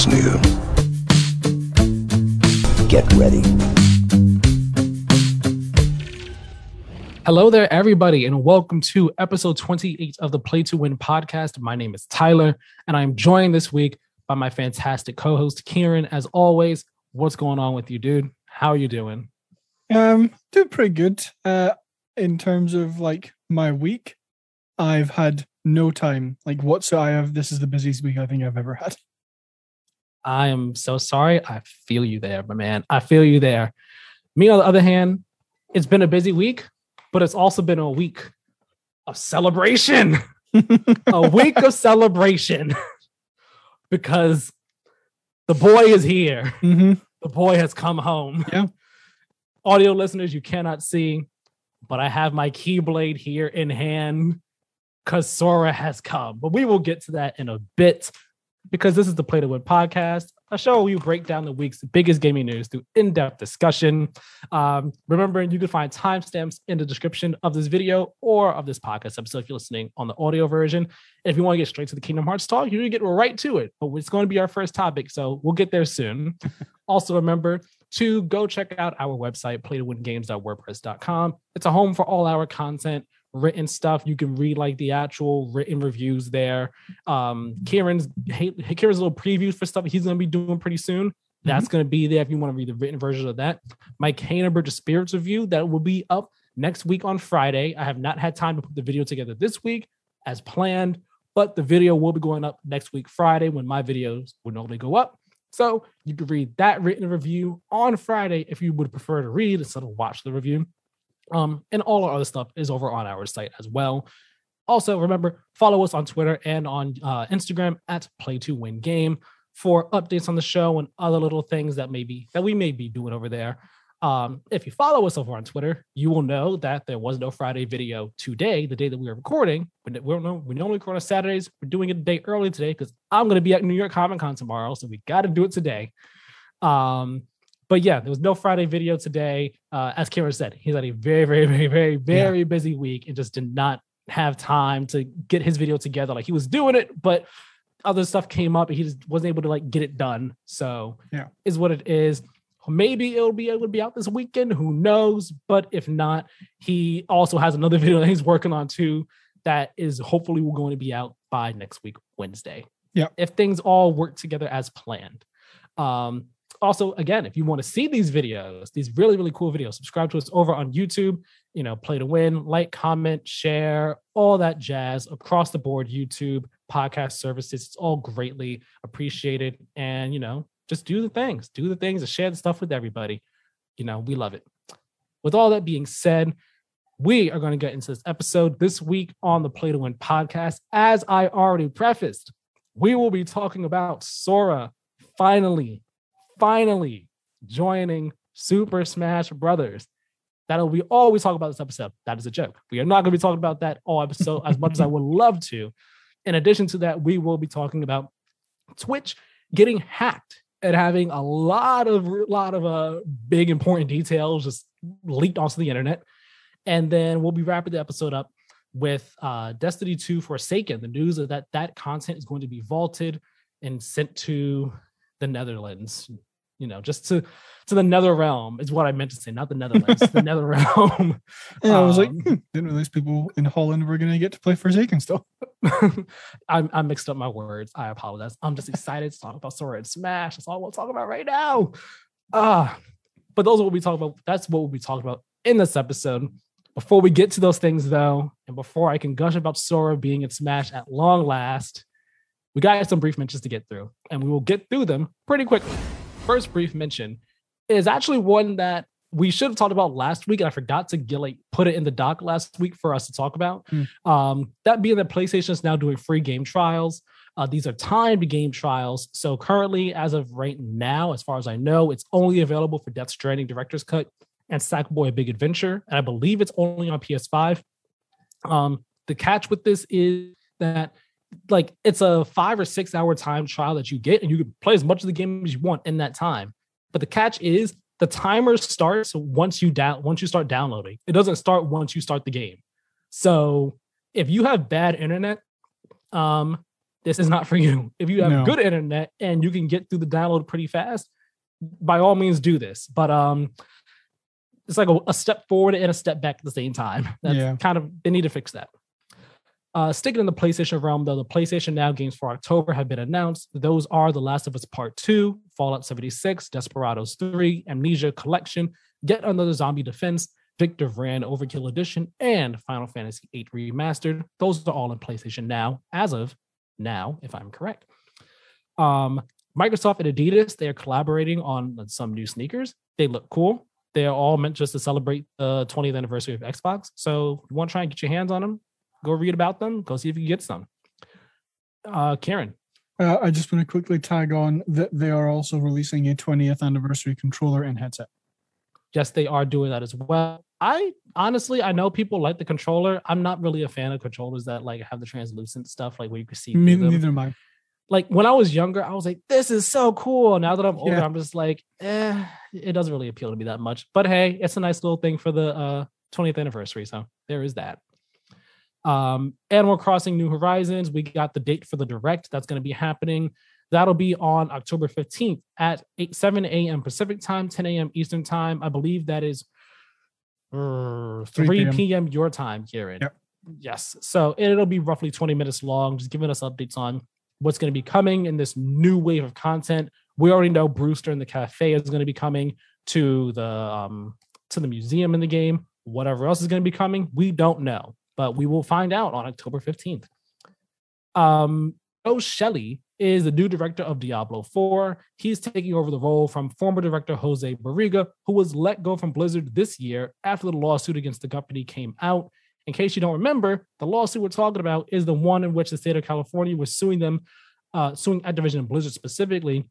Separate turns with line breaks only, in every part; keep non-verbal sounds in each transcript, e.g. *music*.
is near. Get ready.
Hello there, everybody, and welcome to episode 28 of the Play to Win podcast. My name is Tyler, and I'm joined this week by my fantastic co host, Kieran. As always, what's going on with you, dude? How are you doing?
Um, doing pretty good. Uh, in terms of like my week, I've had no time. Like whatsoever. I have this is the busiest week I think I've ever had.
I am so sorry. I feel you there, my man. I feel you there. Me, on the other hand, it's been a busy week, but it's also been a week of celebration. *laughs* a week of celebration *laughs* because the boy is here.
Mm-hmm.
The boy has come home.
Yeah.
Audio listeners, you cannot see, but I have my keyblade here in hand because Sora has come. But we will get to that in a bit because this is the Play to Win podcast, a show where we break down the week's biggest gaming news through in depth discussion. Um, remembering you can find timestamps in the description of this video or of this podcast episode if you're listening on the audio version. And if you want to get straight to the Kingdom Hearts talk, you can get right to it. But it's going to be our first topic, so we'll get there soon. *laughs* also, remember to go check out our website, playtowingames.wordpress.com. It's a home for all our content written stuff. You can read like the actual written reviews there. Um, Kieran's Kieran's little previews for stuff he's gonna be doing pretty soon. That's mm-hmm. gonna be there if you want to read the written version of that. my Kena Bridge of Spirits review that will be up next week on Friday. I have not had time to put the video together this week as planned, but the video will be going up next week Friday when my videos would normally go up. So you can read that written review on Friday if you would prefer to read instead of watch the review. Um, and all our other stuff is over on our site as well. Also, remember, follow us on Twitter and on uh, Instagram at Play to Win Game for updates on the show and other little things that maybe that we may be doing over there. Um, if you follow us over on Twitter, you will know that there was no Friday video today, the day that we are recording. We, we, we normally record on Saturdays. We're doing it a day early today because I'm going to be at New York Comic Con tomorrow, so we got to do it today. Um, but yeah, there was no Friday video today. Uh, as Kieran said, he's had a very, very, very, very, very yeah. busy week and just did not have time to get his video together. Like he was doing it, but other stuff came up and he just wasn't able to like get it done. So
yeah,
is what it is. Maybe it'll be able to be out this weekend. Who knows? But if not, he also has another *laughs* video that he's working on too. That is hopefully we're going to be out by next week, Wednesday.
Yeah.
If things all work together as planned. Um, also, again, if you want to see these videos, these really, really cool videos, subscribe to us over on YouTube. You know, play to win, like, comment, share, all that jazz across the board, YouTube, podcast services. It's all greatly appreciated. And, you know, just do the things, do the things, and share the stuff with everybody. You know, we love it. With all that being said, we are going to get into this episode this week on the Play to Win podcast. As I already prefaced, we will be talking about Sora finally finally joining Super Smash Brothers. That'll be all we talk about this episode. That is a joke. We are not going to be talking about that all episode as much as I would love to. In addition to that, we will be talking about Twitch getting hacked and having a lot of lot of uh big important details just leaked onto the internet. And then we'll be wrapping the episode up with uh Destiny 2 Forsaken. The news that that content is going to be vaulted and sent to the Netherlands you know, just to to the nether realm is what I meant to say, not the Netherlands, the *laughs* nether realm. *laughs*
Yeah, I was like, um, hmm, didn't realize people in Holland were gonna get to play Forsaken still. *laughs*
I, I mixed up my words. I apologize. I'm just excited to talk about Sora and Smash. That's all we'll talk about right now. Ah, uh, but those are what we talk about. That's what we'll be talking about in this episode. Before we get to those things, though, and before I can gush about Sora being in Smash at long last, we got some brief mentions to get through, and we will get through them pretty quickly first brief mention is actually one that we should have talked about last week, and I forgot to get like put it in the doc last week for us to talk about. Mm. Um, that being that PlayStation is now doing free game trials. Uh, these are timed game trials. So currently, as of right now, as far as I know, it's only available for Death Stranding Director's Cut and Sackboy: A Big Adventure, and I believe it's only on PS5. Um, the catch with this is that like it's a five or six hour time trial that you get, and you can play as much of the game as you want in that time. But the catch is the timer starts once you down once you start downloading. It doesn't start once you start the game. So if you have bad internet, um, this is not for you. If you have
No.
good internet and you can get through the download pretty fast, by all means do this. But um, it's like a, a step forward and a step back at the same time. That's
Yeah.
kind of they need to fix that. Uh, sticking in the PlayStation realm, though, the PlayStation Now games for October have been announced. Those are The Last of Us Part 2, Fallout 76, Desperados 3, Amnesia Collection, Yet Another Zombie Defense, Victor Vran Overkill Edition, and Final Fantasy VIII Remastered. Those are all in PlayStation Now as of now, if I'm correct. Um, Microsoft and Adidas, they are collaborating on some new sneakers. They look cool. They're all meant just to celebrate the 20th anniversary of Xbox. So if you want to try and get your hands on them, go read about them. Go see if you can get some. Uh, Kieran,
Uh, I just want to quickly tag on that they are also releasing a 20th anniversary controller and headset.
yes, they are doing that as well. I honestly, I know people like the controller. I'm not really a fan of controllers that like have the translucent stuff, like where you can see
Me, neither am I.
like when I was younger, I was like, this is so cool. Now that I'm older,
Yeah.
I'm just like, eh, it doesn't really appeal to me that much. But hey, it's a nice little thing for the uh 20th anniversary. So there is that. Um, Animal Crossing New Horizons, we got the date for the direct that's going to be happening. That'll be on October 15th at 8 7 a.m. Pacific time, 10 a.m. Eastern time. I believe that is uh, 3
3 p.m.
p.m. your time, Kieran.
Yep.
Yes. So it'll be roughly 20 minutes long, just giving us updates on what's going to be coming in this new wave of content. We already know Brewster and the cafe is going to be coming to the um to the museum in the game. Whatever else is going to be coming, we don't know, but we will find out on October 15th. Um, Joe Shely is the new director of Diablo 4. He's taking over the role from former director Jose Barriga, who was let go from Blizzard this year after the lawsuit against the company came out. In case you don't remember, the lawsuit we're talking about is the one in which the state of California was suing them, uh, suing Activision and Blizzard specifically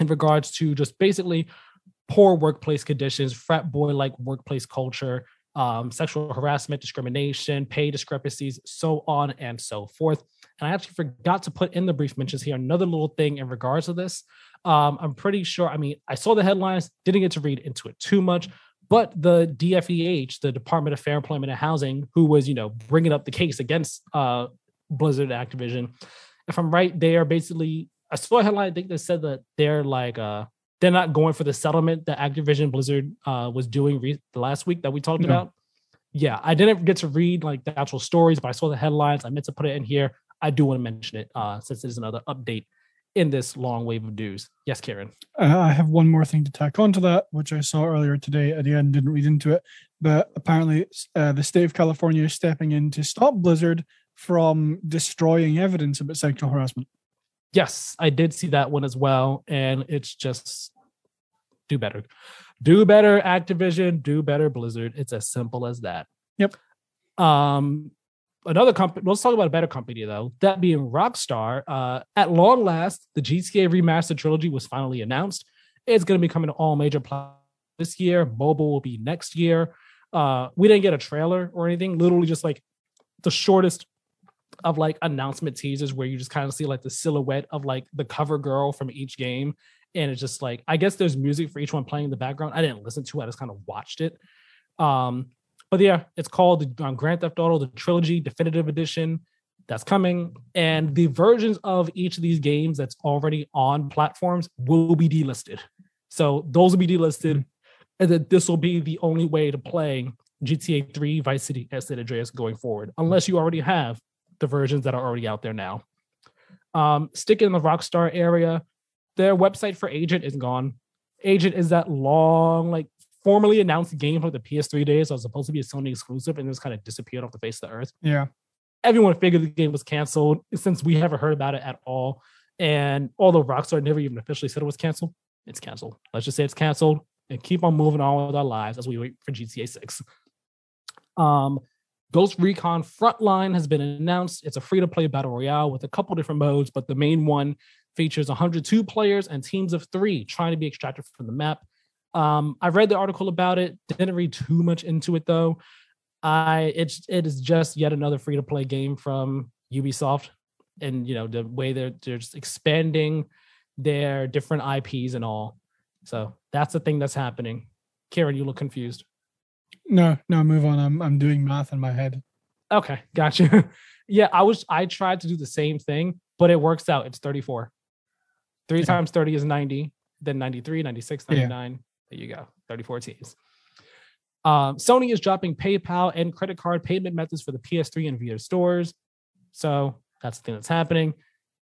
in regards to just basically poor workplace conditions, frat boy like workplace culture, um, sexual harassment, discrimination, pay discrepancies, so on and so forth. And I actually forgot to put in the brief mentions here another little thing in regards to this. Um, I'm pretty sure, I mean, I saw the headlines, didn't get to read into it too much, but the DFEH, the Department of Fair Employment and Housing, who was, you know, bringing up the case against uh, Blizzard Activision, if I'm right, they are basically, I saw a headline, I think that said that they're like, uh, they're not going for the settlement that Activision Blizzard uh, was doing re- the last week that we talked
No.
about. Yeah, I didn't get to read like the actual stories, but I saw the headlines. I meant to put it in here. I do want to mention it uh, since there's another update in this long wave of news. Yes, Kieran.
Uh, I have one more thing to tack on to that, which I saw earlier today. Again, didn't read into it, but apparently uh, the state of California is stepping in to stop Blizzard from destroying evidence about sexual harassment.
Yes, I did see that one as well, and it's just do better, do better, Activision, do better, Blizzard. It's as simple as that.
Yep.
Um, another company. Let's talk about a better company though. That being Rockstar. Uh, at long last, the GTA Remastered trilogy was finally announced. It's going to be coming to all major platforms this year. Mobile will be next year. Uh, we didn't get a trailer or anything. Literally, just like the shortest of like announcement teasers where you just kind of see like the silhouette of like the cover girl from each game. And it's just like, I guess there's music for each one playing in the background. I didn't listen to it, I just kind of watched it. Um, but yeah, it's called um, Grand Theft Auto, the trilogy definitive edition that's coming. And the versions of each of these games that's already on platforms will be delisted. So those will be delisted. And then this will be the only way to play GTA 3, Vice City, and San Andreas going forward, unless you already have the versions that are already out there now. Um, sticking in the Rockstar area, their website for Agent is gone. Agent is that long, like formally announced game from the PS3 days. So it was supposed to be a Sony exclusive and just kind of disappeared off the face of the earth.
Yeah.
Everyone figured the game was canceled since we haven't heard about it at all. And although Rockstar never even officially said it was canceled, it's canceled. Let's just say it's canceled and keep on moving on with our lives as we wait for GTA 6. Um, Ghost Recon Frontline has been announced. It's a free to play battle royale with a couple different modes, but the main one features 102 players and teams of three trying to be extracted from the map. Um, I read the article about it, didn't read too much into it though. I it's it is just yet another free to play game from Ubisoft, and you know the way they're they're just expanding their different IPs and all. So that's the thing that's happening. Kieran, you look confused.
No, no, move on. I'm I'm doing math in my head.
Okay, gotcha. *laughs* yeah, I was I tried to do the same thing, but it works out. It's 34. Three
Yeah.
times 30 is 90, then 93, 96,
Yeah.
99. There you go. 34 teams. Um, Sony is dropping PayPal and credit card payment methods for the PS3 and Vita stores. So that's the thing that's happening.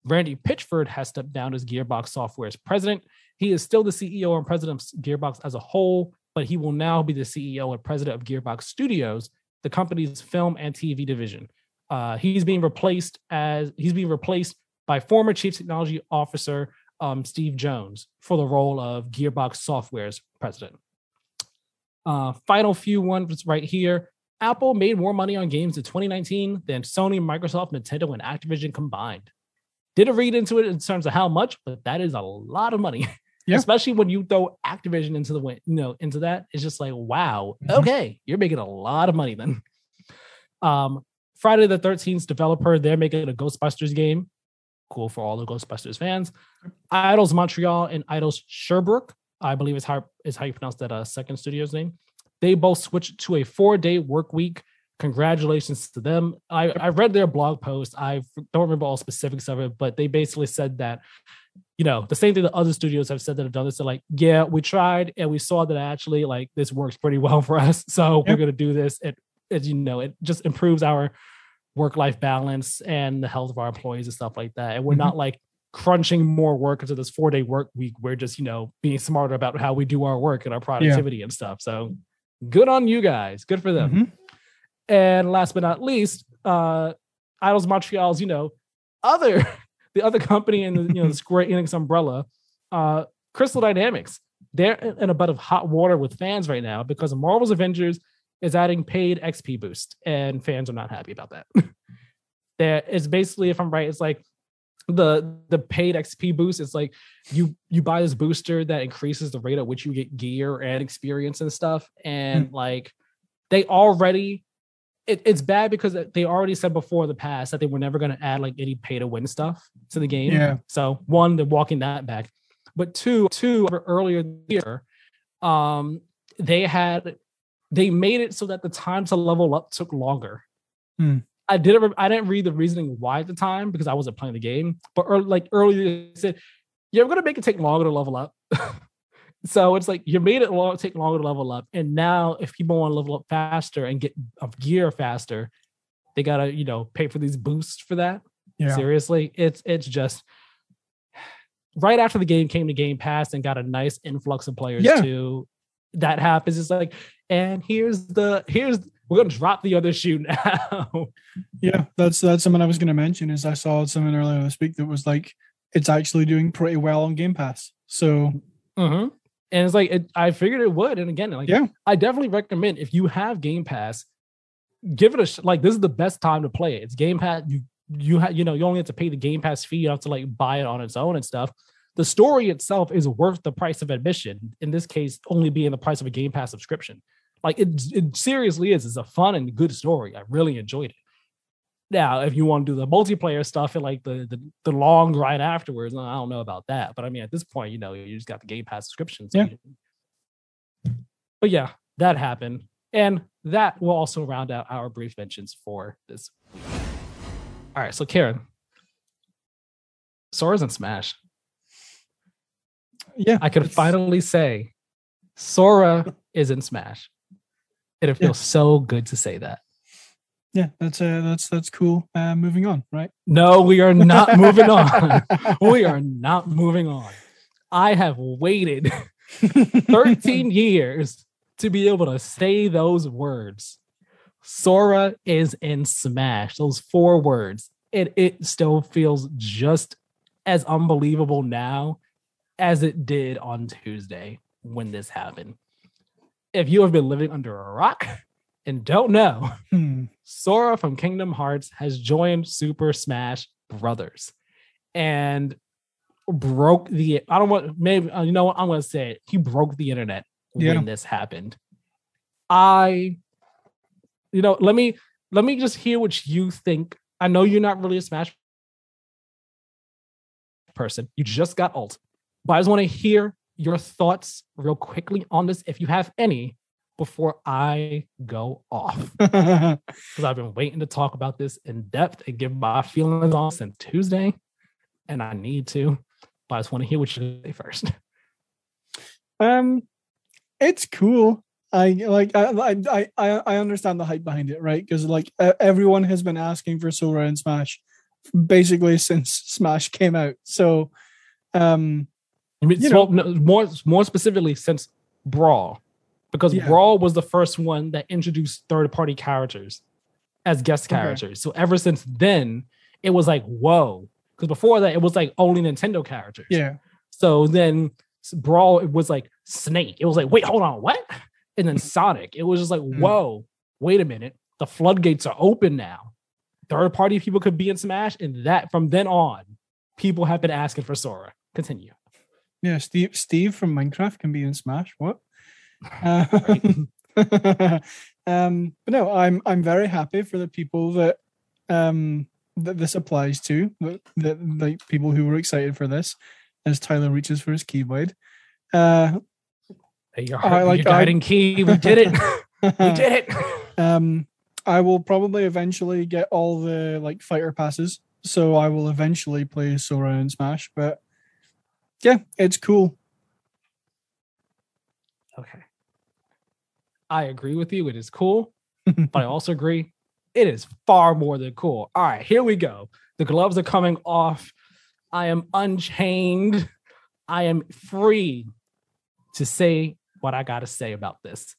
Randy Pitchford has stepped down as Gearbox Software's president. He is still the CEO and president of Gearbox as a whole, but he will now be the CEO and president of Gearbox Studios, the company's film and TV division. Uh, he's being replaced as he's being replaced by former Chief Technology Officer um, Steve Jones for the role of Gearbox Software's president. Uh, final few ones right here. Apple made more money on games in 2019 than Sony, Microsoft, Nintendo, and Activision combined. Didn't read into it in terms of how much, but that is a lot of money. *laughs*
Yeah.
Especially when you throw Activision into the win, you know, into that. It's just like, wow,
Mhm.
okay, you're making a lot of money then. *laughs* Um, Friday the 13th developer, they're making a Ghostbusters game. Cool for all the Ghostbusters fans. Eidos Montreal and Eidos Sherbrooke, I believe is how is how you pronounce that uh, second studio's name. They both switched to a four day work week. Congratulations to them. I, I read their blog post. I don't remember all specifics of it, but they basically said that, you know, the same thing that other studios have said that have done this. They're like, yeah, we tried and we saw that actually like this works pretty well for us. *laughs* So we're gonna do this. It, it you know, it just improves our work life balance and the health of our employees and stuff like that. And we're
Mhm.
not like crunching more work into this four day work week. We're just, you know, being smarter about how we do our work and our productivity and stuff. So good on you guys. Good for them.
Mhm.
And last but not least, uh Eidos Montreal's, you know, other *laughs* the other company in the you know the Square *laughs* Enix umbrella, uh Crystal Dynamics. They're in a bit of hot water with fans right now because Marvel's Avengers is adding paid XP boost, and fans are not happy about that. *laughs* there it's basically, if I'm right, it's like the the paid XP boost. It's like you you buy this booster that increases the rate at which you get gear and experience and stuff, and like they already it, it's bad because they already said before in the past that they were never going to add like any pay to win stuff to the game.
Yeah.
So one, they're walking that back, but two, two earlier year, um, they had they made it so that the time to level up took longer.
Hmm.
I didn't I didn't read the reasoning why at the time because I wasn't playing the game, but ear- like earlier they said, you're going to make it take longer to level up. *laughs* So it's like you made it long, take longer to level up, and now if people want to level up faster and get of gear faster, they gotta you know pay for these boosts for that.
Yeah.
Seriously, it's it's just right after the game came to Game Pass and got a nice influx of players
Yeah.
too. That happens. It's like, and here's the here's we're gonna drop the other shoe now. *laughs*
Yeah, that's that's something I was going to mention. Is I saw something earlier this week that was like it's actually doing pretty well on Game Pass. So
Mhm. And it's like it, I figured it would. And again, like
Yeah.
I definitely recommend if you have Game Pass, give it a sh- like. This is the best time to play it. It's Game Pass. You you have you know you only have to pay the Game Pass fee. You don't have to like buy it on its own and stuff. The story itself is worth the price of admission. In this case, only being the price of a Game Pass subscription. Like it, it seriously is. It's a fun and good story. I really enjoyed it. Now, if you want to do the multiplayer stuff and like the, the the long grind afterwards, I don't know about that. But I mean, at this point, you know, you just got the Game Pass subscription. so
Yeah.
you- But yeah, that happened, and that will also round out our brief mentions for this week. All right, so Kieran, Sora's in Smash.
yeah,
I could finally say Sora is in Smash. And it
Yeah.
feels so good to say that.
Yeah, that's uh, that's that's cool. Uh, moving on, right?
No, we are not *laughs* moving on. We are not moving on. I have waited *laughs* 13 years to be able to say those words. Sora is in Smash. Those four words. It it still feels just as unbelievable now as it did on Tuesday when this happened. If you have been living under a rock and don't know, *laughs*
Hmm.
Sora from Kingdom Hearts has joined Super Smash Brothers and broke the I don't want maybe uh, you know what I'm going to say it. He broke the internet
Yeah.
when this happened. I you know, let me let me just hear what you think. I know you're not really a Smash person. You just got ult. But I just want to hear your thoughts real quickly on this if you have any before I go off *laughs* because I've been waiting to talk about this in depth and give my feelings on since Tuesday. and I need to, but I just want to hear what you say first. *laughs*
Um, it's cool. I like I I I I understand the hype behind it, right? Because like everyone has been asking for Sora and Smash, basically since Smash came out. So, um,
I mean,
You know-
no, more more specifically since Brawl, because
Yeah.
Brawl was the first one that introduced third party characters as guest
Okay.
characters. So ever since then, it was like whoa. Because before that, it was like only Nintendo characters.
yeah,
So then Brawl it was like Snake. It was like, wait, hold on, what? And then Sonic. It was just like,
Mm.
whoa, wait a minute. The floodgates are open now. Third party people could be in Smash, and that from then on, people have been asking for Sora. Continue.
yeah. Steve Steve from Minecraft can be in Smash. What? *laughs* Um, but no, I'm I'm very happy for the people that um that this applies to. The, the, the people who were excited for this, as Tyler reaches for his keyblade. Uh,
Your,
I
heart,
like-
your
I-
guiding key. We did it. *laughs* we did it.
Um, I will probably eventually get all the like fighter passes, so I will eventually play Sora and Smash. But yeah, it's cool.
Okay. I agree with you. It is cool, *laughs* but I also agree it is far more than cool. All right, here we go. The gloves are coming off. I am unchained. I am free to say what I got to say about this.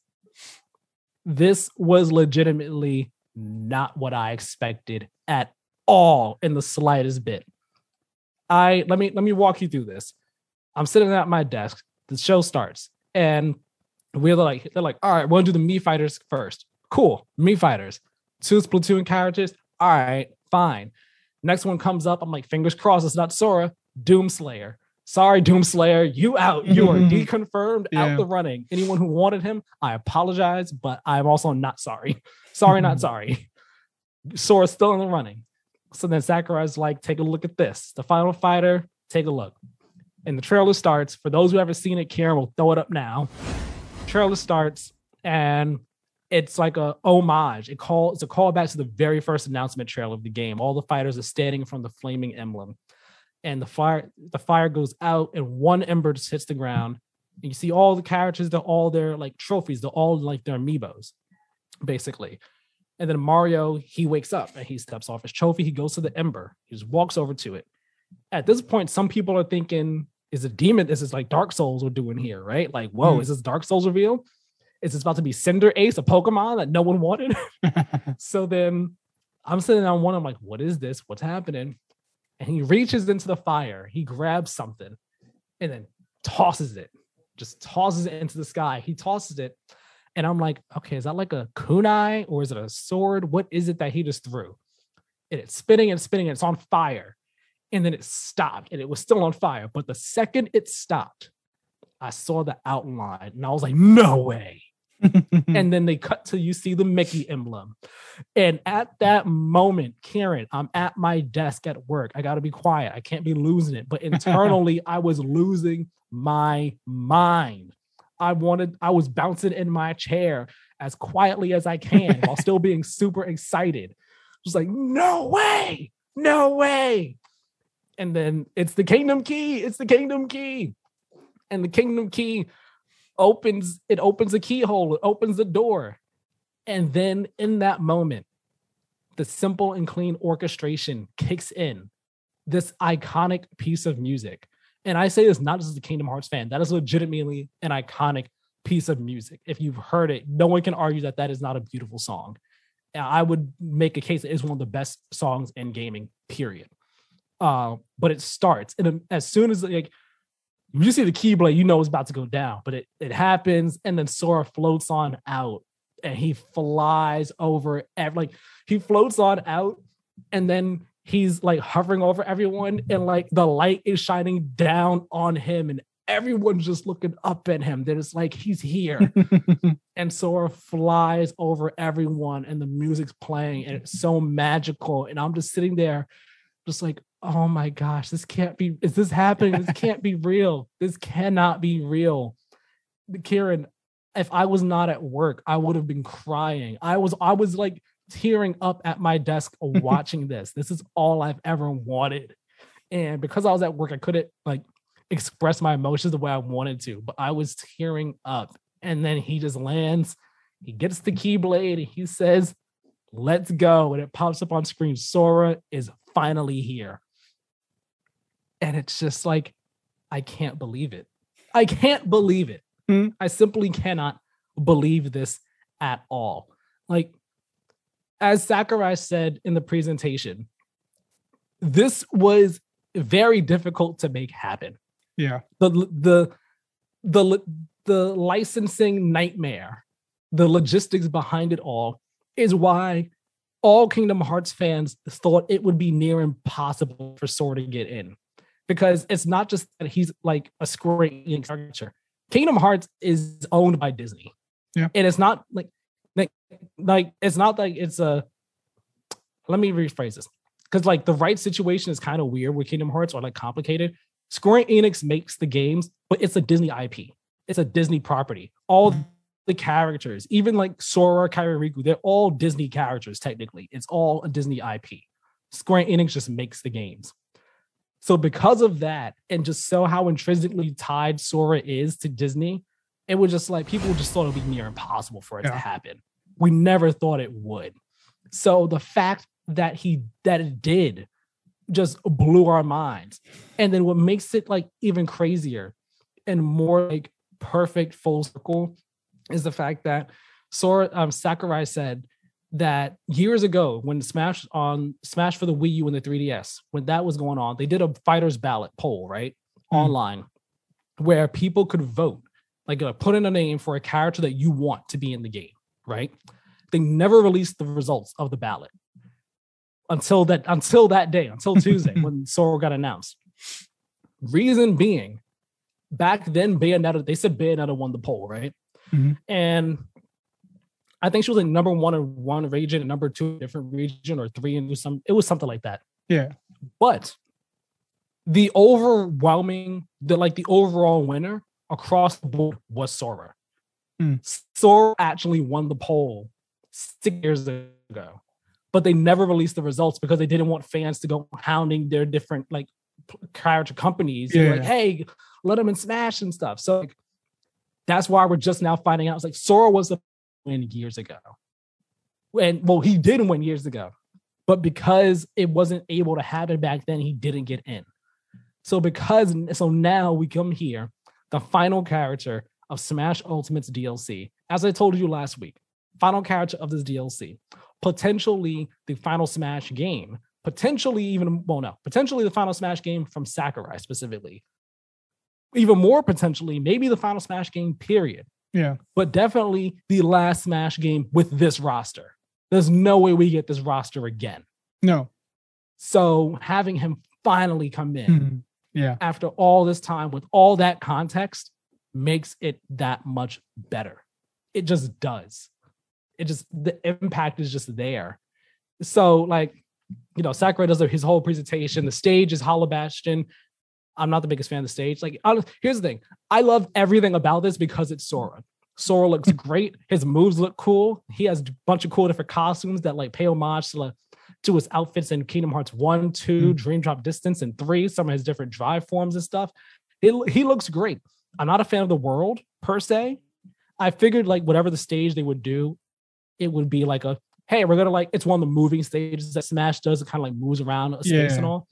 This was legitimately not what I expected at all in the slightest bit. I let me let me walk you through this. I'm sitting at my desk. The show starts, and we're like, they're like, all right, we'll do the Mii fighters first. Cool, Mii fighters. Two Splatoon characters. All right, fine. Next one comes up. I'm like, fingers crossed, it's not Sora. Doomslayer. Sorry, Doomslayer, you out. You are *laughs* deconfirmed,
Yeah.
out the running. Anyone who wanted him, I apologize, but I'm also not sorry. *laughs* Sorry, not *laughs* sorry. Sora's still in the running. So then Sakurai's like, take a look at this. The final fighter, take a look. And the trailer starts. For those who haven't seen it, Kieran will throw it up now. Trailer starts, and it's like a homage. It call it's a callback to the very first announcement trailer of the game. All the fighters are standing from the flaming emblem, and the fire the fire goes out, and one ember just hits the ground. And you see all the characters. They're all their like trophies. They're all like their amiibos, basically. And then Mario, he wakes up and he steps off his trophy. He goes to the ember. He just walks over to it. At this point, some people are thinking, is a demon? This is like Dark Souls we're doing here, right? Like, whoa,
Hmm.
is this Dark Souls reveal? Is this about to be Cinderace, a Pokemon that no one wanted? *laughs* *laughs* so then I'm sitting on one, I'm like, what is this? What's happening? And he reaches into the fire, he grabs something and then tosses it, just tosses it into the sky. He tosses it. And I'm like, okay, is that like a kunai or is it a sword? What is it that he just threw? And it's spinning and spinning, and it's on fire. And then it stopped and it was still on fire. But the second it stopped, I saw the outline and I was like, no way *laughs* and then they cut to you see the Mickey emblem. And at that moment, Kieran, I'm at my desk at work. I got to be quiet. I can't be losing it. But *laughs* internally, I was losing my mind. I wanted, I was bouncing in my chair as quietly as I can while still being super excited. Just like, no way, no way. And then it's the kingdom key. It's the kingdom key. And the kingdom key opens it opens a keyhole it opens the door and then in that moment the simple and clean orchestration kicks in this iconic piece of music and i say this not just as a kingdom hearts fan that is legitimately an iconic piece of music if you've heard it no one can argue that that is not a beautiful song i would make a case that it's one of the best songs in gaming period uh, but it starts and as soon as like you see the keyblade, you know it's about to go down, but it, it happens, and then Sora floats on out and he flies over ev- like he floats on out, and then he's like hovering over everyone, and like the light is shining down on him, and everyone's just looking up at him. That it's like he's here. *laughs* and Sora flies over everyone, and the music's playing, and it's so magical. And I'm just sitting there, just like, oh my gosh, this can't be. Is this happening? This can't be real. This cannot be real. Kieran, if I was not at work, I would have been crying. I was, I was like tearing up at my desk *laughs* watching this. This is all I've ever wanted. And because I was at work, I couldn't like express my emotions the way I wanted to, but I was tearing up. And then he just lands, he gets the keyblade, and he says, Let's go. And it pops up on screen. Sora is finally here. And it's just like, I can't believe it. I can't believe it.
Hmm.
I simply cannot believe this at all. Like, as Sakurai said in the presentation, this was very difficult to make happen.
Yeah.
The the the the licensing nightmare, the logistics behind it all is why all Kingdom Hearts fans thought it would be near impossible for Sora to get in. Because it's not just that he's like a Square Enix character. Kingdom Hearts is owned by Disney.
Yeah.
And it's not like like, like it's not like it's a let me rephrase this. Because like the right situation is kind of weird with Kingdom Hearts or like complicated. Square Enix makes the games, but it's a Disney IP. It's a Disney property. All mm-hmm. the characters, even like Sora, Kairi, Riku, they're all Disney characters technically. It's all a Disney IP. Square Enix just makes the games. So because of that, and just so how intrinsically tied Sora is to Disney, it was just like people just thought it would be near impossible for it
Yeah.
to happen. We never thought it would. So the fact that he that it did just blew our minds. And then what makes it like even crazier and more like perfect full circle is the fact that Sora um, Sakurai said that years ago when Smash on Smash for the Wii U and the 3DS, when that was going on, they did a fighters ballot poll, right?
Hmm.
Online where people could vote, like uh, put in a name for a character that you want to be in the game, right? They never released the results of the ballot until that until that day, until *laughs* Tuesday when Sora got announced. Reason being, back then Bayonetta, they said Bayonetta won the poll, right?
Mhm.
And I think she was like number one in one region and number two in a different region or three and some it was something like that.
Yeah.
But the overwhelming, the like the overall winner across the board was Sora.
Hmm.
Sora actually won the poll six years ago, but they never released the results because they didn't want fans to go hounding their different like character companies. and Like,
Yeah.
hey, let them in Smash and stuff. So like, that's why we're just now finding out. It's like Sora was the win years ago, and well, he did win years ago, but because it wasn't able to happen back then, he didn't get in. So because so now we come here, the final character of Smash Ultimate's DLC, as I told you last week, final character of this DLC, potentially the final Smash game, potentially even well, no, potentially the final Smash game from Sakurai specifically. Even more potentially, maybe the final Smash game, period
Yeah.
but definitely the last Smash game with this roster. There's no way we get this roster again.
No.
So having him finally come in
Mhm. Yeah.
after all this time with all that context makes it that much better. It just does. It just the impact is just there. So like, you know, Sakurai does his whole presentation. The stage is Hollow Bastion. I'm not the biggest fan of the stage. Like, here's the thing: I love everything about this because it's Sora. Sora looks *laughs* great. His moves look cool. He has a bunch of cool different costumes that like pay homage to, like, to his outfits in Kingdom Hearts 1, 2, hmm. Dream Drop Distance, and 3, some of his different drive forms and stuff. It, he looks great. I'm not a fan of the world per se. I figured like whatever the stage they would do, it would be like a hey, we're gonna like it's one of the moving stages that Smash does. It kind of like moves around a space and
Yeah.
all.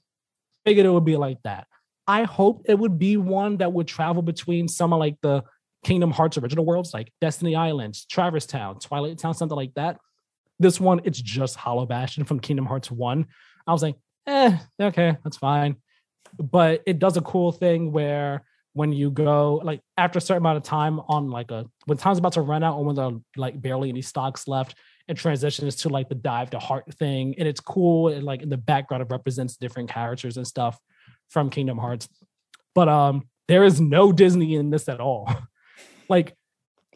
Figured it would be like that. I hope it would be one that would travel between some of like the Kingdom Hearts original worlds, like Destiny Islands, Traverse Town, Twilight Town, something like that. This one, it's just Hollow Bastion from Kingdom Hearts 1. I was like, eh, okay, that's fine. But it does a cool thing where when you go like after a certain amount of time on like a when time's about to run out or when there are like barely any stocks left, it transitions to like the dive to heart thing. And it's cool. And like in the background, it represents different characters and stuff from Kingdom Hearts. But um there is no Disney in this at all. *laughs* like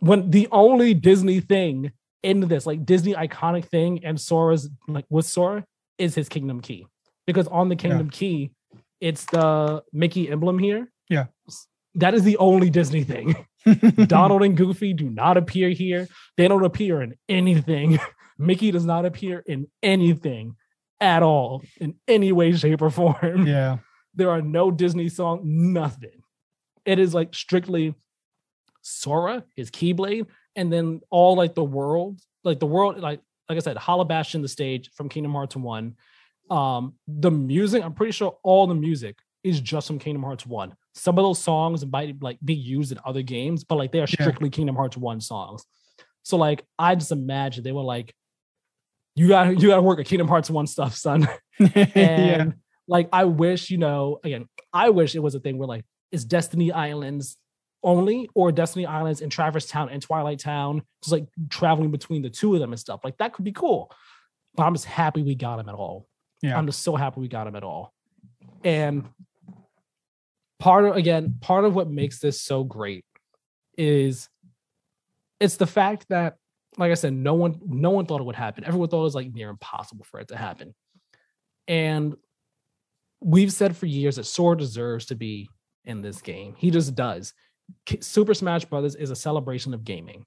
when the only Disney thing in this, like Disney iconic thing, and Sora's like with Sora is his Kingdom Key. Because on the Kingdom Key, it's the Mickey emblem here.
Yeah.
That is the only Disney thing. *laughs* Donald and Goofy do not appear here. They don't appear in anything. *laughs* Mickey does not appear in anything at all, in any way, shape, or form.
yeah.
There are no Disney song, nothing. It is like strictly Sora, his Keyblade, and then all like the world, like the world, like like I said, Halabash Bastion, the stage from Kingdom Hearts 1. Um, the music, I'm pretty sure all the music is just from Kingdom Hearts 1. Some of those songs might like be used in other games, but like they are strictly yeah. Kingdom Hearts 1 songs. So like I just imagine they were like, you got you gotta work at Kingdom Hearts 1 stuff, son. *laughs* and yeah. Like I wish, you know, again, I wish it was a thing where like is Destiny Islands only or Destiny Islands and Traverse Town and Twilight Town, just like traveling between the two of them and stuff. Like that could be cool. But I'm just happy we got him at all. Yeah. I'm just so happy we got him at all. And part of again, part of what makes this so great is it's the fact that, like I said, no one no one thought it would happen. Everyone thought it was like near impossible for it to happen. And we've said for years that Sora deserves to be in this game. He just does. Super Smash Brothers is a celebration of gaming.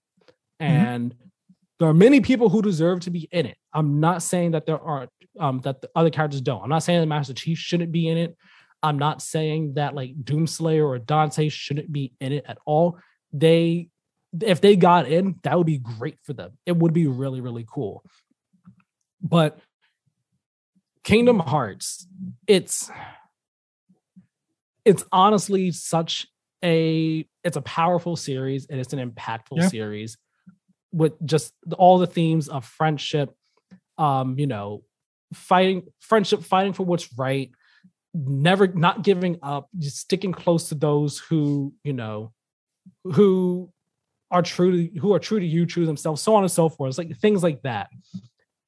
Mm-hmm. And mm-hmm. there are many people who deserve to be in it. I'm not saying that there aren't um, that the other characters don't. I'm not saying that Master Chief shouldn't be in it. I'm not saying that like Doomslayer or Dante shouldn't be in it at all. They if they got in, that would be great for them. It would be really, really cool. But Kingdom Hearts, it's it's honestly such a it's a powerful series and it's an impactful yeah. series with just all the themes of friendship um you know fighting friendship fighting for what's right never not giving up just sticking close to those who you know who are true to who are true to you true to themselves so on and so forth it's like things like that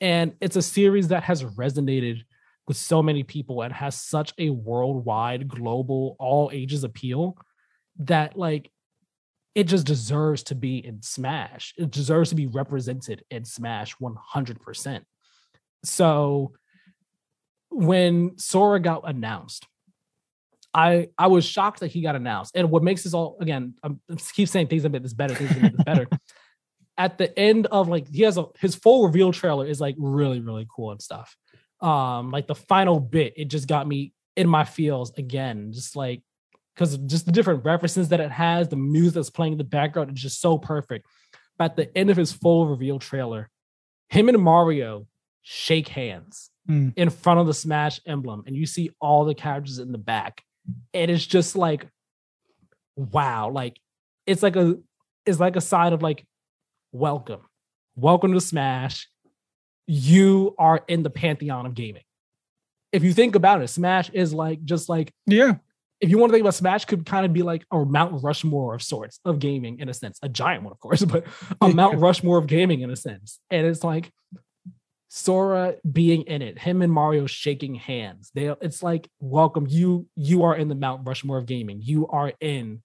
and it's a series that has resonated with so many people and has such a worldwide global all ages appeal that like it just deserves to be in Smash. It deserves to be represented in Smash 100%. So when Sora got announced, I I was shocked that he got announced. And what makes this all again, I'm, I keep saying things a bit this better, things a bit better. *laughs* At the end of like he has a his full reveal trailer is like really really cool and stuff. Um, like the final bit, it just got me in my feels again, just like because just the different references that it has, the music that's playing in the background is just so perfect. But at the end of his full reveal trailer, him and Mario shake hands mm. in front of the Smash emblem, and you see all the characters in the back. And it's just like, wow, like it's like a it's like a sign of like, welcome, welcome to Smash. You are in the pantheon of gaming. If you think about it, Smash is like just like
yeah,
if you want to think about Smash, could kind of be like a Mount Rushmore of sorts of gaming in a sense, a giant one, of course, *laughs* but a Mount Rushmore of gaming in a sense. And it's like Sora being in it, him and Mario shaking hands. They, it's like, welcome you. You are in the Mount Rushmore of gaming. You are in.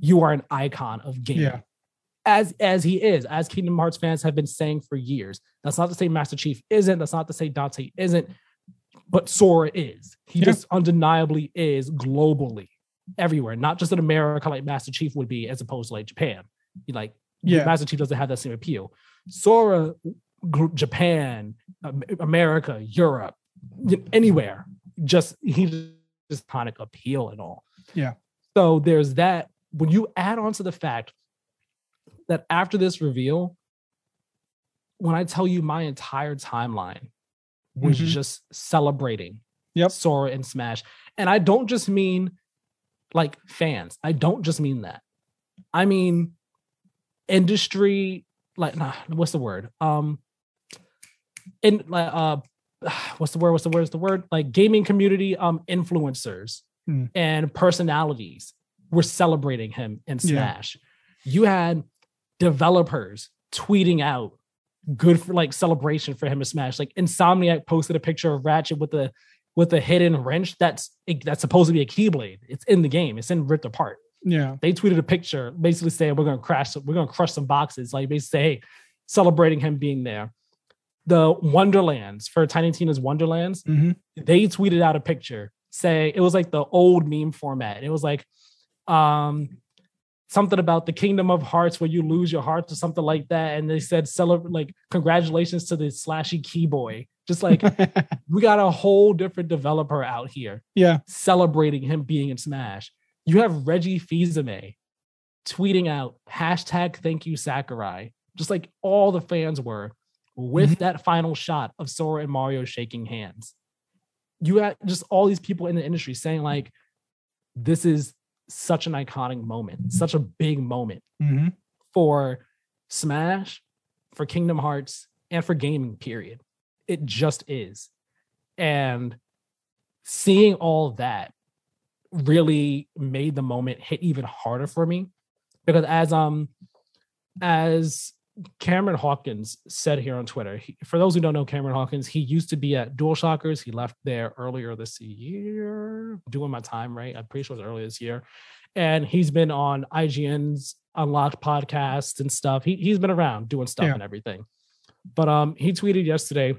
You are an icon of gaming. Yeah. As as he is, as Kingdom Hearts fans have been saying for years. That's not to say Master Chief isn't. That's not to say Dante isn't but Sora is. He yeah. just undeniably is globally everywhere, not just in America like Master Chief would be, as opposed to like Japan. Like yeah. Master Chief doesn't have that same appeal. Sora, Japan, America, Europe, anywhere, just he just iconic appeal and all.
Yeah.
So there's that. When you add on to the fact that after this reveal, when I tell you my entire timeline was mm-hmm. just celebrating
yep.
Sora and Smash. And I don't just mean like fans. I don't just mean that. I mean industry like nah, what's the word? Um in like uh *sighs* what's the word? What's the word? What's the word? Like gaming community um influencers mm. and personalities were celebrating him in Smash. Yeah. You had developers tweeting out good for like celebration for him to smash. Like Insomniac posted a picture of Ratchet with a with a hidden wrench that's that's supposed to be a keyblade. It's in the game. It's in Rift Apart.
Yeah.
They tweeted a picture basically saying we're gonna crash, we're gonna crush some boxes. Like basically say, hey, celebrating him being there. The Wonderlands for Tiny Tina's Wonderlands, mm-hmm. they tweeted out a picture saying it was like the old meme format. It was like um something about the kingdom of hearts where you lose your heart or something like that. And they said, celebrate, like, congratulations to the slashy key boy Just like *laughs* we got a whole different developer out here
yeah.
celebrating him being in Smash. You have Reggie Fils-Aimé tweeting out hashtag thank you Sakurai, just like all the fans were with
Mhm.
that final shot of Sora and Mario shaking hands. You had just all these people in the industry saying, like, this is such an iconic moment, such a big moment
hmm
for Smash, for Kingdom Hearts, and for gaming, period. It just is. And seeing all that really made the moment hit even harder for me. Because as um as Cameron Hawkins said here on Twitter, he, for those who don't know Cameron Hawkins, he used to be at DualShockers. He left there earlier this year, doing my time right. I'm pretty sure it was earlier this year. And he's been on IGN's Unlocked podcast and stuff. He he's been around doing stuff
Yeah.
and everything. But um, he tweeted yesterday.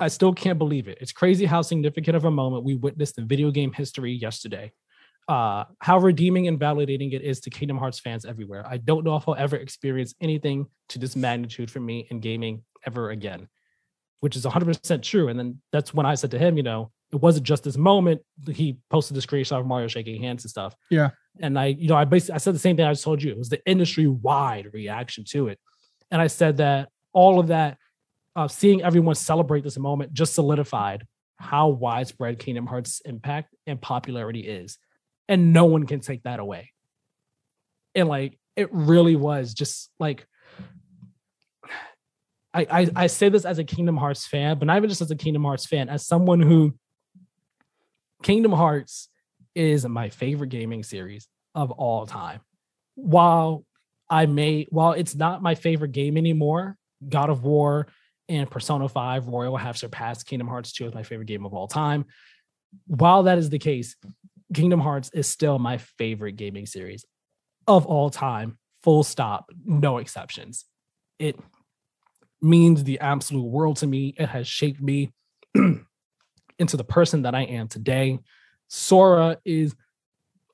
I still can't believe it. It's crazy how significant of a moment we witnessed in video game history yesterday. Uh, how redeeming and validating it is to Kingdom Hearts fans everywhere. I don't know if I'll ever experience anything to this magnitude for me in gaming ever again, which is 100% true. And then that's when I said to him, you know, it wasn't just this moment. He posted the screenshot of Mario shaking hands and stuff.
Yeah.
And I, you know, I basically I said the same thing I just told you. It was the industry wide reaction to it. And I said that all of that, uh, seeing everyone celebrate this moment just solidified how widespread Kingdom Hearts impact and popularity is. And no one can take that away. And like it really was just like *sighs* I, I I say this as a Kingdom Hearts fan, but not even just as a Kingdom Hearts fan, as someone who Kingdom Hearts is my favorite gaming series of all time. While I may, while it's not my favorite game anymore, God of War and Persona 5 Royal have surpassed Kingdom Hearts 2 as my favorite game of all time. While that is the case, Kingdom Hearts is still my favorite gaming series of all time, full stop, no exceptions. It means the absolute world to me. It has shaped me *clears throat* into the person that I am today. Sora is,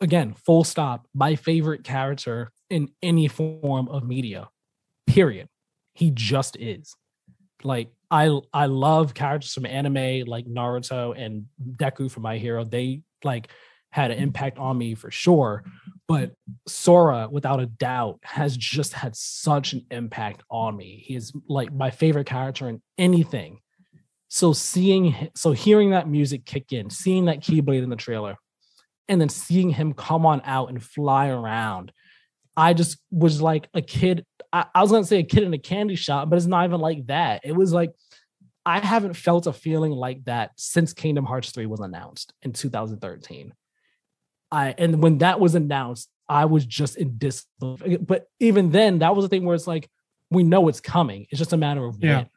again, full stop, my favorite character in any form of media, period. He just is. Like, I I love characters from anime like Naruto and Deku from My Hero. They like had an impact on me for sure. But Sora, without a doubt, has just had such an impact on me. He is like my favorite character in anything. So seeing, so hearing that music kick in, seeing that Keyblade in the trailer, and then seeing him come on out and fly around, I just was like a kid. I, I was gonna say a kid in a candy shop, but it's not even like that. It was like I haven't felt a feeling like that since Kingdom Hearts 3 was announced in 2013. I and when that was announced, I was just in disbelief. But even then, that was a thing where it's like we know it's coming. It's just a matter of
Yeah.
when.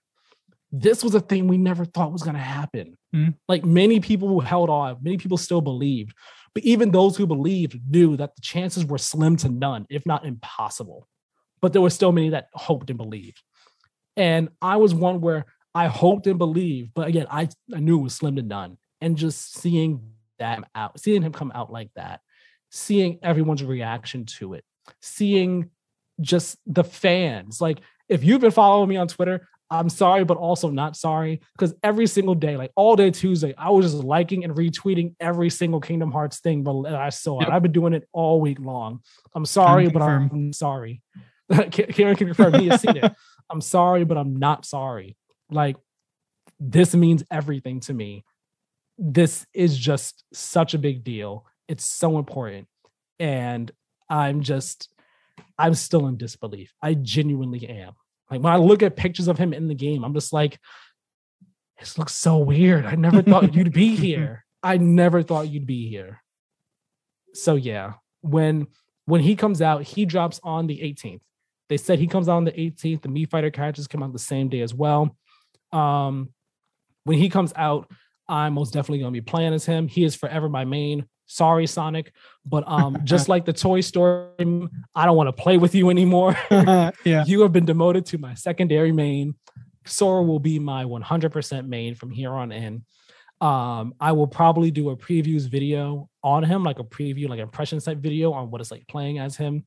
This was a thing we never thought was going to happen.
Mhm.
Like many people who held on, many people still believed, but even those who believed knew that the chances were slim to none, if not impossible. But there were still many that hoped and believed. And I was one where I hoped and believed, but again, I, I knew it was slim to none. And just seeing that out, seeing him come out like that, seeing everyone's reaction to it, seeing just the fans. Like, if you've been following me on Twitter, I'm sorry, but also not sorry. Because every single day, like all day Tuesday, I was just liking and retweeting every single Kingdom Hearts thing but that I saw.
Yep.
I've been doing it all week long. I'm sorry, but. I'm sorry. *laughs* Kieran can confirm he has seen it. I'm sorry, but I'm not sorry. Like, this means everything to me. This is just such a big deal. It's so important. And I'm just, I'm still in disbelief. I genuinely am. Like, when I look at pictures of him in the game, I'm just like, this looks so weird. I never thought you'd be *laughs* here. I never thought you'd be here. So yeah, when when he comes out, he drops on the 18th. They said he comes out on the 18th. The Mii Fighter characters come out the same day as well. Um, when he comes out, I'm most definitely gonna be playing as him. He is forever my main. Sorry, Sonic, but um, *laughs* just like the Toy Story, I don't want to play with you anymore. *laughs*
yeah. *laughs*
You have been demoted to my secondary main. Sora will be my 100% main from here on in. Um, I will probably do a previews video on him, like a preview, like impression set video on what it's like playing as him.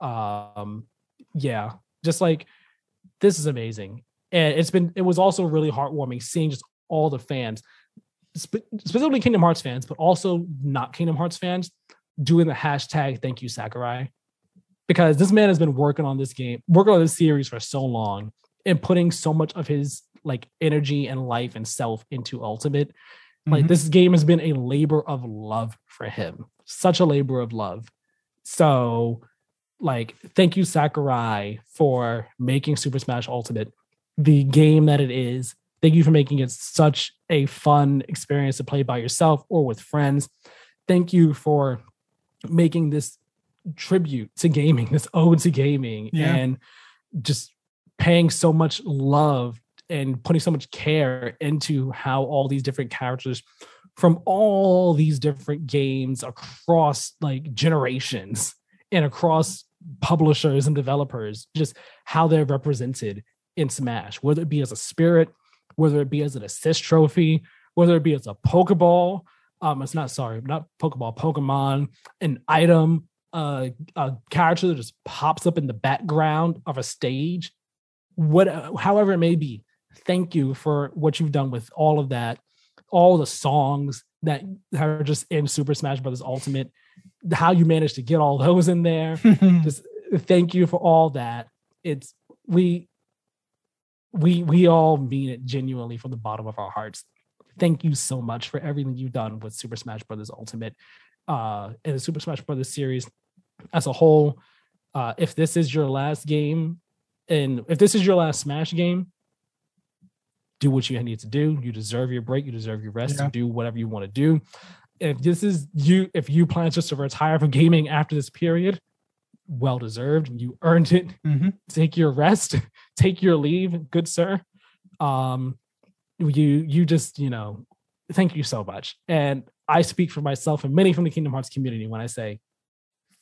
Um, yeah, just like this is amazing. And it's been, it was also really heartwarming seeing just all the fans, spe- specifically Kingdom Hearts fans, but also not Kingdom Hearts fans, doing the hashtag thank you Sakurai. Because this man has been working on this game, working on this series for so long and putting so much of his like energy and life and self into Ultimate. Like
Mhm.
this game has been a labor of love for him. Such a labor of love. So like thank you Sakurai for making Super Smash Ultimate the game that it is. Thank you for making it such a fun experience to play by yourself or with friends. Thank you for making this tribute to gaming, this ode to gaming,
Yeah.
and just paying so much love and putting so much care into how all these different characters from all these different games across like generations and across publishers and developers, just how they're represented in Smash, whether it be as a spirit, whether it be as an assist trophy, whether it be as a Pokeball. Um, it's not sorry, not Pokeball, Pokemon, an item, uh, a character that just pops up in the background of a stage, what, however it may be. Thank you for what you've done with all of that, all the songs that are just in Super Smash Brothers Ultimate, how you managed to get all those in there *laughs* just thank you for all that it's we we we all mean it genuinely from the bottom of our hearts. Thank you so much for everything you've done with super smash brothers ultimate uh and the super smash brothers series as a whole. Uh if this is your last game and if this is your last smash game do what you need to do. You deserve your break. You deserve your rest.
Yeah.
do whatever you want to do. If this is you if you plan just to retire from gaming after this period well deserved you earned it.
Mhm.
take your rest. *laughs* Take your leave good sir. Um you you just you know thank you so much. And i speak for myself and many from the kingdom hearts community when i say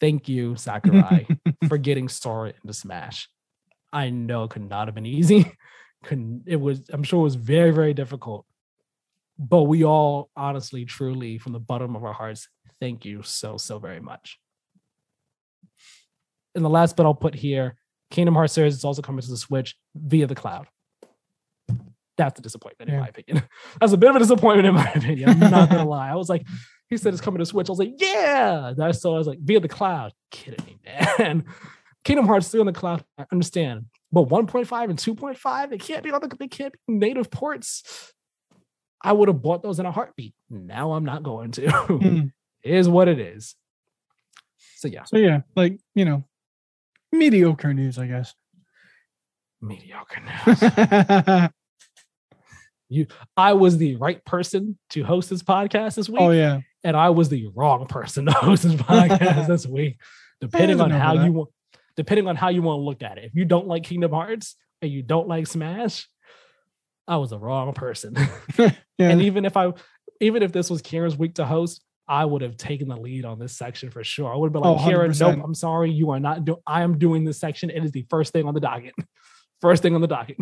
thank you sakurai *laughs* for getting sora into smash. I know it could not have been easy. *laughs* Couldn't it was i'm sure it was very very difficult. But we all honestly truly from the bottom of our hearts thank you so so very much and the last bit I'll put here, Kingdom Hearts series is also coming to the Switch via the cloud. That's a disappointment in
Yeah.
my opinion. *laughs* That's a bit of a disappointment in my *laughs* opinion. I'm not gonna lie. I was like, he said it's coming to Switch. I was like, yeah. That's so I was like, via the cloud. Kidding me, man. *laughs* Kingdom Hearts still on the cloud. I understand, but 1.5 and 2.5, they can't be on the they can't be native ports. I would have bought those in a heartbeat. Now I'm not going to.
Mm.
is what it is. So yeah,
So yeah, like you know, mediocre news, I guess.
mediocre *laughs* news. You, I was the right person to host this podcast this oh, week,
oh yeah,
and I was the wrong person to host this podcast this *laughs* week. Depending on how you want, depending on how you want to look at it. If you don't like Kingdom Hearts and you don't like Smash, I was the wrong person. *laughs*
yeah.
and even if I, even if this was Kieran's week to host, I would have taken the lead on this section for sure. I would have been
Oh,
like, Kieran, nope, I'm sorry, you are not doing. I am doing this section. It is the first thing on the docket. *laughs* First thing on the docket.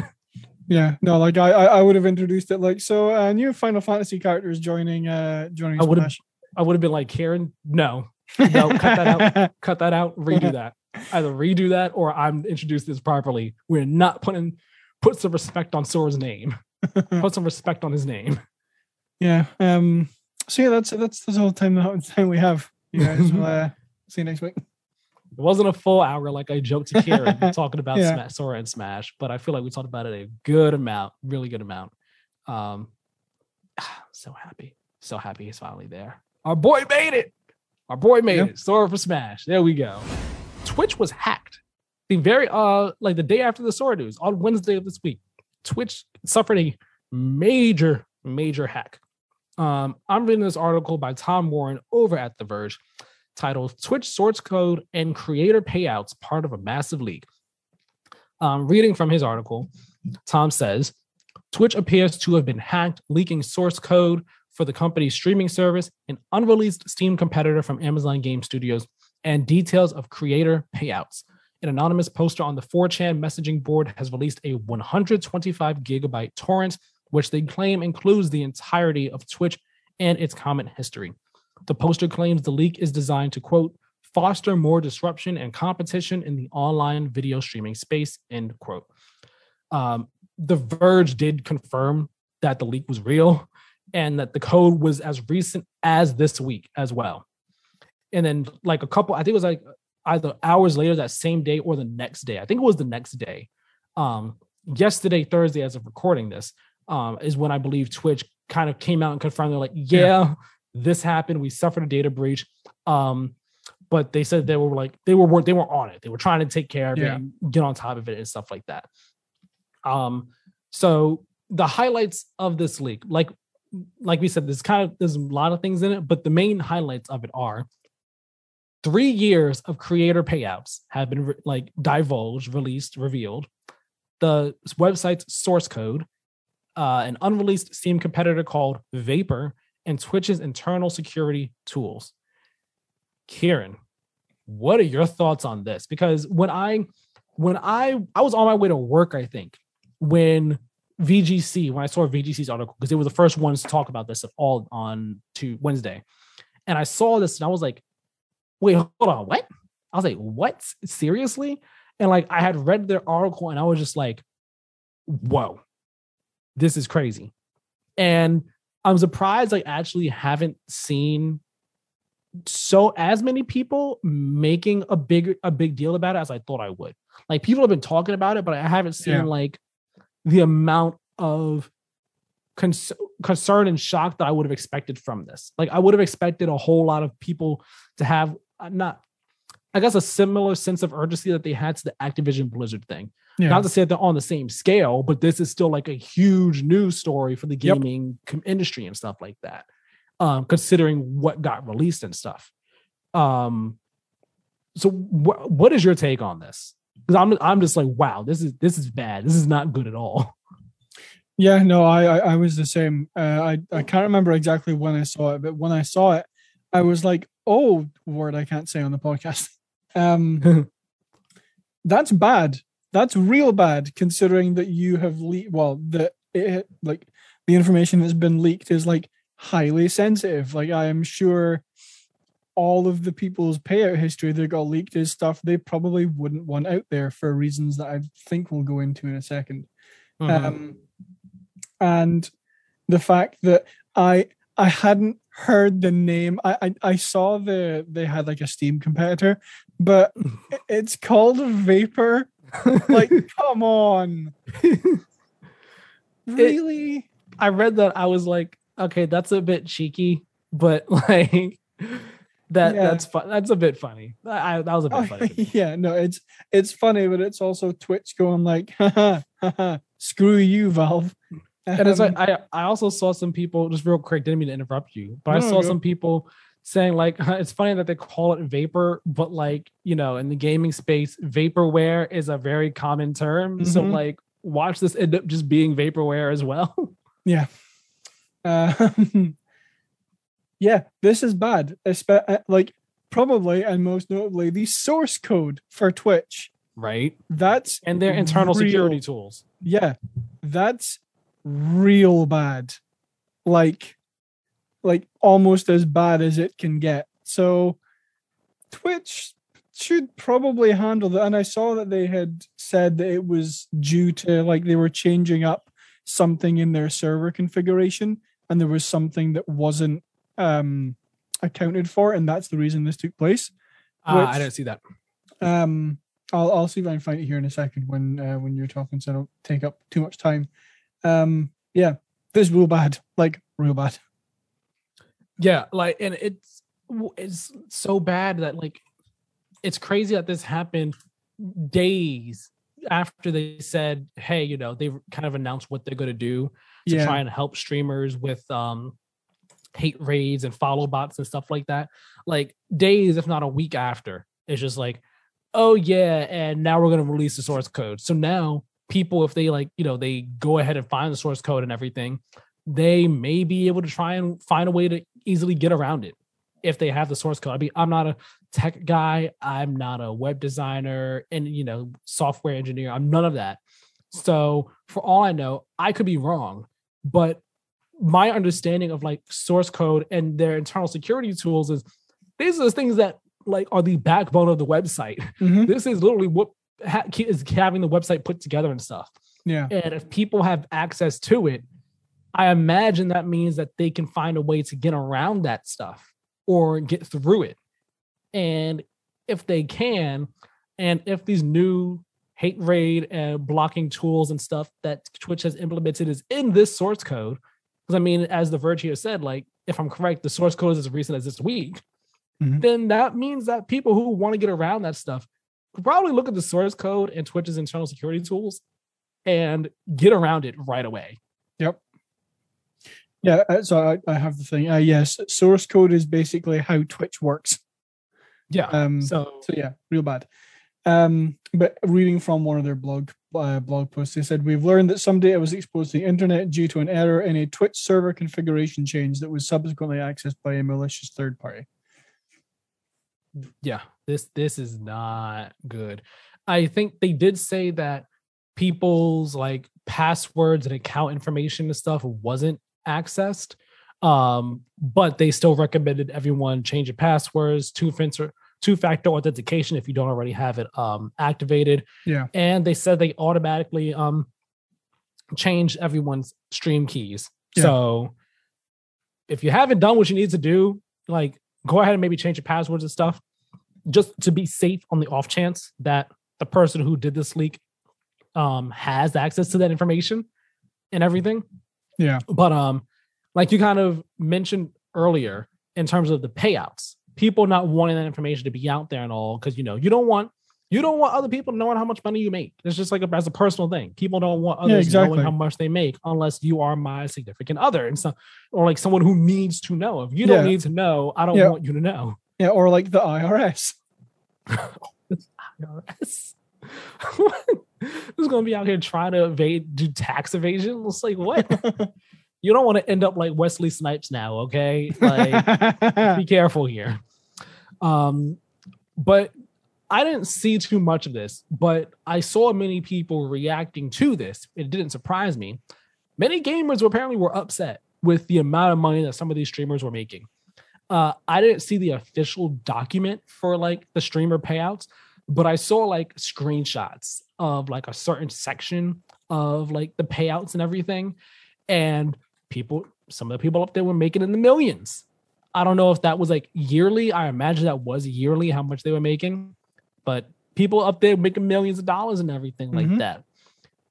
Yeah, no, like I, I, would have introduced it like so. Uh, new Final Fantasy characters joining, uh, joining.
I would've- I would have been like, Kieran, no, no, cut that out. *laughs* cut that out, redo that. Either redo that or I'm introduced this properly. We're not putting put some respect on Sora's name. *laughs* Put some respect on his name.
yeah. Um. So yeah, that's that's that's all the time the *laughs* time we have. You guys, we'll, uh, *laughs* see you next week.
It wasn't a full hour like I joked to Kieran *laughs* talking about
Yeah.
Smash, Sora and Smash, but I feel like we talked about it a good amount, really good amount. Um, *sighs* so happy, so happy he's finally there. Our boy made it. Our boy made
Yeah.
it. Sora for Smash. There we go. Twitch was hacked. The very uh like the day after the Sora news on Wednesday of this week, Twitch suffered a major, major hack. Um, I'm reading this article by Tom Warren over at The Verge titled Twitch Source Code and Creator Payouts Part of a Massive Leak. Um, reading from his article, Tom says Twitch appears to have been hacked, leaking source code for the company's streaming service, an unreleased Steam competitor from Amazon Game Studios, and details of creator payouts. An anonymous poster on the 4chan messaging board has released a 125 gigabyte torrent, which they claim includes the entirety of Twitch and its comment history. The poster claims the leak is designed to, quote, foster more disruption and competition in the online video streaming space, end quote. Um, the Verge did confirm that the leak was real and that the code was as recent as this week as well. And then like a couple, I think it was like either hours later that same day or the next day. I think it was the next day. Um, yesterday, Thursday, as of recording this, um, is when I believe Twitch kind of came out and confirmed they're like, yeah, yeah. this happened. We suffered a data breach. Um, but they said they were like they were they were on it. They were trying to take care of yeah. it get on top of it and stuff like that. Um, so the highlights of this leak, like like we said, there's kind of there's a lot of things in it, but the main highlights of it are three years of creator payouts have been like divulged, released, revealed. The website's source code, uh, an unreleased Steam competitor called Vapor, and Twitch's internal security tools. Kieran, what are your thoughts on this? Because when I when I I was on my way to work, I think when VGC when I saw VGC's article because they were the first ones to talk about this at all on to Wednesday, and I saw this and I was like, wait, hold on, what? I was like, what? Seriously? And like I had read their article and I was just like, whoa, this is crazy. And I'm surprised I actually haven't seen so as many people making a big a big deal about it as I thought I would. Like people have been talking about it, but I haven't seen yeah. like the amount of cons- concern and shock that I would have expected from this. Like I would have expected a whole lot of people to have uh, not I guess a similar sense of urgency that they had to the Activision Blizzard thing. Yeah. Not to say they're on the same scale, but this is still like a huge news story for the gaming yep. industry and stuff like that um, considering what got released and stuff. Um, so wh- what is your take on this? Because I'm I'm just like, wow, this is this is bad. This is not good at all. *laughs*
Yeah, no, I I, I was the same. Uh, I I can't remember exactly when I saw it, but when I saw it, I was like, oh, word I can't say on the podcast. *laughs* Um, *laughs* that's bad. That's real bad, considering that you have leaked. Well, the it like the information that's been leaked is like highly sensitive. Like I am sure all of the people's payout history that got leaked is stuff they probably wouldn't want out there for reasons that I think we'll go into in a 2nd mm-hmm. um, and the fact that I I hadn't heard the name. I, I I saw the they had like a Steam competitor, but *laughs* it's called Vapor. *laughs* like, come on. *laughs* really?
It, I read that I was like, okay, that's a bit cheeky, but *laughs* like that yeah. that's fun. That's a bit funny. I, that was a bit oh, funny.
yeah, no, it's it's funny, but it's also Twitch going like, screw you, Valve.
And it's like um, I I also saw some people just real quick. Didn't mean to interrupt you, but no, I saw some people saying like *laughs* it's funny that they call it vapor, but like you know in the gaming space, vaporware is a very common term. Mm-hmm. So like watch this end up just being vaporware as well. *laughs*
Yeah. Um, *laughs* yeah, this is bad. Uh, like probably and most notably the source code for Twitch.
Right.
That's
and their internal real, security tools.
Yeah, that's real bad. Like, like almost as bad as it can get. So, Twitch should probably handle that. And I saw that they had said that it was due to like they were changing up something in their server configuration and there was something that wasn't um, accounted for, and that's the reason this took place.
Uh, I don't see that.
Um, I'll I'll see if I can find it here in a second when uh, when you're talking, so I don't take up too much time. Um, yeah, this is real bad, like real bad. *laughs*
Yeah, like, and it's it's so bad that like it's crazy that this happened days after they said, "Hey, you know," they've kind of announced what they're going to do to yeah. try and help streamers with um hate raids and follow bots and stuff like that. Like days, if not a week after, it's just like, oh yeah, and now we're gonna release the source code. So now people, if they like, you know, they go ahead and find the source code and everything, they may be able to try and find a way to easily get around it if they have the source code. I mean, I'm not a tech guy, I'm not a web designer and you know, software engineer. I'm none of that. So for all I know, I could be wrong but my understanding of like source code and their internal security tools is these are the things that like are the backbone of the website. Mm-hmm. This is literally what ha- is having the website put together and stuff.
Yeah.
And if people have access to it, I imagine that means that they can find a way to get around that stuff or get through it. And if they can, and if these new hate raid and blocking tools and stuff that Twitch has implemented is in this source code, because I mean, as the Verge here said, like if I'm correct, the source code is as recent as this week,
Mhm.
then that means that people who want to get around that stuff could probably look at the source code and Twitch's internal security tools and get around it right away.
Yeah, uh, so I, I have the thing. Uh, yes, source code is basically how Twitch works.
Yeah.
Um,
so
so yeah, real bad. Um, but reading from one of their blog uh, blog posts, they said we've learned that some data was exposed to the internet due to an error in a Twitch server configuration change that was subsequently accessed by a malicious third party.
yeah, this this is not good. I think they did say that people's like passwords and account information and stuff wasn't accessed. Um, but they still recommended everyone change your passwords, two factor two factor authentication if you don't already have it um activated.
Yeah.
And they said they automatically um change everyone's stream keys.
Yeah.
So if you haven't done what you need to do, like go ahead and maybe change your passwords and stuff just to be safe on the off chance that the person who did this leak um has access to that information and everything
Yeah.
but um like you kind of mentioned earlier in terms of the payouts people not wanting that information to be out there and all because you know you don't want you don't want other people knowing how much money you make it's just like a, as a personal thing people don't want others
exactly.
knowing how much they make unless you are my significant other and so or like someone who needs to know if you don't
Yeah.
need to know i don't
Yeah.
want you to know
Yeah, or like the IRS. *laughs*
IRS. *laughs* Who's gonna be out here trying to evade, do tax evasion? It's like what? *laughs* you don't want to end up like Wesley Snipes now, okay? Like, *laughs* be careful here. Um, but I didn't see too much of this, but I saw many people reacting to this. It didn't surprise me. Many gamers apparently were upset with the amount of money that some of these streamers were making. Uh, I didn't see the official document for like the streamer payouts, but I saw like screenshots of like a certain section of like the payouts and everything. And people, some of the people up there were making in the millions. I don't know if that was like yearly. I imagine that was yearly how much they were making, but people up there making millions of dollars and everything like
Mhm.
that.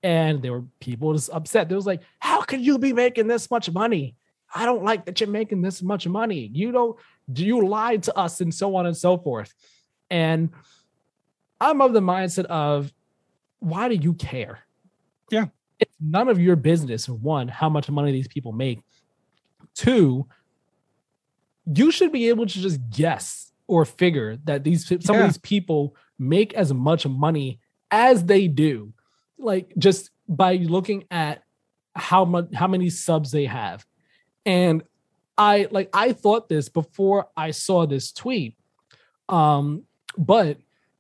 And there were people just upset. They was like, "How could you be making this much money? I don't like that you're making this much money. You don't. Do you lied to us and so on and so forth?" And I'm of the mindset of, why do you care?
Yeah.
It's none of your business. One, how much money these people make. Two, you should be able to just guess or figure that these some
Yeah.
of these people make as much money as they do, like just by looking at how much how many subs they have. And I like I thought this before I saw this tweet. Um, but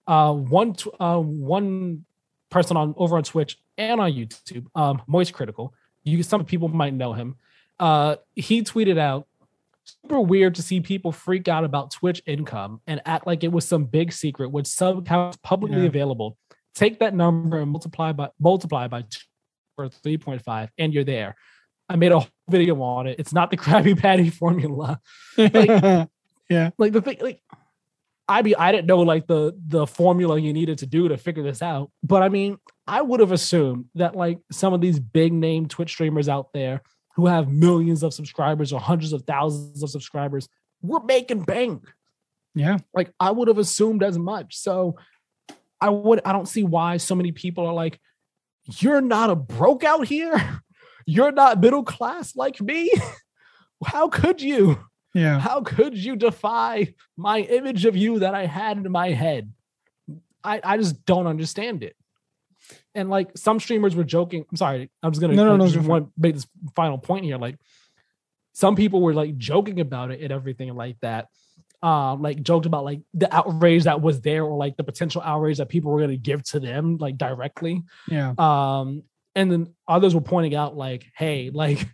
uh one uh one person on over on Twitch and on YouTube, um, Moist Critical, you some people might know him. Uh he tweeted out super weird to see people freak out about Twitch income and act like it was some big secret with sub accounts publicly
Yeah.
available. Take that number and multiply by multiply by two or 3.5 and you're there. I made a whole video on it. It's not the *laughs* Krabby Patty formula. *laughs*
yeah.
Like the thing, like I be I didn't know like the the formula you needed to do to figure this out. But I mean, I would have assumed that like some of these big name Twitch streamers out there who have millions of subscribers or hundreds of thousands of subscribers were making bank.
Yeah.
Like I would have assumed as much. So I would I don't see why so many people are like, you're not a broke out here. *laughs* You're not middle class like me. *laughs* How could you?
Yeah.
How could you defy my image of you that I had in my head? I, I just don't understand it. And like some streamers were joking. I'm sorry. I'm just gonna
no, no, no,
just want to make this final point here. Like some people were like joking about it and everything like that. Um, like joked about like the outrage that was there or like the potential outrage that people were gonna give to them like directly.
Yeah.
Um, and then others were pointing out like, hey, like,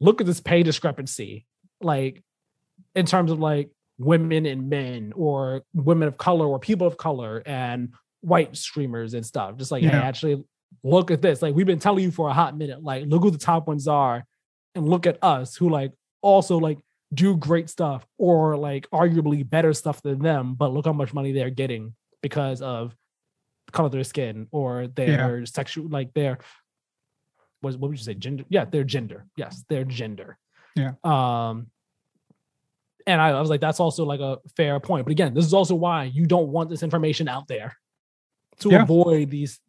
look at this pay discrepancy, like, in terms of like women and men, or women of color, or people of color, and white streamers and stuff. Just like, hey, actually, look at this. Like, we've been telling you for a hot minute. Like, look who the top ones are. and look at us who like also like do great stuff or like arguably better stuff than them, but look how much money they're getting because of the color of their skin or their sexual like their what, what would you say gender yeah their gender yes their gender
Yeah.
um and I, I was like that's also like a fair point. But again this is also why you don't want this information out there to
Yeah.
avoid these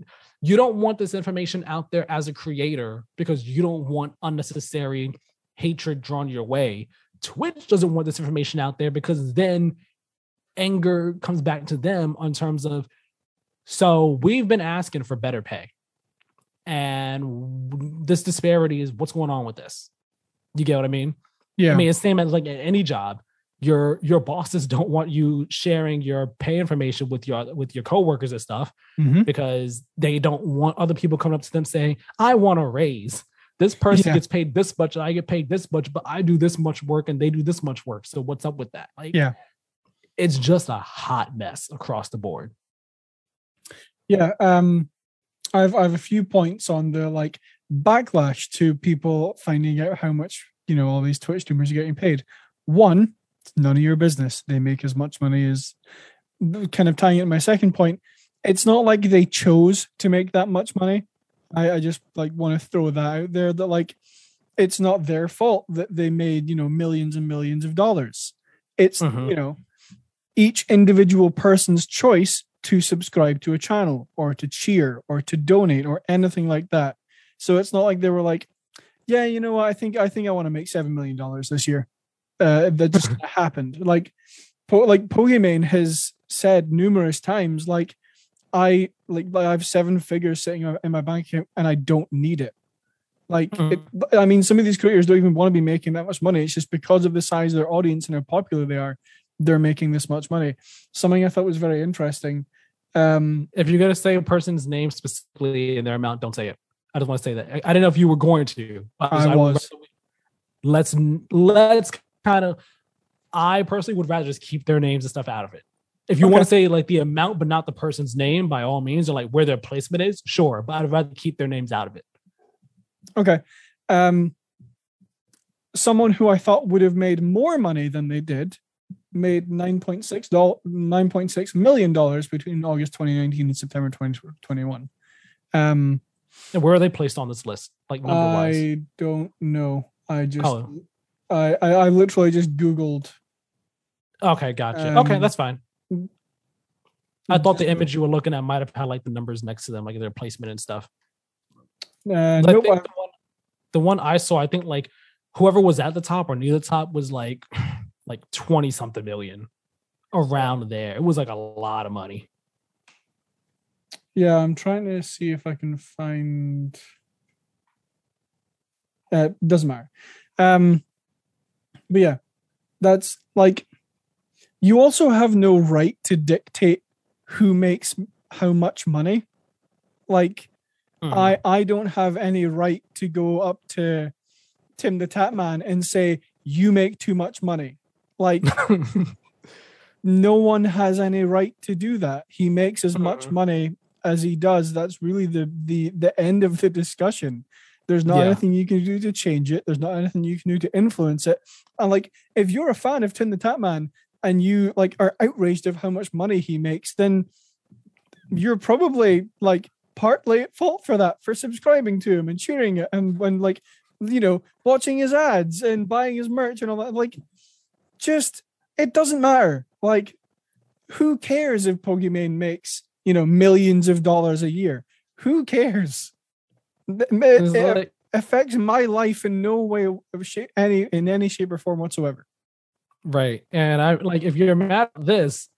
you don't want this information out there as a creator because you don't want unnecessary hatred drawn your way. Twitch doesn't want this information out there because then anger comes back to them on terms of so we've been asking for better pay. And this disparity is what's going on with this. You get what i mean?
Yeah.
i mean it's same as like any job your your bosses don't want you sharing your pay information with your with your coworkers and stuff
Mhm.
because they don't want other people coming up to them saying i want a raise this person
Yeah.
gets paid this much and i get paid this much but i do this much work and they do this much work so what's up with that like
Yeah.
it's just a hot mess across the board
Yeah, um, I've I've a few points on the like backlash to people finding out how much you know all these Twitch streamers are getting paid. One, none of your business. They make as much money as kind of tying it my second point. It's not like they chose to make that much money. I, I just like want to throw that out there that like it's not their fault that they made you know millions and millions of dollars. It's
Mhm.
you know each individual person's choice to subscribe to a channel or to cheer or to donate or anything like that. So it's not like they were like, yeah, you know what? I think I think I want to make seven million dollars this year. Uh, that just *laughs* happened. Like, po- like Pokimane has said numerous times, like I like I have seven figures sitting in my bank account and I don't need it. Like, it, I mean, some of these creators don't even want to be making that much money. It's just because of the size of their audience and how popular they are, they're making this much money. Something I thought was very interesting. Um,
if you're gonna say a person's name specifically and their amount, don't say it. I just want to say that. I, I didn't know if you were going to. but
I was.
rather- Let's let's kind of. I personally would rather just keep their names and stuff out of it. If you want to say like the amount, but not the person's name, by all means, or like where their placement is, sure. But I'd rather keep their names out of it.
Okay. Um, someone who I thought would have made more money than they did made nine point six dollars, nine point six million dollars between August 2019 and September 2021. Um,
And where are they placed on this list? Like number wise.
I don't know. I just,
Oh.
I, I, I literally just Googled.
Okay, gotcha. okay,
Um,
that's fine. I thought the image you were looking at might have had like the numbers next to them, like their placement and stuff.
Uh, nope, I-
the, one, the one I saw, I think like whoever was at the top or near the top was like *sighs* like 20 something million around there. It was like a lot of money.
Yeah, I'm trying to see if I can find. Uh, doesn't matter. Um, but yeah, that's like you also have no right to dictate who makes how much money. Like
Mhm.
I I don't have any right to go up to Tim the Tatman and say you make too much money. Like *laughs* no one has any right to do that. He makes as much
Mhm.
money as he does. That's really the the the end of the discussion. There's not
Yeah.
anything you can do to change it. There's not anything you can do to influence it. And like if you're a fan of Tim the Tatman and you like are outraged of how much money he makes, then you're probably like partly at fault for that, for subscribing to him and cheering it and when like you know, watching his ads and buying his merch and all that. Like just it doesn't matter. Like, who cares if Pokimane makes you know millions of dollars a year? Who cares? It, it
like-
affects my life in no way, shape, any in any shape or form whatsoever.
right. And I like if you're mad at this,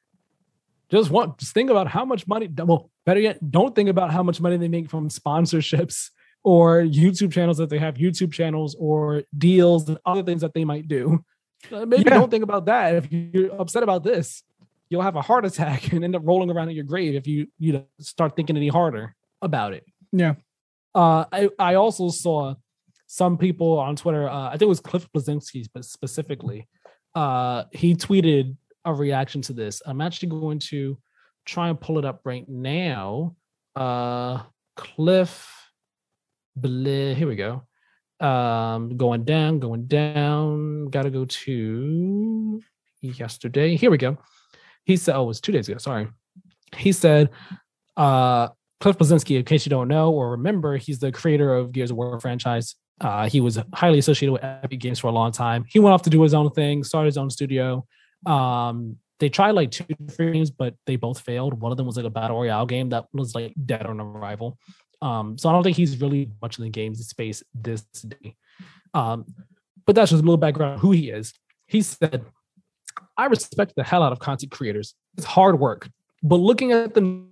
just want just think about how much money well, better yet, don't think about how much money they make from sponsorships or YouTube channels that they have YouTube channels or deals and other things that they might do. Uh, Maybe
Yeah.
don't think about that. If you're upset about this, you'll have a heart *laughs* attack and end up rolling around in your grave if you you know start thinking any harder about it.
Yeah.
Uh, I I also saw some people on Twitter. Uh, I think it was Cliff Bleszinski, but specifically, uh, he tweeted a reaction to this. I'm actually going to try and pull it up right now. Uh, Cliff, Bla- here we go. Um, going down, going down. Got to go to yesterday. Here we go. He said, "Oh, it was two days ago." Sorry. He said, uh, Cliff Bleszinski, in case you don't know or remember, he's the creator of Gears of War franchise. Uh, he was highly associated with Epic Games for a long time. He went off to do his own thing, started his own studio. Um, they tried like two different games, but they both failed. One of them was like a battle royale game that was like dead on arrival. Um, so I don't think he's really much in the games space this day. Um, but that's just a little background who he is. He said, I respect the hell out of content creators. It's hard work. But looking at the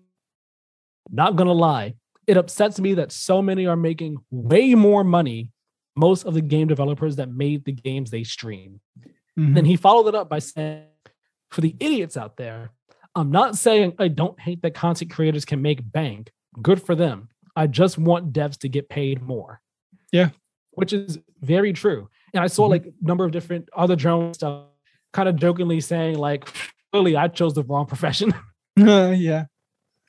not gonna lie, it upsets me that so many are making way more money, most of the game developers that made the games they stream. Mm-hmm. Then he followed it up by saying, for the idiots out there, I'm not saying I don't hate that content creators can make bank. Good for them. I just want devs to get paid more.
Yeah.
Which is very true. And I saw mm-hmm. like a number of different other journalists kind of jokingly saying, like, really, I chose the wrong profession.
uh, *laughs* *laughs* yeah.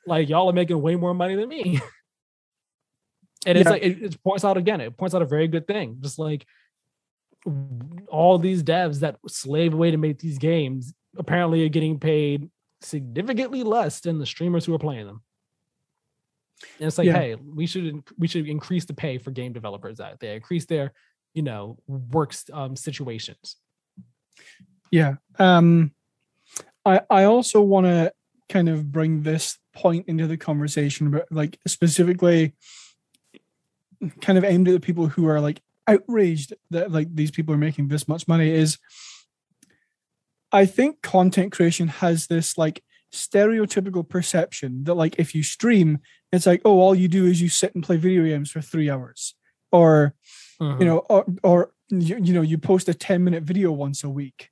Like y'all are making way more money than me. *laughs* and it's yeah. like it, it points out again, it points out a very good thing. Just like all these devs that slave away to make these games apparently are getting paid significantly less than the streamers who are playing them. And it's like, yeah. hey, we should we should increase the pay for game developers out there, increase their, you know, works um, situations.
Yeah. Um I I also want to kind of bring this point into the conversation, but like specifically kind of aimed at the people who are like outraged that like these people are making this much money is I think content creation has this like stereotypical perception that like if you stream, it's like, oh, all you do is you sit and play video games for three hours. Or mm-hmm. you know, or or you, you know, you post a 10 minute video once a week.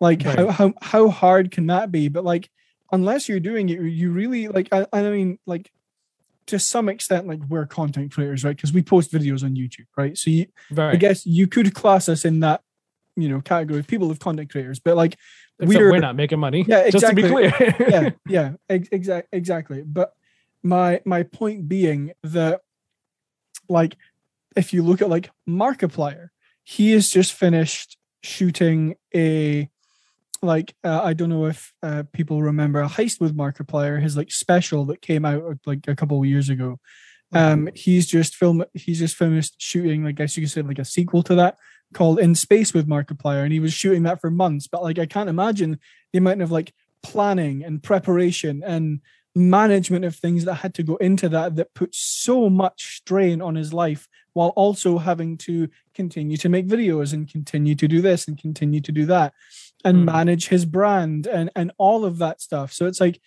Like right. how, how how hard can that be? But like unless you're doing it, you really like I, I mean, like to some extent, like we're content creators, right? Because we post videos on YouTube, right? So you, right. I guess you could class us in that, you know, category of people of content creators, but like
we're, we're not making money.
Yeah, exactly.
Just to be clear. *laughs*
yeah, *laughs* yeah, ex- exactly, exactly. But my my point being that, like, if you look at like Markiplier, he has just finished shooting a like uh, I don't know if uh, people remember a heist with Markiplier, his like special that came out uh, like a couple of years ago. Um, mm-hmm. he's just film he's just finished shooting, like I guess you could say like a sequel to that called In Space with Markiplier, and he was shooting that for months. But like I can't imagine the amount of like planning and preparation and management of things that had to go into that that put so much strain on his life while also having to continue to make videos and continue to do this and continue to do that and mm. manage his brand and and all of that stuff. So it's like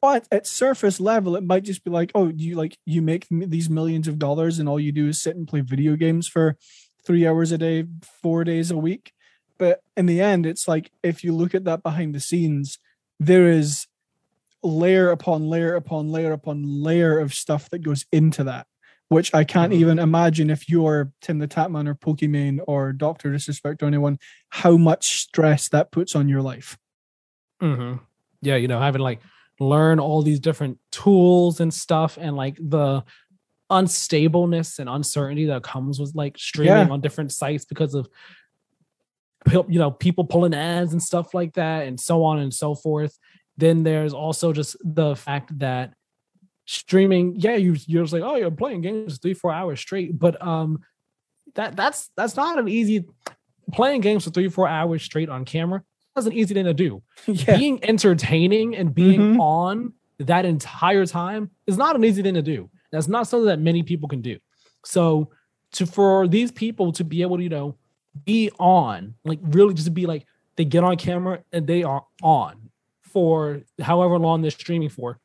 but at surface level it might just be like oh you like you make these millions of dollars and all you do is sit and play video games for 3 hours a day 4 days a week but in the end it's like if you look at that behind the scenes there is layer upon layer upon layer upon layer of stuff that goes into that which I can't mm-hmm. even imagine if you're Tim the Tatman or Pokimane or Doctor Disrespect or anyone, how much stress that puts on your life.
Mm-hmm. Yeah, you know, having like learn all these different tools and stuff, and like the unstableness and uncertainty that comes with like streaming yeah. on different sites because of you know people pulling ads and stuff like that, and so on and so forth. Then there's also just the fact that streaming yeah you you're just like oh you're playing games three four hours straight but um that that's that's not an easy playing games for three four hours straight on camera that's an easy thing to do *laughs* yeah. being entertaining and being mm-hmm. on that entire time is not an easy thing to do that's not something that many people can do so to for these people to be able to you know be on like really just be like they get on camera and they are on for however long they're streaming for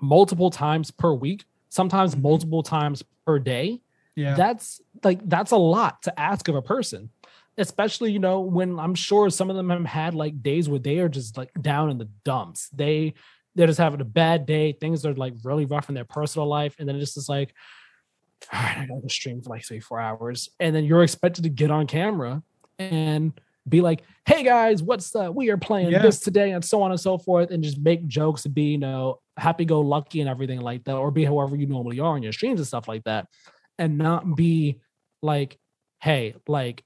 multiple times per week, sometimes mm-hmm. multiple times per day. Yeah. That's like that's a lot to ask of a person. Especially, you know, when I'm sure some of them have had like days where they are just like down in the dumps. They they're just having a bad day. Things are like really rough in their personal life. And then it's just like, all right, I gotta stream for like three, four hours. And then you're expected to get on camera and be like, hey guys, what's up? We are playing yeah. this today, and so on and so forth, and just make jokes and be, you know, happy go lucky and everything like that, or be however you normally are in your streams and stuff like that, and not be like, hey, like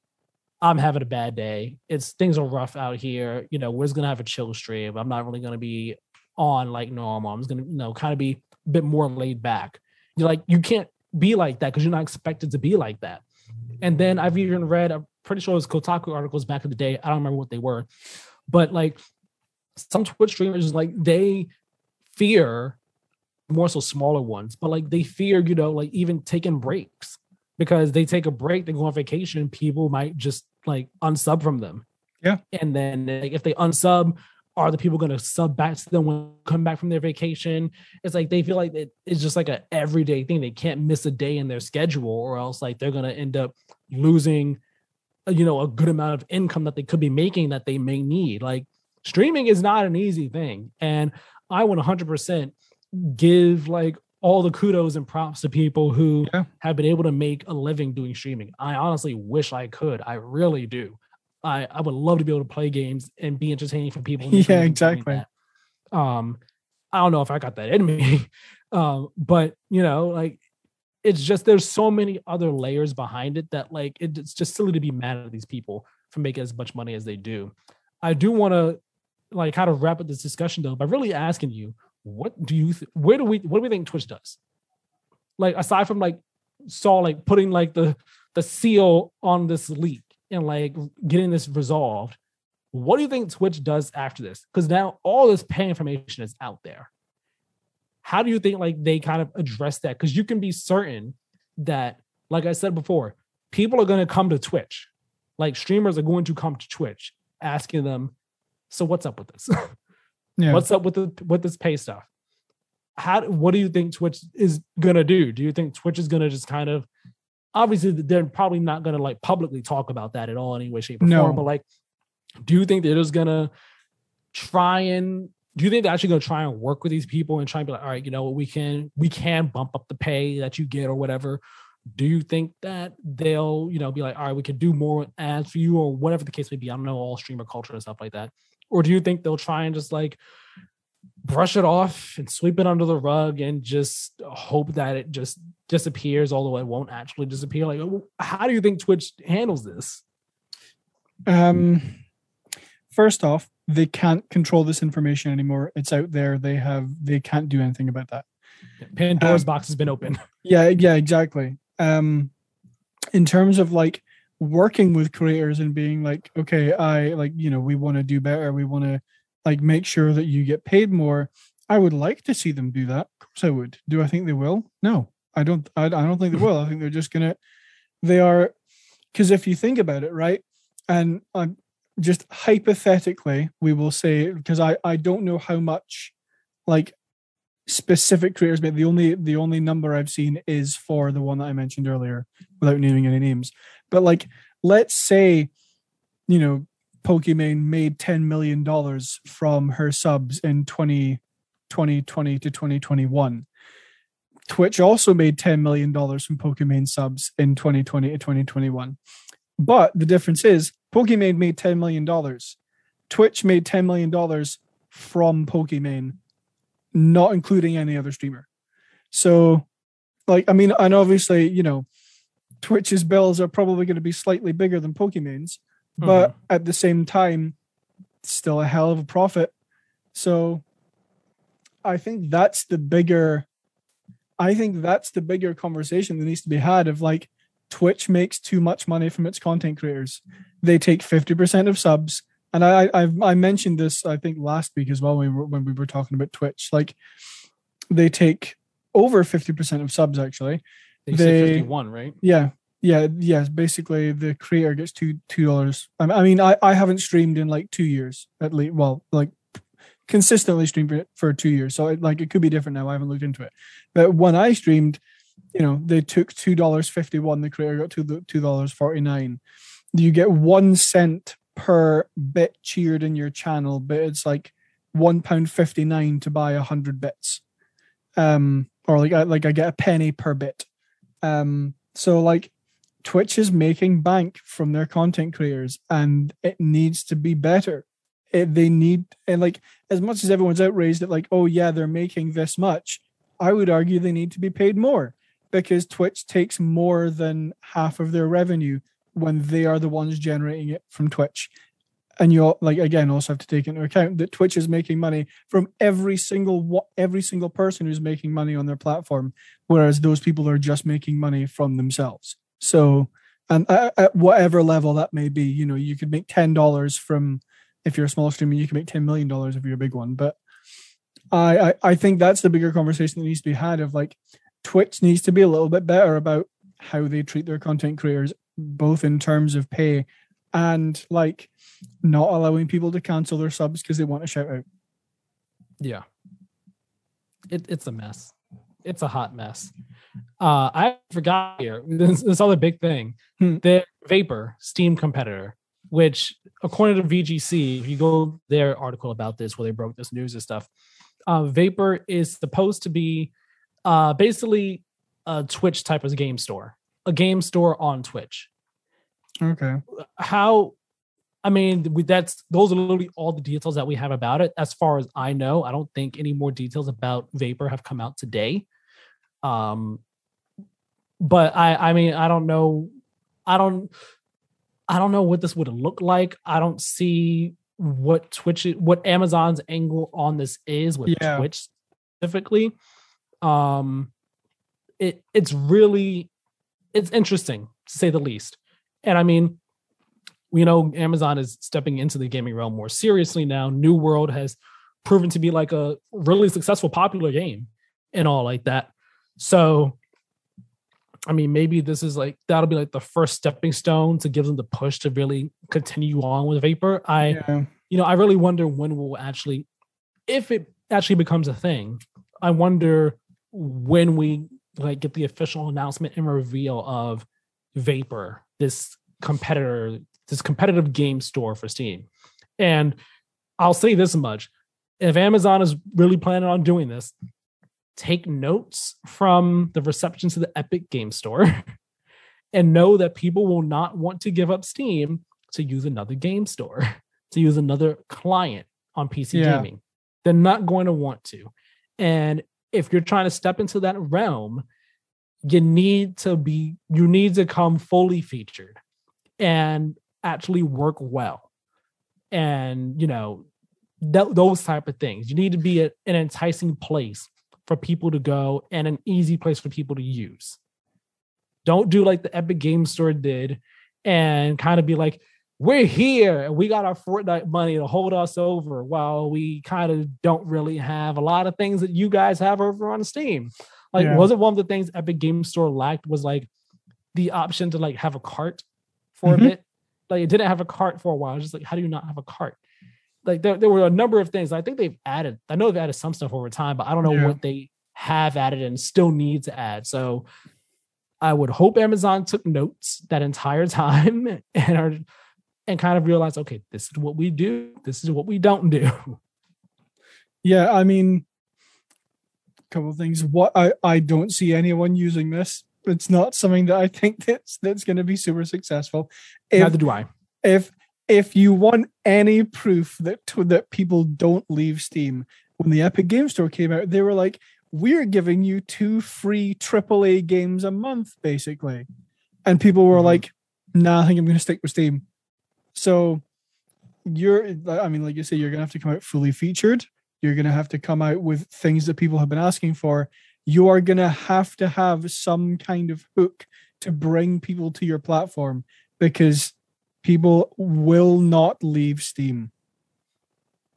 I'm having a bad day. It's things are rough out here. You know, we're just gonna have a chill stream. I'm not really gonna be on like normal. I'm just gonna, you know, kind of be a bit more laid back. You're like, you can't be like that because you're not expected to be like that. And then I've even read, I'm pretty sure it was Kotaku articles back in the day. I don't remember what they were, but like some Twitch streamers, like they fear more so smaller ones, but like they fear, you know, like even taking breaks because they take a break, they go on vacation, people might just like unsub from them.
Yeah.
And then like, if they unsub, are the people going to sub back to them when come back from their vacation? It's like they feel like it, it's just like a everyday thing. They can't miss a day in their schedule, or else like they're going to end up losing, uh, you know, a good amount of income that they could be making that they may need. Like streaming is not an easy thing, and I want 100% give like all the kudos and props to people who
Yeah.
have been able to make a living doing streaming. I honestly wish I could. I really do. I, I would love to be able to play games and be entertaining for people. and make a
Yeah, exactly.
Um, I don't know if I got that in me, *laughs* um, but you know, like it's just there's so many other layers behind it that like it, it's just silly to be mad at these people for making as much money as they do. I do want to like kind of wrap up this discussion though by really asking you, what do you th- where do we what do we think Twitch does? Like aside from like saw like putting like the the seal on this leak and like getting this resolved, what do you think Twitch does after this? Because now all this pay information is out there. How do you think like they kind of address that? Because you can be certain that, like I said before, people are going to come to Twitch. Like streamers are going to come to Twitch asking them, so what's up with this? *laughs* *laughs*
Yeah.
What's up with the with this pay stuff? How what do you think Twitch is gonna do? Do you think Twitch is gonna just kind of obviously they're probably not gonna like publicly talk about that at all in any way, shape, or
No.
form, but like do you think they're just gonna try and do you think they're actually gonna try and work with these people and try and be like, all right, you know what, we can we can bump up the pay that you get or whatever? Do you think that they'll, you know, be like, all right, we can do more ads for you or whatever the case may be? I don't know all streamer culture and stuff like that. Or do you think they'll try and just like brush it off and sweep it under the rug and just hope that it just disappears, although it won't actually disappear? Like, how do you think Twitch handles this?
Um, first off, they can't control this information anymore. It's out there. They have. They can't do anything about that.
Pandora's
Um,
box has been open.
Yeah, yeah, exactly. Um, in terms of like working with creators and being like, okay, I like, you know, we want to do better. We want to like make sure that you get paid more. I would like to see them do that. Of course, I would. Do I think they will? No, I don't. I, I don't think they will. I think they're just gonna. They are, because if you think about it, right, and um, just hypothetically, we will say because I I don't know how much, like specific creators but the only the only number i've seen is for the one that i mentioned earlier without naming any names but like let's say you know pokimane made 10 million dollars from her subs in 20 2020 to 2021 twitch also made 10 million dollars from pokimane subs in 2020 to 2021 but the difference is pokimane made 10 million dollars. Twitch made 10 million dollars from pokimane not including any other streamer. So, like, I mean, and obviously, you know, Twitch's bills are probably going to be slightly bigger than Pokimane's, mm-hmm. but at the same time, still a hell of a profit. So, I think that's the bigger, I think that's the bigger conversation that needs to be had of like, Twitch makes too much money from its content creators. They take 50% of subs and I, I I mentioned this I think last week as well when we were, when we were talking about Twitch. Like they take over fifty percent of subs actually.
They
they-
51, right?
Yeah, yeah, yes. Basically, the creator gets two two dollars. I mean, I I haven't streamed in like two years at least. Well, like consistently streamed for, for two years, so it, like it could be different now. I haven't looked into it, but when I streamed, you know, they took two dollars fifty one. The creator got two two dollars forty nine. You get one cent per bit cheered in your channel, but it's like one pound fifty nine to buy a hundred bits, um, or like I, like I get a penny per bit. Um, so like Twitch is making bank from their content creators, and it needs to be better. It, they need and like as much as everyone's outraged at like, oh yeah, they're making this much. I would argue they need to be paid more. because Twitch takes more than half of their revenue when they are the ones generating it from Twitch. And you like again also have to take into account that Twitch is making money from every single every single person who's making money on their platform, whereas those people are just making money from themselves. So, and at whatever level that may be, you know, you could make ten dollars from if you're a small streamer, you can make ten million dollars if you're a big one. But I, I I think that's the bigger conversation that needs to be had of like Twitch needs to be a little bit better about how they treat their content creators, both in terms of pay and like not allowing people to cancel their subs because they want to shout out.
Yeah. It, it's a mess. It's a hot mess. Uh, I forgot here this, this other big thing. Hmm. The Vapor Steam competitor, which according to VGC, if you go their article about this where they broke this news and stuff, uh, Vapor is supposed to be uh, basically a Twitch type of game store, a game store on Twitch.
Okay.
How? I mean, that's those are literally all the details that we have about it. As far as I know, I don't think any more details about Vapor have come out today. Um, but I, I mean, I don't know. I don't. I don't know what this would look like. I don't see what Twitch, what Amazon's angle on this is with yeah. Twitch specifically. Um, it it's really it's interesting to say the least. And I mean, we know Amazon is stepping into the gaming realm more seriously now. New World has proven to be like a really successful, popular game and all like that. So, I mean, maybe this is like that'll be like the first stepping stone to give them the push to really continue on with Vapor. I, yeah. you know, I really wonder when we'll actually, if it actually becomes a thing, I wonder when we like get the official announcement and reveal of Vapor this competitor, this competitive game store for Steam. And I'll say this much if Amazon is really planning on doing this, take notes from the reception to the Epic Game Store *laughs* and know that people will not want to give up Steam to use another game store, *laughs* to use another client on PC yeah. gaming. They're not going to want to. And if you're trying to step into that realm, you need to be you need to come fully featured and actually work well. And you know th- those type of things. You need to be a, an enticing place for people to go and an easy place for people to use. Don't do like the epic game store did and kind of be like we're here and we got our Fortnite money to hold us over while we kind of don't really have a lot of things that you guys have over on Steam. Like, yeah. was it one of the things Epic Game Store lacked was like the option to like have a cart for mm-hmm. a bit? Like, it didn't have a cart for a while. just like, how do you not have a cart? Like, there, there were a number of things. I think they've added. I know they've added some stuff over time, but I don't know yeah. what they have added and still need to add. So, I would hope Amazon took notes that entire *laughs* time and are and kind of realized, okay, this is what we do. This is what we don't do.
Yeah, I mean, couple of things. What I, I don't see anyone using this. It's not something that I think *laughs* that's that's going to be super successful.
If, Neither do I.
If if you want any proof that that people don't leave Steam, when the Epic Game Store came out, they were like, "We're giving you two free AAA games a month, basically," and people were mm-hmm. like, "Nah, I think I'm going to stick with Steam." So you're, I mean, like you say, you're going to have to come out fully featured you're going to have to come out with things that people have been asking for. You are going to have to have some kind of hook to bring people to your platform because people will not leave Steam.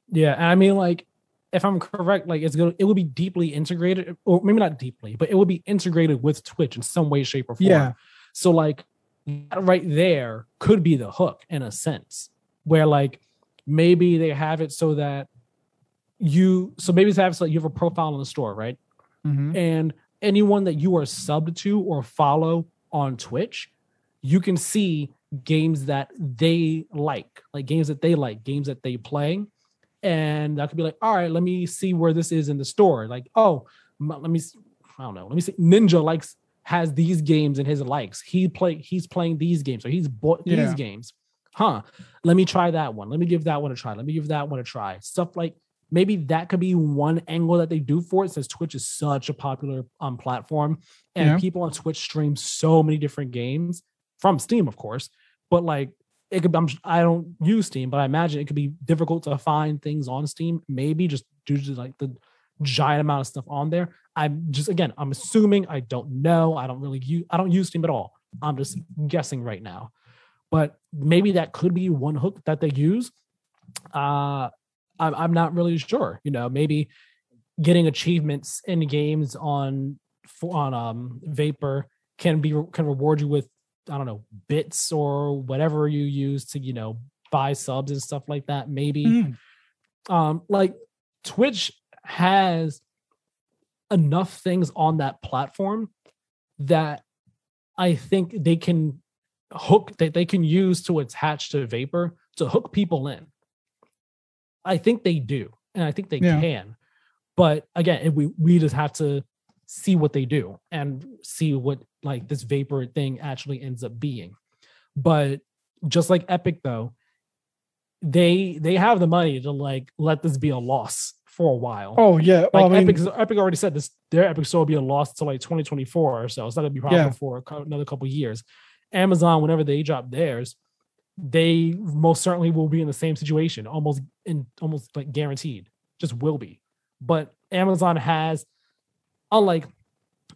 Yeah, I mean, like, if I'm correct, like it's gonna, it will be deeply integrated, or maybe not deeply, but it will be integrated with Twitch in some way, shape, or form. Yeah. So, like, right there could be the hook in a sense, where like maybe they have it so that you so maybe it's have like you have a profile in the store, right? Mm-hmm. And anyone that you are subbed to or follow on Twitch, you can see games that they like, like games that they like, games that they play. And that could be like, all right, let me see where this is in the store. Like, oh, let me, I don't know, let me see. Ninja likes has these games in his likes. He play, he's playing these games, or he's bought yeah. these games. Huh? Let me try that one. Let me give that one a try. Let me give that one a try. Stuff like maybe that could be one angle that they do for it since twitch is such a popular um, platform and
Yeah.
people on twitch stream so many different games from steam of course but like it could I'm, i don't use steam but i imagine it could be difficult to find things on steam maybe just due to like the giant amount of stuff on there. I'm just again i'm assuming i don't know i don't really use i don't use steam at all. I'm just guessing right now. But maybe that could be one hook that they use. Uh I'm, I'm not really sure you know maybe getting achievements in games on on um vapor can be can reward you with i don't know bits or whatever you use to you know buy subs and stuff like that maybe
Mm.
um like twitch has enough things on that platform that i think they can hook that they can use to attach to vapor to hook people in i think they do and i think they
Yeah.
can but again we we just have to see what they do and see what like this vapor thing actually ends up being but just like epic though they they have the money to like let this be a loss for a while
Oh yeah. Well,
like
I mean,
Epic, Epic already said this. Their Epic Store will be a loss to like 2024 or so. It's not gonna be profitable
Yeah.
for another couple years. Amazon, whenever they drop theirs, they most certainly will be in the same situation, almost in almost like guaranteed, just will be. But Amazon has, unlike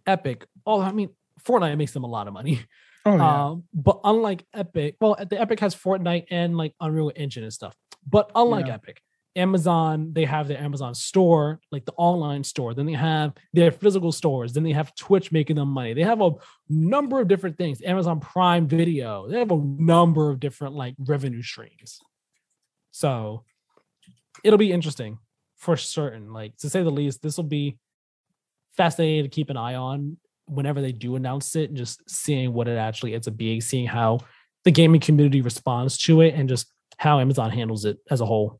Epic, oh, I mean, Fortnite makes them a lot of money.
oh yeah.
Um, but unlike Epic, well, the Epic has Fortnite and like Unreal Engine and stuff. But unlike
Yeah.
Epic, Amazon, they have their Amazon store, like the online store. Then they have their physical stores. Then they have Twitch making them money. They have a number of different things. Amazon Prime Video. They have a number of different like revenue streams. So it'll be interesting for certain. Like to say the least, this will be fascinating to keep an eye on whenever they do announce it and just seeing what it actually ends up being, seeing how the gaming community responds to it and just how Amazon handles it as a whole.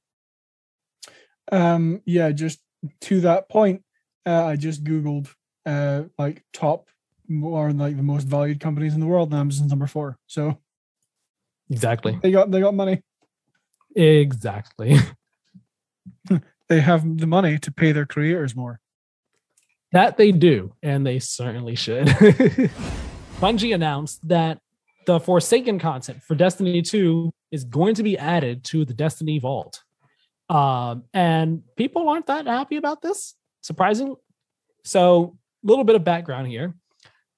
Um, yeah, just to that point, uh, I just googled uh like top or like the most valued companies in the world, and Amazon's number four. So
Exactly.
they got they got money.
Exactly. *laughs*
They have the money to pay their creators more.
That they do, and they certainly should. *laughs* Bungie announced that the Forsaken content for Destiny 2 is going to be added to the Destiny Vault. Um, and people aren't that happy about this, surprising. So, a little bit of background here.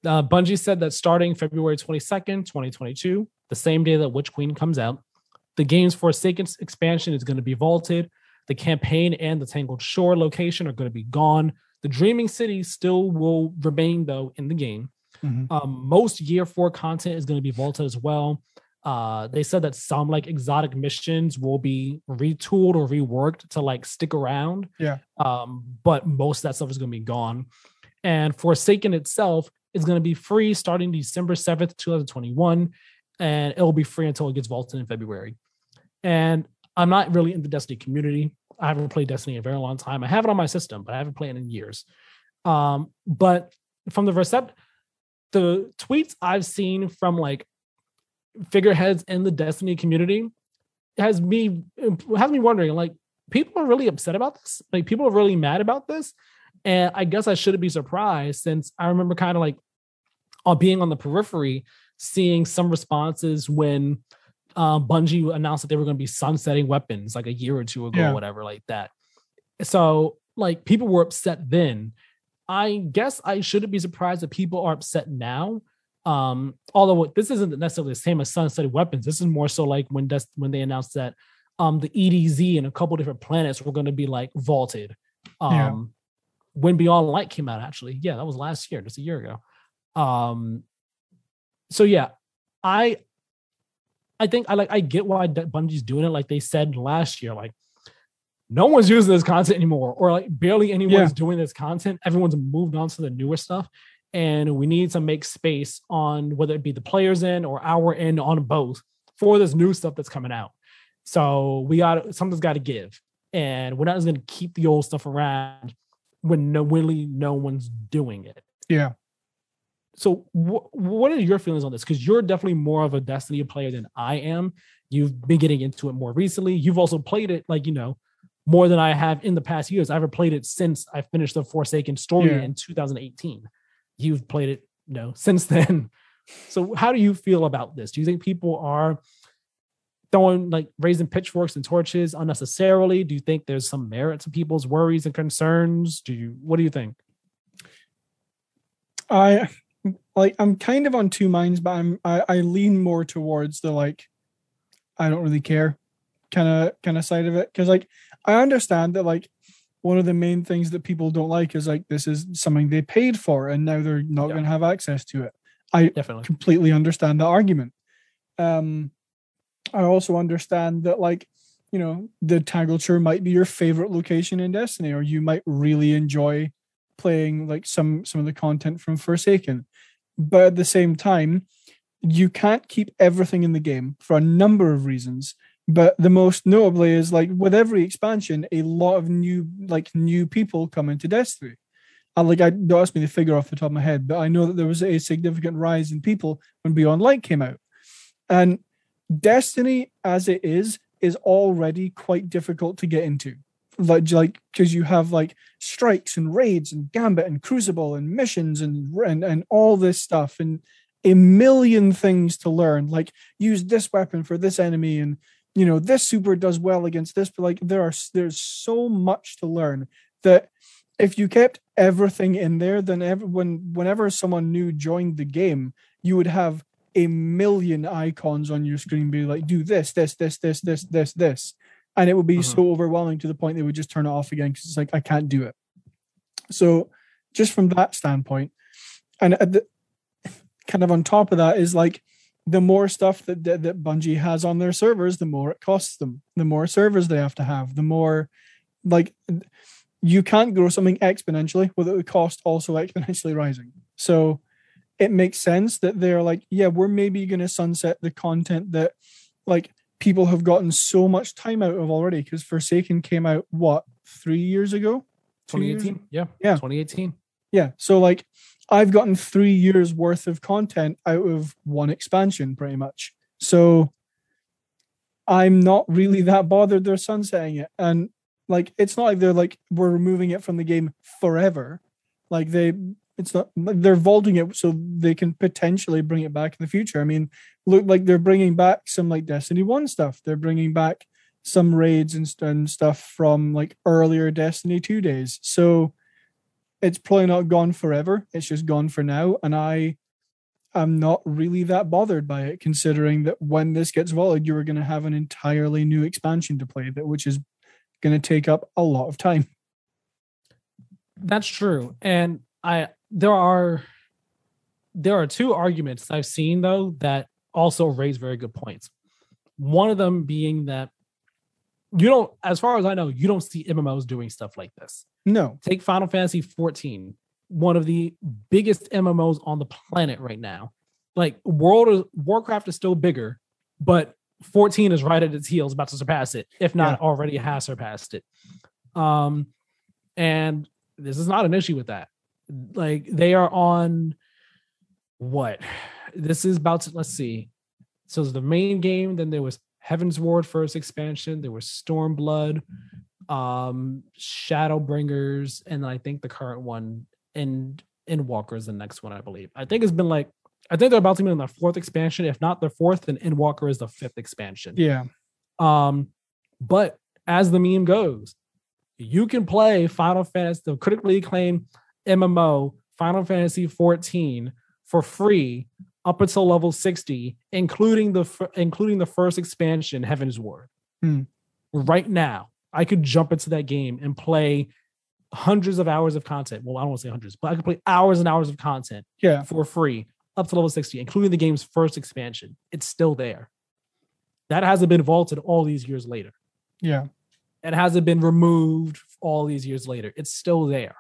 Uh, Bungie said that starting February 22nd, 2022, the same day that Witch Queen comes out, the game's Forsaken expansion is going to be vaulted. The campaign and the Tangled Shore location are going to be gone. The Dreaming City still will remain, though, in the game.
Mhm.
Um, most year four content is going to be vaulted as well. Uh, they said that some like exotic missions will be retooled or reworked to like stick around.
Yeah.
Um, but most of that stuff is going to be gone. And Forsaken itself is going to be free starting December 7th, 2021. And it'll be free until it gets vaulted in February. And I'm not really in the Destiny community. I haven't played Destiny in a very long time. I have it on my system, but I haven't played it in years. Um, but from the recept, the tweets I've seen from like figureheads in the Destiny community has me has me wondering like people are really upset about this. Like people are really mad about this, and I guess I shouldn't be surprised since I remember kind of like on being on the periphery, seeing some responses when uh, Bungie announced that they were going to be sunsetting weapons like a year or two ago,
Yeah.
or whatever, like that. So, like, people were upset then. I guess I shouldn't be surprised that people are upset now. Um, although this isn't necessarily the same as sunsetting weapons. This is more so like when Des- when they announced that um the EDZ and a couple different planets were going to be like vaulted. Um,
Yeah.
when Beyond Light came out, actually, yeah, that was last year, just a year ago. Um, so yeah, I I think I like I get why Bungie's doing it. Like they said last year, like no one's using this content anymore, or like barely anyone's
Yeah.
doing this content. Everyone's moved on to the newer stuff, and we need to make space on whether it be the players in or our end on both for this new stuff that's coming out. So we got something's got to give, and we're not just going to keep the old stuff around when no really no one's doing it
Yeah.
so wh- what are your feelings on this because you're definitely more of a destiny player than i am you've been getting into it more recently you've also played it like you know more than I have in the past years. I haven't played it since I finished the Forsaken story
Yeah.
in 2018. You've played it, you know, since then. So how do you feel about this? Do you think people are throwing like raising pitchforks and torches unnecessarily? Do you think there's some merit to people's worries and concerns? Do you what do you think?
I like I'm kind of on two minds, but I'm I, I lean more towards the like I don't really care kind of kind of side of it. Cause like I understand that like one of the main things that people don't like is like this is something they paid for and now they're not
Yeah.
going to have access to it. I
Definitely.
completely understand the argument. Um, I also understand that, like, you know, the Tangled Shore might be your favorite location in Destiny, or you might really enjoy playing like some some of the content from Forsaken. But at the same time, you can't keep everything in the game for a number of reasons. But the most notably is like with every expansion, a lot of new like new people come into Destiny. And like I don't ask me the figure off the top of my head, but I know that there was a significant rise in people when Beyond Light came out. And Destiny as it is is already quite difficult to get into. Like like because you have like strikes and raids and gambit and crucible and missions and and, and all this stuff and a million things to learn. Like use this weapon for this enemy and you know this super does well against this, but like there are there's so much to learn that if you kept everything in there, then every, when whenever someone new joined the game, you would have a million icons on your screen, be like, do this, this, this, this, this, this, this, and it would be
Mhm.
so overwhelming to the point they would just turn it off again because it's like I can't do it. So, just from that standpoint, and at the, kind of on top of that is like the more stuff that, that that Bungie has on their servers, the more it costs them. The more servers they have to have, the more like you can't grow something exponentially without the cost also *laughs* exponentially rising. So it makes sense that they're like, yeah, we're maybe going to sunset the content that like people have gotten so much time out of already because Forsaken came out what three years ago? Two years?
2018. Yeah.
Yeah.
2018.
Yeah. So like I've gotten three years worth of content out of one expansion pretty much. So I'm not really that bothered they're sunsetting it. And like it's not like they're like we're removing it from the game forever. Like they it's not they're vaulting it so they can potentially bring it back in the future. I mean, look like they're bringing back some like Destiny 1 stuff. They're bringing back some raids and, and stuff from like earlier Destiny 2 days. So it's probably not gone forever. It's just gone for now. And I am not really that bothered by it, considering that when this gets vaulted, you are going to have an entirely new expansion to play, that which is going to take up a lot of time.
That's true. And I there are there are two arguments I've seen though that also raise very good points. One of them being that you don't, as far as I know, you don't see MMOs doing stuff like this.
No.
Take Final Fantasy 14, one of the biggest MMOs on the planet right now. Like World of Warcraft is still bigger, but 14 is right at its heels, about to surpass it, if not already has surpassed it. Um, and this is not an issue with that. Like they are on what? This is about to let's see. So it's the main game, then there was Heavensward first expansion, there was Stormblood, um, Shadowbringers, and I think the current one and Walker is the next one, I believe. I think it's been like I think they're about to be in the fourth expansion. If not the fourth, then Endwalker is the fifth expansion.
Yeah.
Um, but as the meme goes, you can play Final Fantasy, the critically acclaimed MMO Final Fantasy 14 for free up until level 60, including the including the first expansion, Heavensward.
Hmm.
Right now, I could jump into that game and play hundreds of hours of content. Well, I don't want to say hundreds, but I could play hours and hours of content
Yeah.
for free up to level 60, including the game's first expansion. It's still there. That hasn't been vaulted all these years later.
Yeah.
It hasn't been removed all these years later. It's still there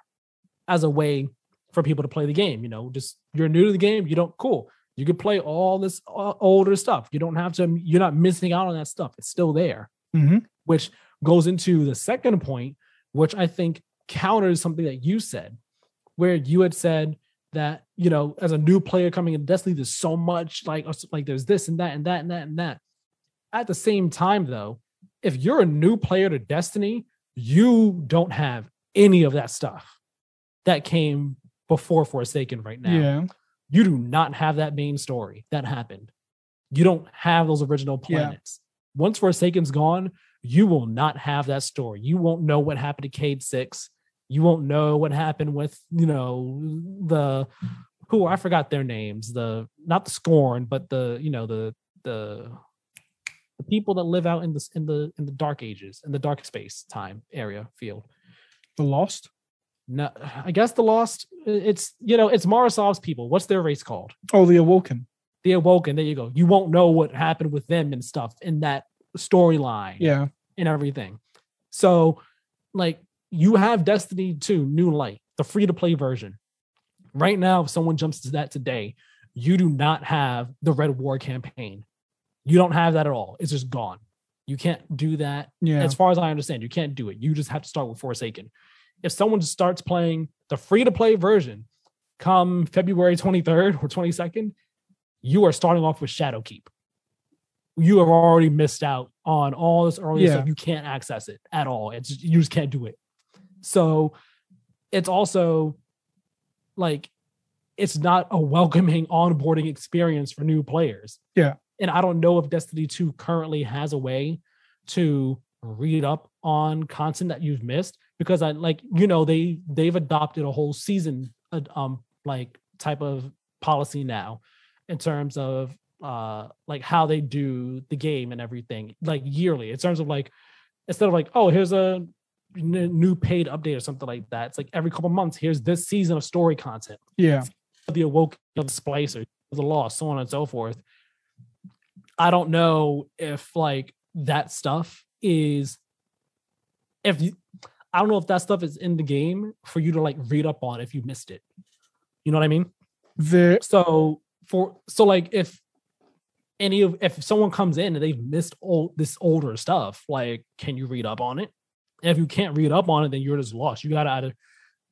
as a way for people to play the game. You know, just you're new to the game, you don't, cool. You can play all this uh, older stuff. You don't have to, you're not missing out on that stuff. It's still there
Mm-hmm.
which goes into the second point, which I think counters something that you said, where you had said that you know, as a new player coming in Destiny, there's so much like like there's this and that and that and that and that. At the same time, though, if you're a new player to Destiny, You don't have any of that stuff that came before Forsaken right now.
Yeah.
You do not have that main story that happened. You don't have those original
Yeah.
planets. Once Forsaken's gone, you will not have that story. You won't know what happened to Cayde-6. You won't know what happened with, you know, the who I forgot their names. The not the scorn, but the, you know, the the the people that live out in this in the in the dark ages, in the dark space time area field.
The Lost.
No, I guess the lost. It's you know, it's Mara Sov's people. What's their race called?
Oh, the Awoken.
The Awoken. There you go. You won't know what happened with them and stuff in that storyline
Yeah.
and everything. So, like, you have Destiny 2 New Light, the free to play version. Right now, if someone jumps to that today, you do not have the Red War campaign. You don't have that at all. It's just gone. You can't do that
Yeah.
as far as I understand, you can't do it. You just have to start with Forsaken. If someone starts playing the free to play version come February 23rd or 22nd, you are starting off with Shadowkeep. You have already missed out on all this early
Yeah.
stuff. You can't access it at all. It's you just can't do it. So it's also like it's not a welcoming onboarding experience for new players.
Yeah.
And I don't know if Destiny 2 currently has a way to read up on content that you've missed because I like you know they they've adopted a whole season uh, um like type of policy now in terms of uh like how they do the game and everything like yearly. In terms of like instead of like oh here's a n- new paid update or something like that it's like every couple months here's this season of story content.
Yeah.
the awoke the splicer the lost so on and so forth. I don't know if like that stuff is if you i don't know if that stuff is in the game for you to like read up on if you missed it. You know what i mean?
The
so for so like if any of if someone comes in and they've missed all this older stuff like can you read up on it and if you can't read up on it then you're just lost you gotta either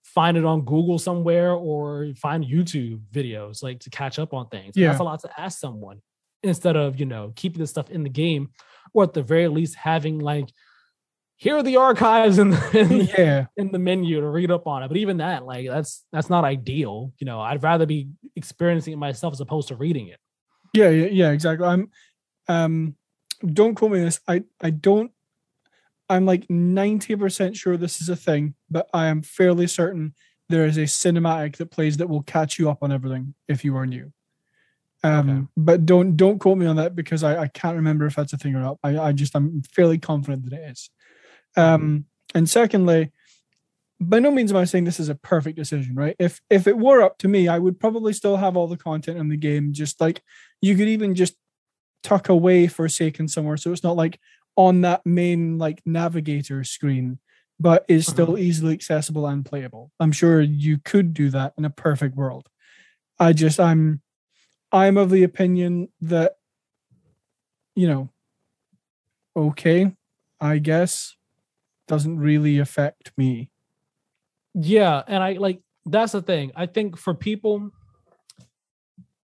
find it on google somewhere or find youtube videos like to catch up on things
Yeah.
that's a lot to ask someone instead of you know keeping this stuff in the game or at the very least having like here are the archives in the, *laughs* in the
yeah.
in the menu to read up on it. But even that, like that's that's not ideal. You know, I'd rather be experiencing it myself as opposed to reading it.
Yeah, yeah, yeah, exactly. I'm um don't quote me on this. I I don't I'm like 90% sure this is a thing, but I am fairly certain there is a cinematic that plays that will catch you up on everything if you are new. Um
Okay.
but don't don't quote me on that because I, I can't remember if that's a thing or not. I, I just I'm fairly confident that it is. Um and secondly, by no means am I saying this is a perfect decision, right? If if it were up to me, I would probably still have all the content in the game. Just like you could even just tuck away Forsaken somewhere, so it's not like on that main like navigator screen, but is mm-hmm. still easily accessible and playable. I'm sure you could do that in a perfect world. I just I'm I'm of the opinion that you know, okay, I guess doesn't really affect me.
Yeah, and I like that's the thing. I think for people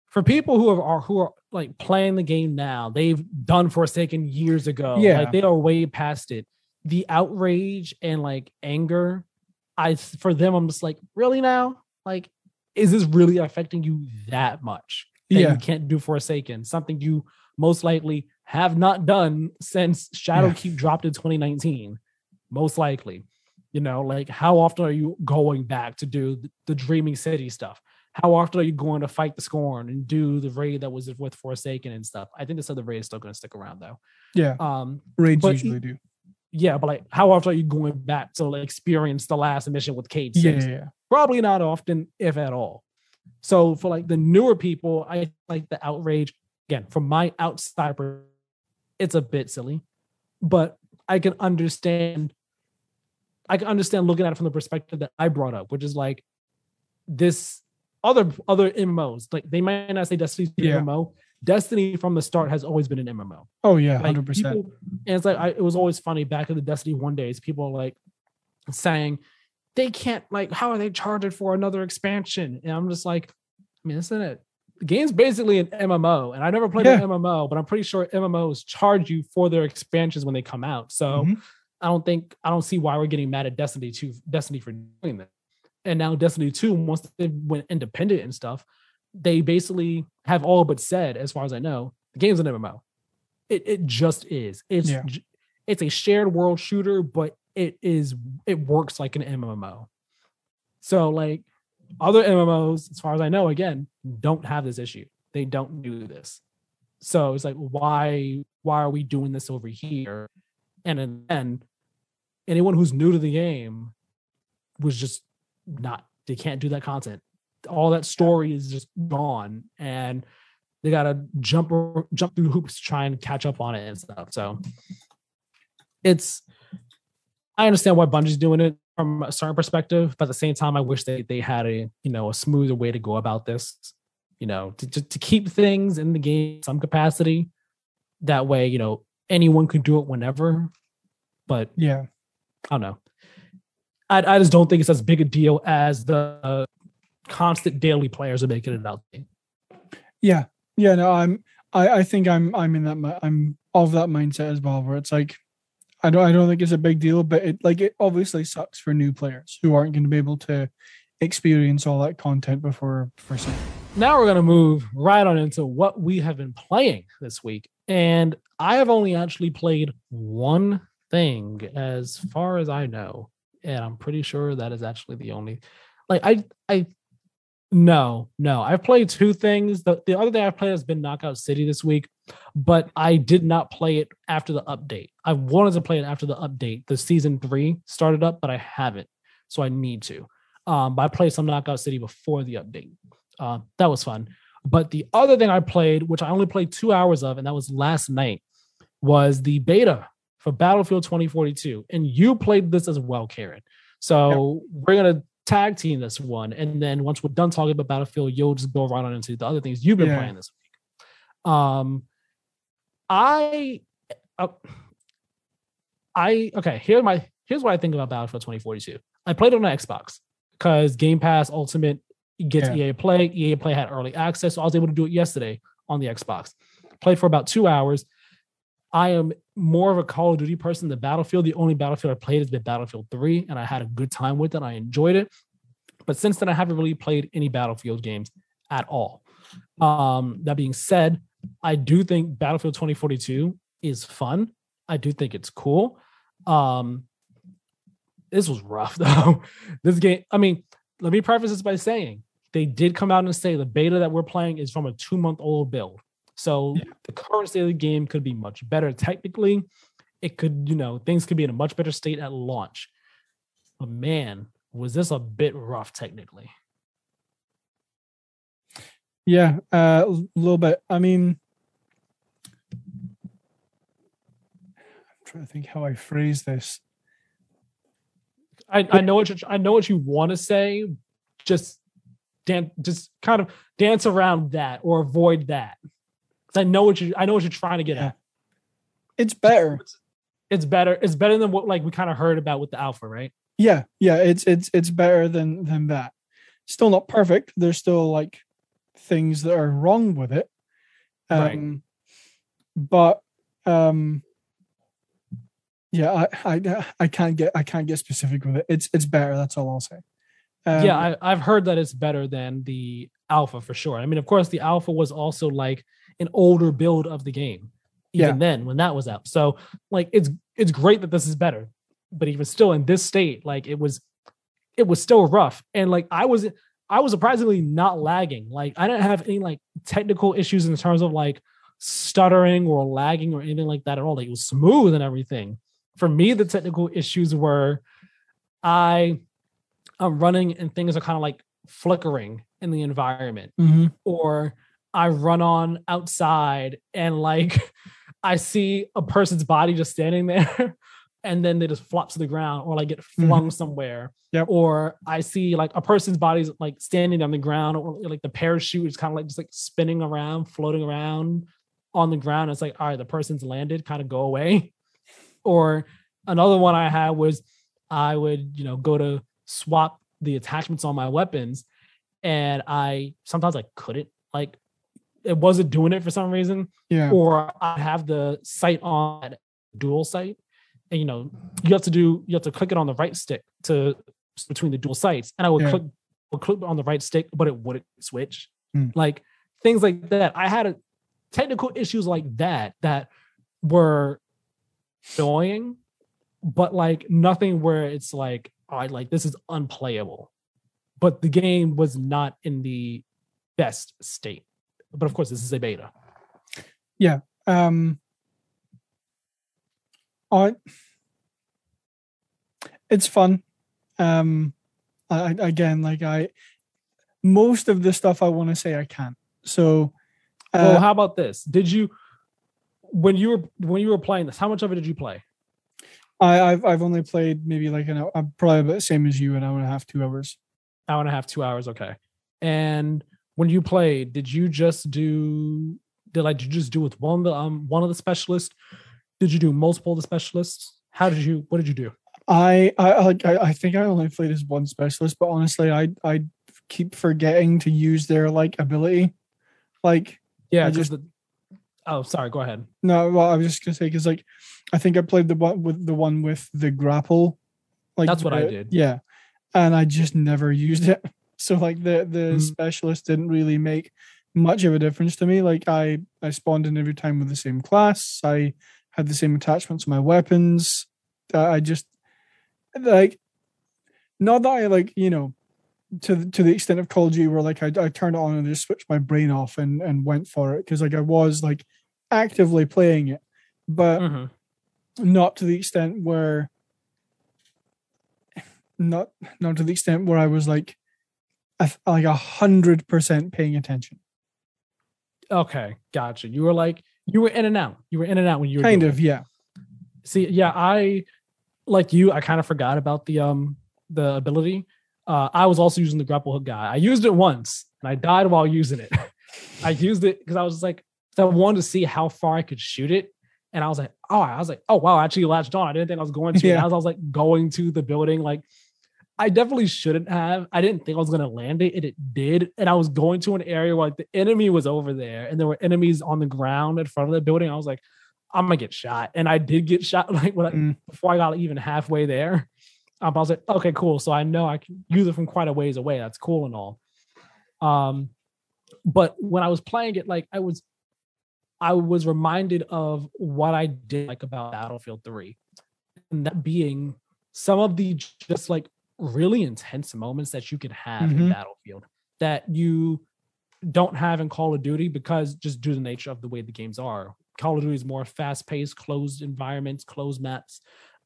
for people who are, who are like playing the game now, they've done Forsaken years ago.
Yeah.
Like they are way past it. The outrage and like anger, I for them, I'm just like, really now? Like, is this really affecting you that much? That
Yeah.
you can't do Forsaken, something you most likely have not done since Shadowkeep dropped in 2019. Most likely. You know, like how often are you going back to do the, the Dreaming City stuff? How often are you going to fight the Scorn and do the raid that was with Forsaken and stuff? I think this other raid is still going to stick around though.
Yeah,
Um,
raids usually do.
yeah, but like, how often are you going back to like, experience the last mission with Cayde?
Yeah, yeah, yeah.
Probably not often, if at all. So for like the newer people, I like the outrage again from my outside. It's a bit silly, but I can understand. I can understand looking at it from the perspective that I brought up, which is like this other other MMOs. Like they might not say Destiny's an
Yeah.
MMO. Destiny from the start has always been an MMO
Oh yeah,
like
hundred percent.
and it's like I, it was always funny back in the Destiny one days. People like saying they can't like how are they charging for another expansion? And I'm just like, I mean, isn't it? The game's basically an MMO, and I never played
Yeah.
an MMO, but I'm pretty sure MMOs charge you for their expansions when they come out. So
Mhm.
I don't think I don't see why we're getting mad at Destiny to Destiny for doing that. And now Destiny 2, once they went independent and stuff, they basically have all but said, as far as I know, the game's an MMO. It it just is. It's
Yeah.
it's a shared world shooter, but it is it works like an MMO. So like other MMOs, as far as I know, again, don't have this issue. They don't do this. So it's like, why why are we doing this over here? And then anyone who's new to the game was just not they can't do that content. All that story is just gone, and they gotta jump or jump through hoops to try and catch up on it and stuff. So it's I understand why Bungie's doing it from a certain perspective, but at the same time, I wish they they had a you know a smoother way to go about this. You know, to to, to keep things in the game in some capacity. That way, you know, anyone could do it whenever. But
Yeah.
I don't know. I, I just don't think it's as big a deal as the uh, constant daily players are making it out. to be.
Yeah. Yeah. No, I'm. I. I think I'm. I'm in that. I'm of that mindset as well, where it's like, I don't. I don't think it's a big deal, but it like it obviously sucks for new players who aren't going to be able to experience all that content before for some.
Now we're gonna move right on into what we have been playing this week, and I have only actually played one thing as far as I know, and I'm pretty sure that is actually the only. Like I, I, no, no, I've played two things. The the other thing I've played has been Knockout City this week, but I did not play it after the update. I wanted to play it after the update. The season three started up, but I haven't, so I need to. Um, but I played some Knockout City before the update. Uh, that was fun. But the other thing I played, which I only played two hours of, and that was last night, was the beta for Battlefield 2042. And you played this as well, Kieran. So we're gonna tag team this one, and then once we're done talking about Battlefield, you'll just go right on into the other things you've been
Yeah.
playing this week. Um, I, uh, I okay. Here my here's what I think about Battlefield 2042. I played it on Xbox because Game Pass Ultimate gets
Yeah.
EA Play. EA Play had early access, so I was able to do it yesterday on the Xbox. Played for about two hours. I am more of a Call of Duty person than Battlefield. The only Battlefield I played has been Battlefield 3, and I had a good time with it. I enjoyed it. But since then, I haven't really played any Battlefield games at all. Um, that being said, I do think Battlefield 2042 is fun. I do think it's cool. Um, this was rough *laughs* though. this game, I mean, let me preface this by saying they did come out and say the beta that we're playing is from a two month old build. So
Yeah.
the current state of the game could be much better technically. It could, you know, things could be in a much better state at launch. But man, was this a bit rough technically?
Yeah, uh, a little bit. I mean, I'm trying to think how I phrase this.
I, I know what you I know what you want to say. Just dan- just kind of dance around that or avoid that. I know what you I know what you're trying to get at.
It's better.
It's better. It's better than what like we kind of heard about with the alpha, right?
Yeah, yeah. It's it's it's better than than that. Still not perfect. There's still like things that are wrong with it.
Right.
Um, But um, yeah, I, I I can't get I can't get specific with it. It's it's better. That's all I'll say. Um,
yeah, I, I've heard that it's better than the alpha for sure. I mean, of course, the alpha was also like an older build of the game, even
Yeah.
then when that was out. So, like, it's it's great that this is better, but even still in this state, like it was, it was still rough. And like I was, I was surprisingly not lagging. Like I didn't have any like technical issues in terms of like stuttering or lagging or anything like that at all. Like it was smooth and everything. For me, the technical issues were, I I'm running and things are kind of like flickering in the environment,
mhm.
or I run on outside and like *laughs* I see a person's body just standing *laughs* there and then they just flop to the ground or like get mm-hmm. flung somewhere.
Yep.
Or I see like a person's body's like standing on the ground or like the parachute is kind of like just like spinning around, floating around on the ground. It's like, all right, the person's landed, kind of go away. Or another one I had was I would, you know, go to swap the attachments on my weapons and I sometimes I couldn't like it wasn't doing it for some reason
Yeah.
or I have the sight on dual sight and you know you have to do you have to click it on the right stick to between the dual sites, and I would
Yeah.
click would click on the right stick, but it wouldn't switch.
Hmm.
Like things like that. I had a, technical issues like that that were annoying, but like nothing where it's like, all right, like this is unplayable. But the game was not in the best state. But of course, this is a beta. Yeah.
Um I it's fun um I, again like i most of the stuff i want to say i can't so uh,
well, how about this? Did you when you were when you were playing this, how much of it did you play?
I, I've I've only played maybe like an hour, I'm probably about the same as you, an hour and a half, two hours.
Hour and a half, two hours, okay. And when you played, did you just do did like did you just do with one of the um one of the specialists? Did you do multiple of the specialists? How did you what did you do?
I I I think I only played as one specialist, but honestly, I I keep forgetting to use their like ability. Like
Yeah,
I
just
just-
the oh sorry, go ahead.
no, well, I was just gonna say because like I think I played the one with the one with the grapple. Like
That's what I did.
Yeah, and I just never used it. So like the the
Mhm.
specialist didn't really make much of a difference to me. Like I I spawned in every time with the same class. I had the same attachments to my weapons. Uh, I just like not that I like you know to the, to the extent of Call of Duty where like I, I turned it on and just switched my brain off and and went for it because like I was like actively playing it, but
Mhm.
not to the extent where not not to the extent where I was like like a hundred percent paying attention.
Okay, gotcha. You were like you were in and out. You were in and out when you were
Kind of,
it.
yeah.
See, yeah, I like you. I kind of forgot about the um the ability. Uh, I was also using the grapple hook guy. I used it once and I died while using it. I used it because I was like I wanted to see how far I could shoot it, and I was like, oh, I was like, oh wow, I actually latched on. I didn't think I was going to.
Yeah.
as I was like going to the building, like I definitely shouldn't have. I didn't think I was gonna land it, and it did. And I was going to an area where like the enemy was over there, and there were enemies on the ground in front of the building. I was like, I'm gonna get shot, and I did get shot. *laughs* Like when I,
Mm.
before I got even halfway there, um, I was like, okay, cool. So I know I can use it from quite a ways away. That's cool and all. Um, but when I was playing it, like I was, I was reminded of what I did like about Battlefield Three, and that being some of the just like really intense moments that you can have in
Mhm.
Battlefield that you don't have in Call of Duty because just due to the nature of the way the games are. Call of Duty is more fast-paced, closed environments, closed maps.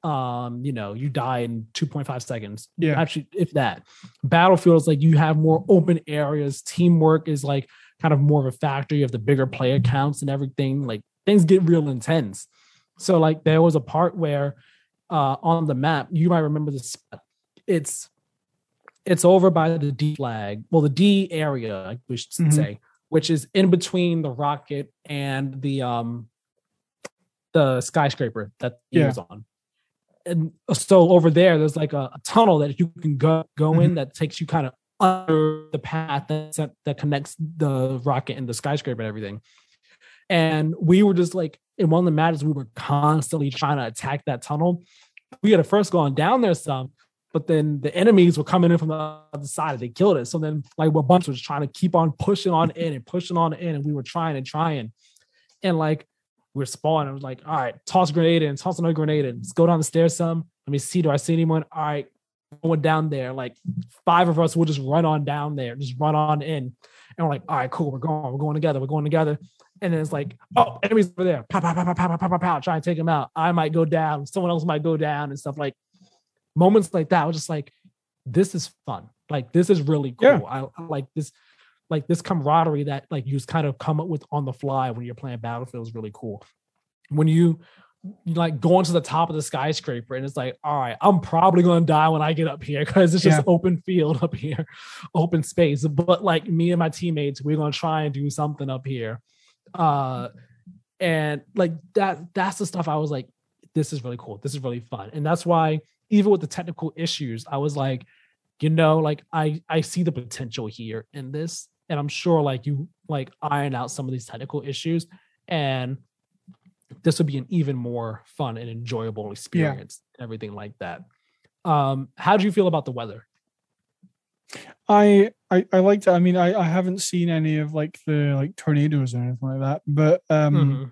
Um, you know, you die in 2.5 seconds.
Yeah.
Actually, if that. Battlefield is like you have more open areas. Teamwork is like kind of more of a factor. You have the bigger player counts and everything. Like things get real intense. So like there was a part where uh on the map, you might remember this. It's it's over by the D flag. Well, the D area, we should
Mhm.
say, which is in between the rocket and the um the skyscraper that he
Yeah.
was on. And so over there, there's like a, a tunnel that you can go go
Mm-hmm.
in that takes you kind of under the path that that connects the rocket and the skyscraper and everything. And we were just like in one of the matches, we were constantly trying to attack that tunnel. We had first gone down there some, but then the enemies were coming in from the other side and they killed us. So then like we're a bunch was trying to keep on pushing on in and pushing on in, and we were trying and trying. And like we're spawning. I was like, all right, toss grenade in, toss another grenade in. Let's go down the stairs some. Let me see. Do I see anyone? All right, going down there. Like five of us will just run on down there, just run on in. And we're like, all right, cool. We're going, we're going together. We're going together. And then it's like, oh, enemies over there. Pow, pow, pow, pow, pow, pow, pow, pow, pow. Try and take them out. I might go down. Someone else might go down and stuff like moments like that. I was just like, this is fun. Like this is really cool.
Yeah.
I, I like this, like this camaraderie that like you just kind of come up with on the fly when you're playing Battlefield is really cool. When you you like going to the top of the skyscraper and it's like, all right, I'm probably gonna die when I get up here because it's just
Yeah.
open field up here, *laughs* open space. But like me and my teammates, we're gonna try and do something up here. Uh and like that that's the stuff I was like, this is really cool. This is really fun. And that's why even with the technical issues, I was like, you know, like I I see the potential here in this. And I'm sure like you like iron out some of these technical issues and this would be an even more fun and enjoyable experience, and everything like that. Um, how do you feel about the weather?
I I I liked it. I mean, I I haven't seen any of like the like tornadoes or anything like that, but um,
Mhm.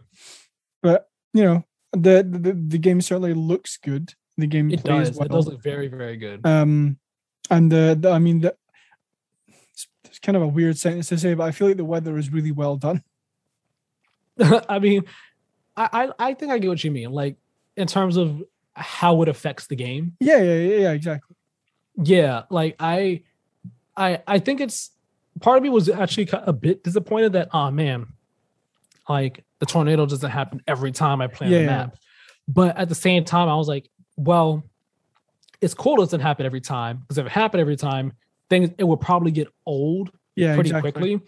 but you know, the the the game certainly looks good. The game
It
plays
does.
well.
It does look very, very good.
Um, and the, the I mean, the, it's, it's kind of a weird sentence to say, but I feel like the weather is really well done. *laughs*
I mean, I, I I think I get what you mean. Like in terms of how it affects the game.
Yeah, yeah, yeah, yeah exactly.
Yeah, like I, I I think it's part of me was actually a bit disappointed that oh man, like the tornado doesn't happen every time I play
Yeah,
the
yeah.
map. But at the same time, I was like, well, it's cool it doesn't happen every time because if it happened every time, things it would probably get old
Yeah,
pretty
exactly.
quickly.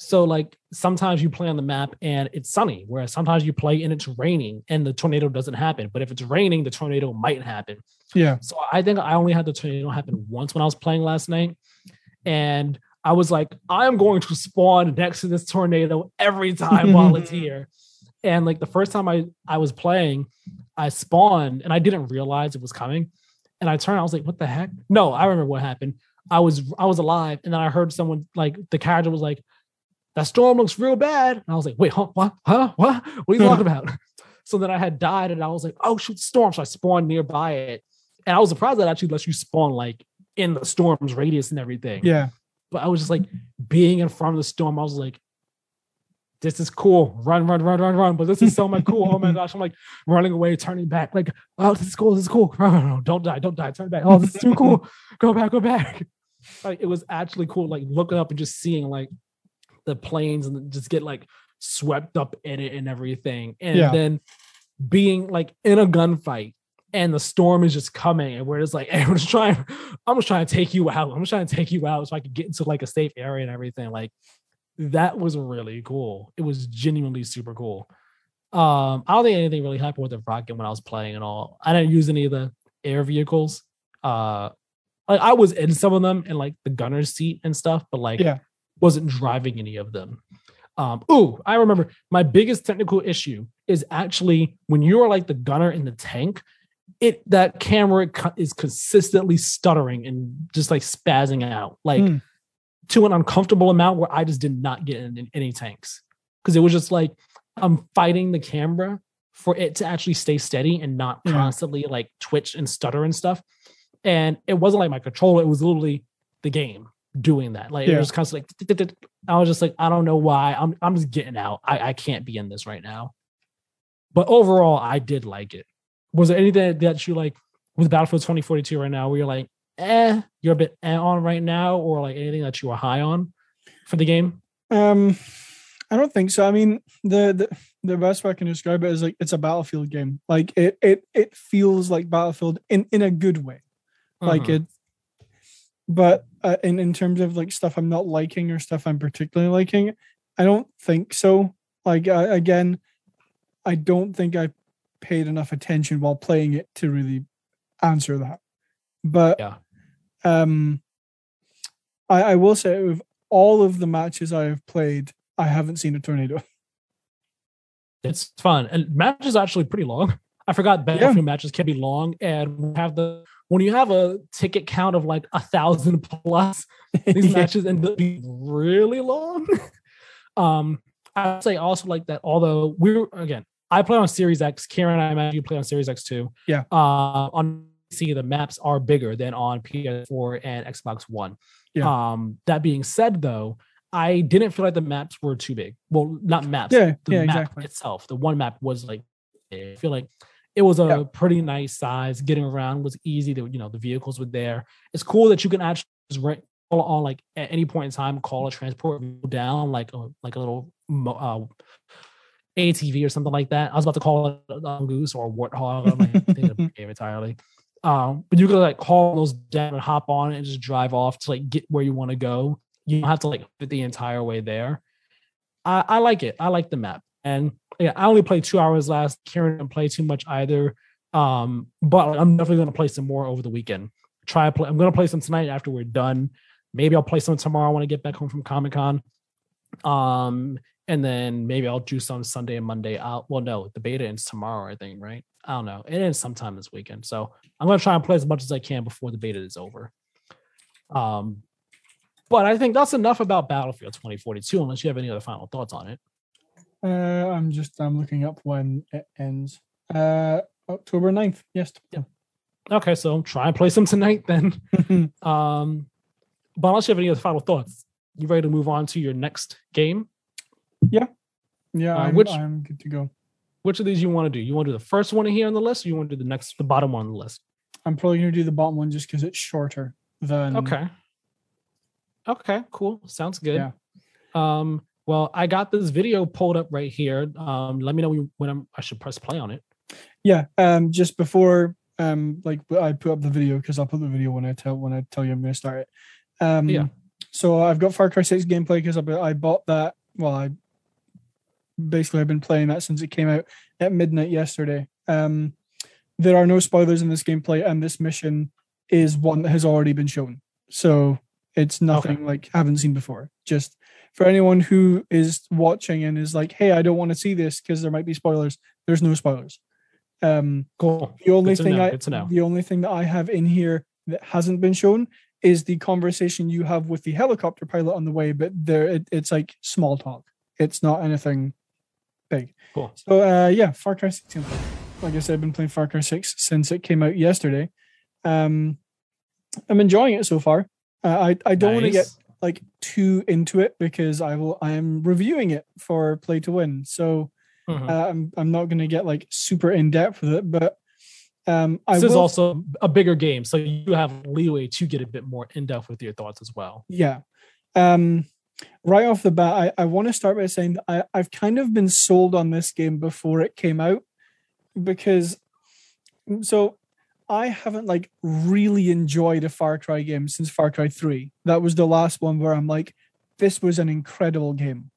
So like sometimes you play on the map and it's sunny, whereas sometimes you play and it's raining and the tornado doesn't happen. But if it's raining, the tornado might happen.
Yeah,
So I think I only had the tornado happen once when I was playing last night. And I was like, I'm going to spawn next to this tornado every time while it's *laughs* here. And like the first time I, I was playing, I spawned and I didn't realize it was coming. And I turned, I was like, what the heck? No, I remember what happened. I was I was alive, and then I heard someone like the character was like, that storm looks real bad. And I was like, wait, huh? What? Huh? What? What are you talking *laughs* about? So then I had died, and I was like, oh shoot, storm. So I spawned nearby it. And I was surprised that actually lets you spawn like in the storm's radius and everything.
yeah,
But I was just like being in front of the storm. I was like, this is cool. Run, run, run, run, run. But this is so much cool. Oh my gosh. I'm like running away, turning back, like, oh, this is cool. This is cool. No, no, no, don't die. Don't die. Turn back. Oh, this is too cool. Go back, go back. Like it was actually cool, like looking up and just seeing like the planes and just get like swept up in it and everything. And
Yeah.
then being like in a gunfight and the storm is just coming and we're just like, *laughs* hey, we're just trying, I'm just trying to take you out. I'm just trying to take you out so I could get into like a safe area and everything. Like that was really cool. It was genuinely super cool. Um, I don't think anything really happened with the rocket when I was playing and all. I didn't use any of the air vehicles. Uh like I was in some of them in like the gunner's seat and stuff, but like
Yeah.
wasn't driving any of them. Um, ooh, I remember my biggest technical issue is actually when you are like the gunner in the tank, it that camera is consistently stuttering and just like spazzing out, like
Hmm.
To an uncomfortable amount where I just did not get in, any tanks because it was just like I'm fighting the camera for it to actually stay steady and not
Yeah.
constantly like twitch and stutter and stuff. And it wasn't like my controller; it was literally the game doing that. Like it was constantly. Like, I was just like, I don't know why. I'm I'm just getting out. I I can't be in this right now. But overall, I did like it. Was there anything that you like with Battlefield 2042 right now where you're like, eh, you're a bit eh on right now, or like anything that you are high on for the game?
Um, I don't think so. I mean, the, the the best way I can describe it is like it's a battlefield game. Like it it it feels like Battlefield in in a good way. Like
Mhm.
it. But uh, in in terms of like stuff I'm not liking or stuff I'm particularly liking, I don't think so. Like uh, again, I don't think I paid enough attention while playing it to really answer that. But
Yeah.
Um, I, I will say with all of the matches I have played, I haven't seen a tornado. *laughs*
It's fun. And matches are actually pretty long. I forgot Battlefield matches can be long and have the when you have a ticket count of like a thousand plus, *laughs* these
Yeah.
matches end up being really long. *laughs* um, I'd say also like that, although we're again, I play on Series X, Kieran I imagine you play on Series X too.
Yeah.
Uh on PC, the maps are bigger than on PS4 and Xbox One.
Yeah.
Um, that being said though, I didn't feel like the maps were too big. Well, not maps,
Yeah,
the
yeah,
map
exactly.
itself. The one map was like, I feel like it was a
Yeah.
pretty nice size. Getting around was easy. The you know the vehicles were there. It's cool that you can actually just rent on, on like at any point in time call a transport down like a like a little uh, ATV or something like that. I was about to call it a mongoose or a warthog. I'm like thinking the game entirely. Um, but you could like call those down and hop on and just drive off to like get where you want to go. You don't have to like fit the entire way there. I, I like it. I like the map. And yeah, I only played two hours last. Kieran didn't play too much either. Um, but I'm definitely gonna play some more over the weekend. Try play. I'm gonna play some tonight after we're done. Maybe I'll play some tomorrow when I get back home from Comic Con. Um, and then maybe I'll do some Sunday and Monday. Out. Well, no, the beta ends tomorrow, I think, right? I don't know. It ends sometime this weekend, so I'm gonna try and play as much as I can before the beta is over. Um, but I think that's enough about Battlefield 2042, unless you have any other final thoughts on it.
Uh, I'm just I'm looking up when it ends. Uh, October 9th. Yes.
Yeah. Okay, so try and play some tonight then. *laughs* um, but unless you have any other final thoughts, you ready to move on to your next game?
Yeah,
Uh,
I'm,
which-
I'm good to go.
Which of these you want to do? You want to do the first one here on the list, or you want to do the next, the bottom one on the list?
I'm probably gonna do the bottom one just because it's shorter than.
Okay. Okay, cool. Sounds good.
Yeah.
Um, well, I got this video pulled up right here. Um, let me know when- when I'm, I should press play on it.
Yeah. Um. Just before um like I put up the video because I'll put the video when I tell when I tell you I'm gonna start it. Um.
Yeah.
So I've got Far Cry Six gameplay because I, I bought that. Well, I basically I've been playing that since it came out at midnight yesterday. Um. There are no spoilers in this gameplay, and this mission is one that has already been shown. So it's nothing like haven't seen before. Just for anyone who is watching and is like, "Hey, I don't want to see this because there might be spoilers." There's no spoilers. Um,
Cool.
the only thing
know,
I
good to know.
the only thing that I have in here that hasn't been shown is the conversation you have with the helicopter pilot on the way, but there it, it's like small talk. It's not anything big.
Cool.
So uh yeah, Far Cry 6. Like I said, I've been playing Far Cry 6 since it came out yesterday. Um I'm enjoying it so far. Uh, I I don't want to get like too into it because I will I am reviewing it for play to win. So
Mhm.
uh, I'm I'm not going to get like super in depth with it, but um, I
This is also a bigger game, so you have leeway to get a bit more in depth with your thoughts as well.
yeah. Um, right off the bat, I, I want to start by saying that I I've kind of been sold on this game before it came out because so I haven't like really enjoyed a Far Cry game since Far Cry 3. That was the last one where I'm like, this was an incredible game.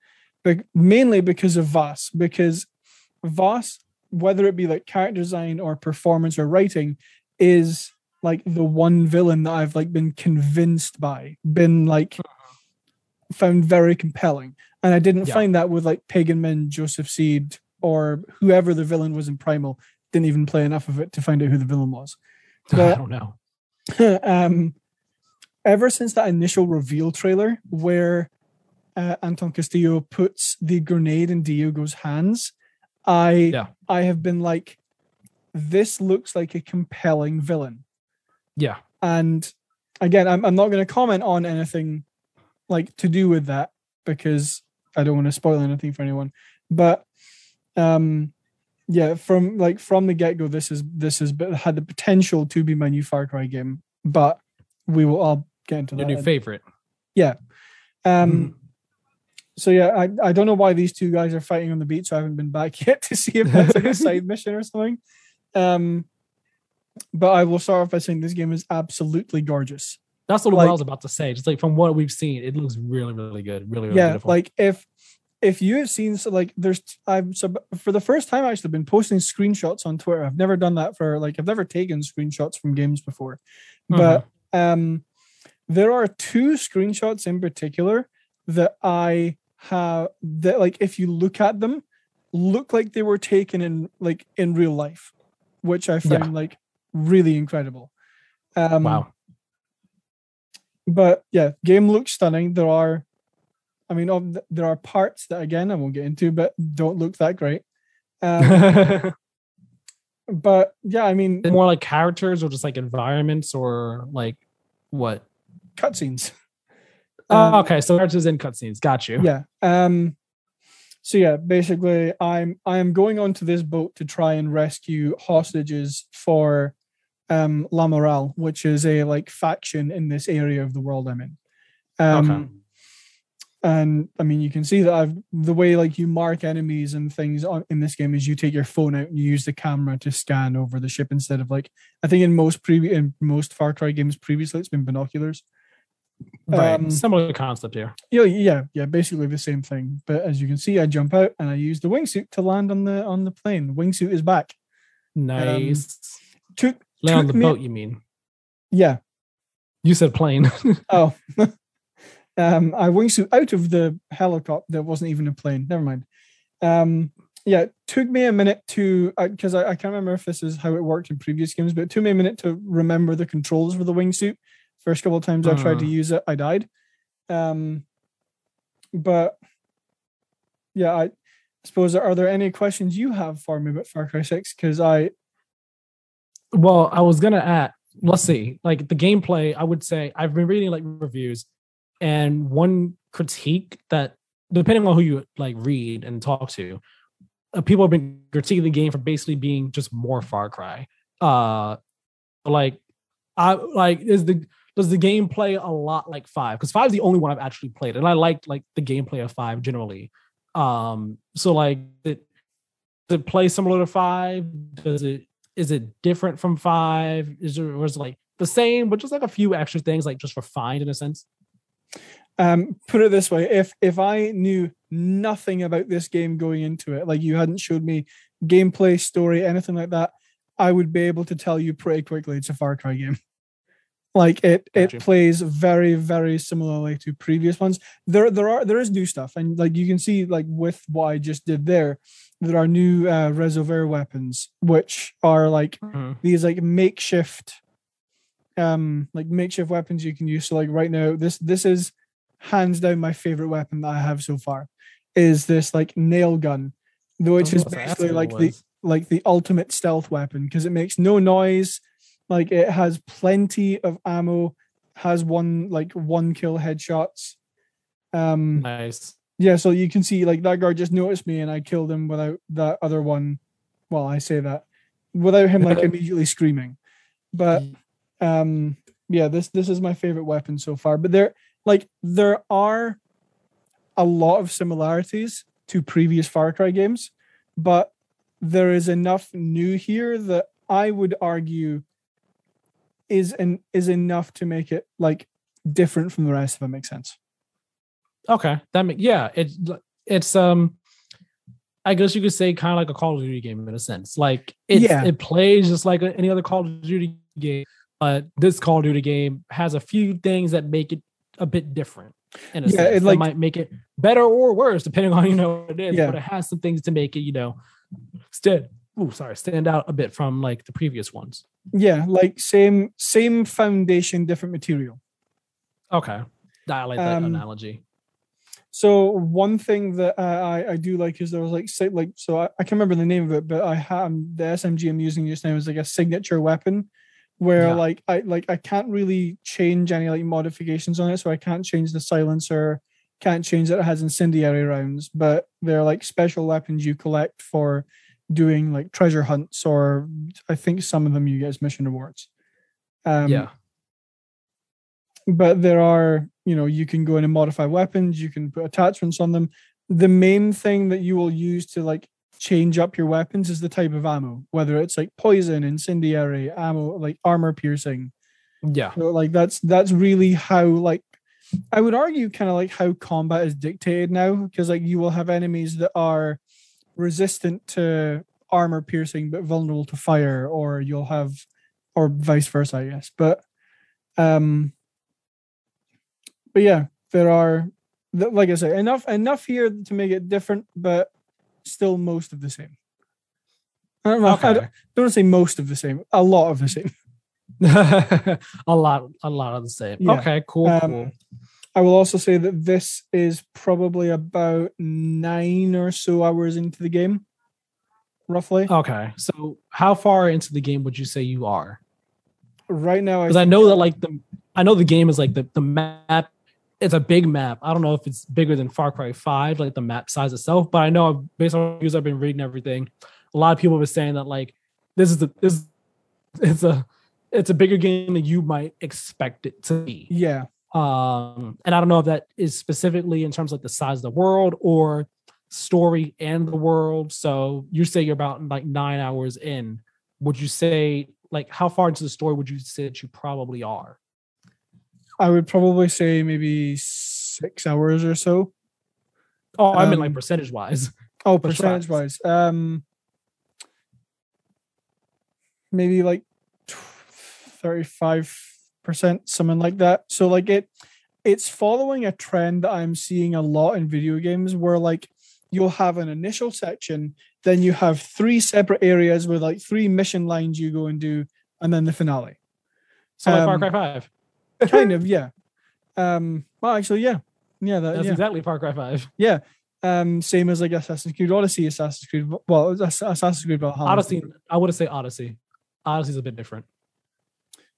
But mainly because of Vaas, because Vaas, whether it be like character design or performance or writing, is like the one villain that I've like been convinced by, been like found very compelling. And I didn't
Yeah.
find that with like Pagan Min, Joseph Seed, or whoever the villain was in Primal. Didn't even play enough of it to find out who the villain was. *laughs*
I don't know. *laughs*
um, ever since that initial reveal trailer where uh, Anton Castillo puts the grenade in Diego's hands, I
Yeah.
I have been like, this looks like a compelling villain.
Yeah.
And again, I'm I'm not going to comment on anything like to do with that because I don't want to spoil anything for anyone. But um, yeah, from like from the get go, this is this has had the potential to be my new Far Cry game. But we will all get into
Your
that.
new favorite. Yeah.
Um,
Mhm.
so yeah, I, I don't know why these two guys are fighting on the beach. So I haven't been back *laughs* yet to see if that's like a *laughs* side mission or something. Um, but I will start off by saying this game is absolutely gorgeous.
That's what
like-
I was about to say. Just like from what we've seen, it looks really, really good. Really, really
yeah,
beautiful.
like if if you have seen so like there's I've so for the first time I've actually been posting screenshots on Twitter. I've never done that for like I've never taken screenshots from games before, but um, there are two screenshots in particular that I have that like if you look at them, look like they were taken in like in real life, which I
Yeah.
like really incredible. Um,
wow.
But yeah, game looks stunning. There are, I mean, there are parts that again I won't get into, but don't look that great. Um, *laughs* but yeah, I mean,
more like characters or just like environments or like what?
cutscenes.
Oh,
Um,
okay. So characters in cutscenes. Got you.
Yeah. Um. So yeah, basically, I'm I am going onto this boat to try and rescue hostages for um La Morale, which is a like faction in this area of the world I'm in. Um,
Okay.
and I mean, you can see that I've the way like you mark enemies and things on, in this game is you take your phone out and you use the camera to scan over the ship instead of like I think in most previous in most Far Cry games previously it's been binoculars.
Right.
Um,
Similar concept here.
Yeah, yeah, yeah, basically the same thing. But as you can see, I jump out and I use the wingsuit to land on the on the plane. Wingsuit is back.
Nice.
Took
Lay on the
me-
boat, you mean?
yeah.
You said plane. *laughs*
Oh. *laughs* Um, I wingsuit out of the helicopter. There wasn't even a plane. Never mind. Um, yeah, it took me a minute to because I, I can't remember if this is how it worked in previous games, but it took me a minute to remember the controls for the wingsuit. First couple of times I tried to
Mhm.
use it, I died. Um, but yeah, I suppose are there any questions you have for me about Far Cry Six? Because I
Well, I was gonna add. Let's see. Like the gameplay, I would say I've been reading like reviews, and one critique that, depending on who you like read and talk to, uh, people have been critiquing the game for basically being just more Far Cry. Uh, like, I like is the does the game play a lot like five? Because five is the only one I've actually played, and I like like the gameplay of five generally. Um, so like it does it play similar to five? Does it is it different from five? Is it was like the same, but just like a few extra things, like just refined in a sense?
um put it this way if if i knew nothing about this game going into it like you hadn't showed me gameplay story anything like that i would be able to tell you pretty quickly it's a far cry game *laughs* like it
Gotcha.
it plays very very similarly to previous ones there there are there is new stuff and like you can see like with what i just did there there are new uh resolver weapons which are like these like makeshift um like makeshift weapons you can use. So like right now this this is hands down my favorite weapon that i have so far is this like nail gun which is basically like the like the ultimate stealth weapon because it makes no noise. Like it has plenty of ammo has one like one kill headshots. Um
nice.
Yeah, so you can see like that guard just noticed me and I killed him without that other one. Well, I say that without him like *laughs* immediately screaming. But um yeah, this this is my favorite weapon so far. But there like there are a lot of similarities to previous Far Cry games, but there is enough new here that I would argue is an is enough to make it like different from the rest if it makes sense.
Okay, that make yeah, it's it's um, I guess you could say kind of like a Call of Duty game in a sense. Like it
Yeah.
it plays just like any other Call of Duty game, but this Call of Duty game has a few things that make it a bit different. In a
Yeah,
sense.
it,
That
like-
might make it better or worse depending on you know what it is.
Yeah.
But it has some things to make it you know stand. Oh, sorry, stand out a bit from like the previous ones.
Yeah, like same same foundation, different material.
Okay, I like that
Um,
analogy.
So one thing that I I do like is there was like say like so I, I can't remember the name of it, but I have the SMG I'm using just now is like a signature weapon, where
Yeah.
like I like I can't really change any like modifications on it, so I can't change the silencer, can't change that it has incendiary rounds, but they're like special weapons you collect for doing like treasure hunts, or I think some of them you get as mission rewards. Um,
yeah.
but there are you know you can go in and modify weapons you can put attachments on them. The main thing that you will use to like change up your weapons is the type of ammo whether it's like poison incendiary ammo like armor piercing.
Yeah.
so like that's that's really how like i would argue kind of like how combat is dictated now because like you will have enemies that are resistant to armor piercing but vulnerable to fire or you'll have or vice versa i guess. But um but yeah there are like i say enough enough here to make it different but still most of the same i don't know I don't,
Okay.
don't want to say most of the same a lot of the same *laughs* *laughs*
a lot, a lot of the same.
Yeah.
Okay, cool,
Um,
cool.
I will also say that this is probably about nine or so hours into the game, roughly.
Okay, so how far into the game would you say you are?
Right now,
Because I know that like the, I know the game is like the the map. It's a big map. I don't know if it's bigger than Far Cry Five, like the map size itself. But I know based on reviews I've been reading everything, a lot of people were saying that like this is the this it's a it's a bigger game than you might expect it to be.
yeah,
um and i don't know if that is specifically in terms of like the size of the world or story and the world so you say you're about like nine hours in would you say like how far into the story would you say that you probably are
I would probably say maybe six hours or so.
oh i mean like
Um,
percentage wise
Oh, percentage wise, um, maybe like thirty-five percent, something like that. So like it, it's following a trend that I'm seeing a lot in video games where like you'll have an initial section, then you have three separate areas with like three mission lines you go and do, and then the finale.
So like Far
Um,
Cry Five.
Kind *laughs* of, yeah. Um, well, actually, yeah, yeah, that,
That's
yeah,
exactly Far Cry Five.
yeah. Um, same as like Assassin's Creed Odyssey, Assassin's Creed. Well, Ass- Assassin's Creed Valhalla.
Odyssey. I would say Odyssey. Odyssey's a bit different.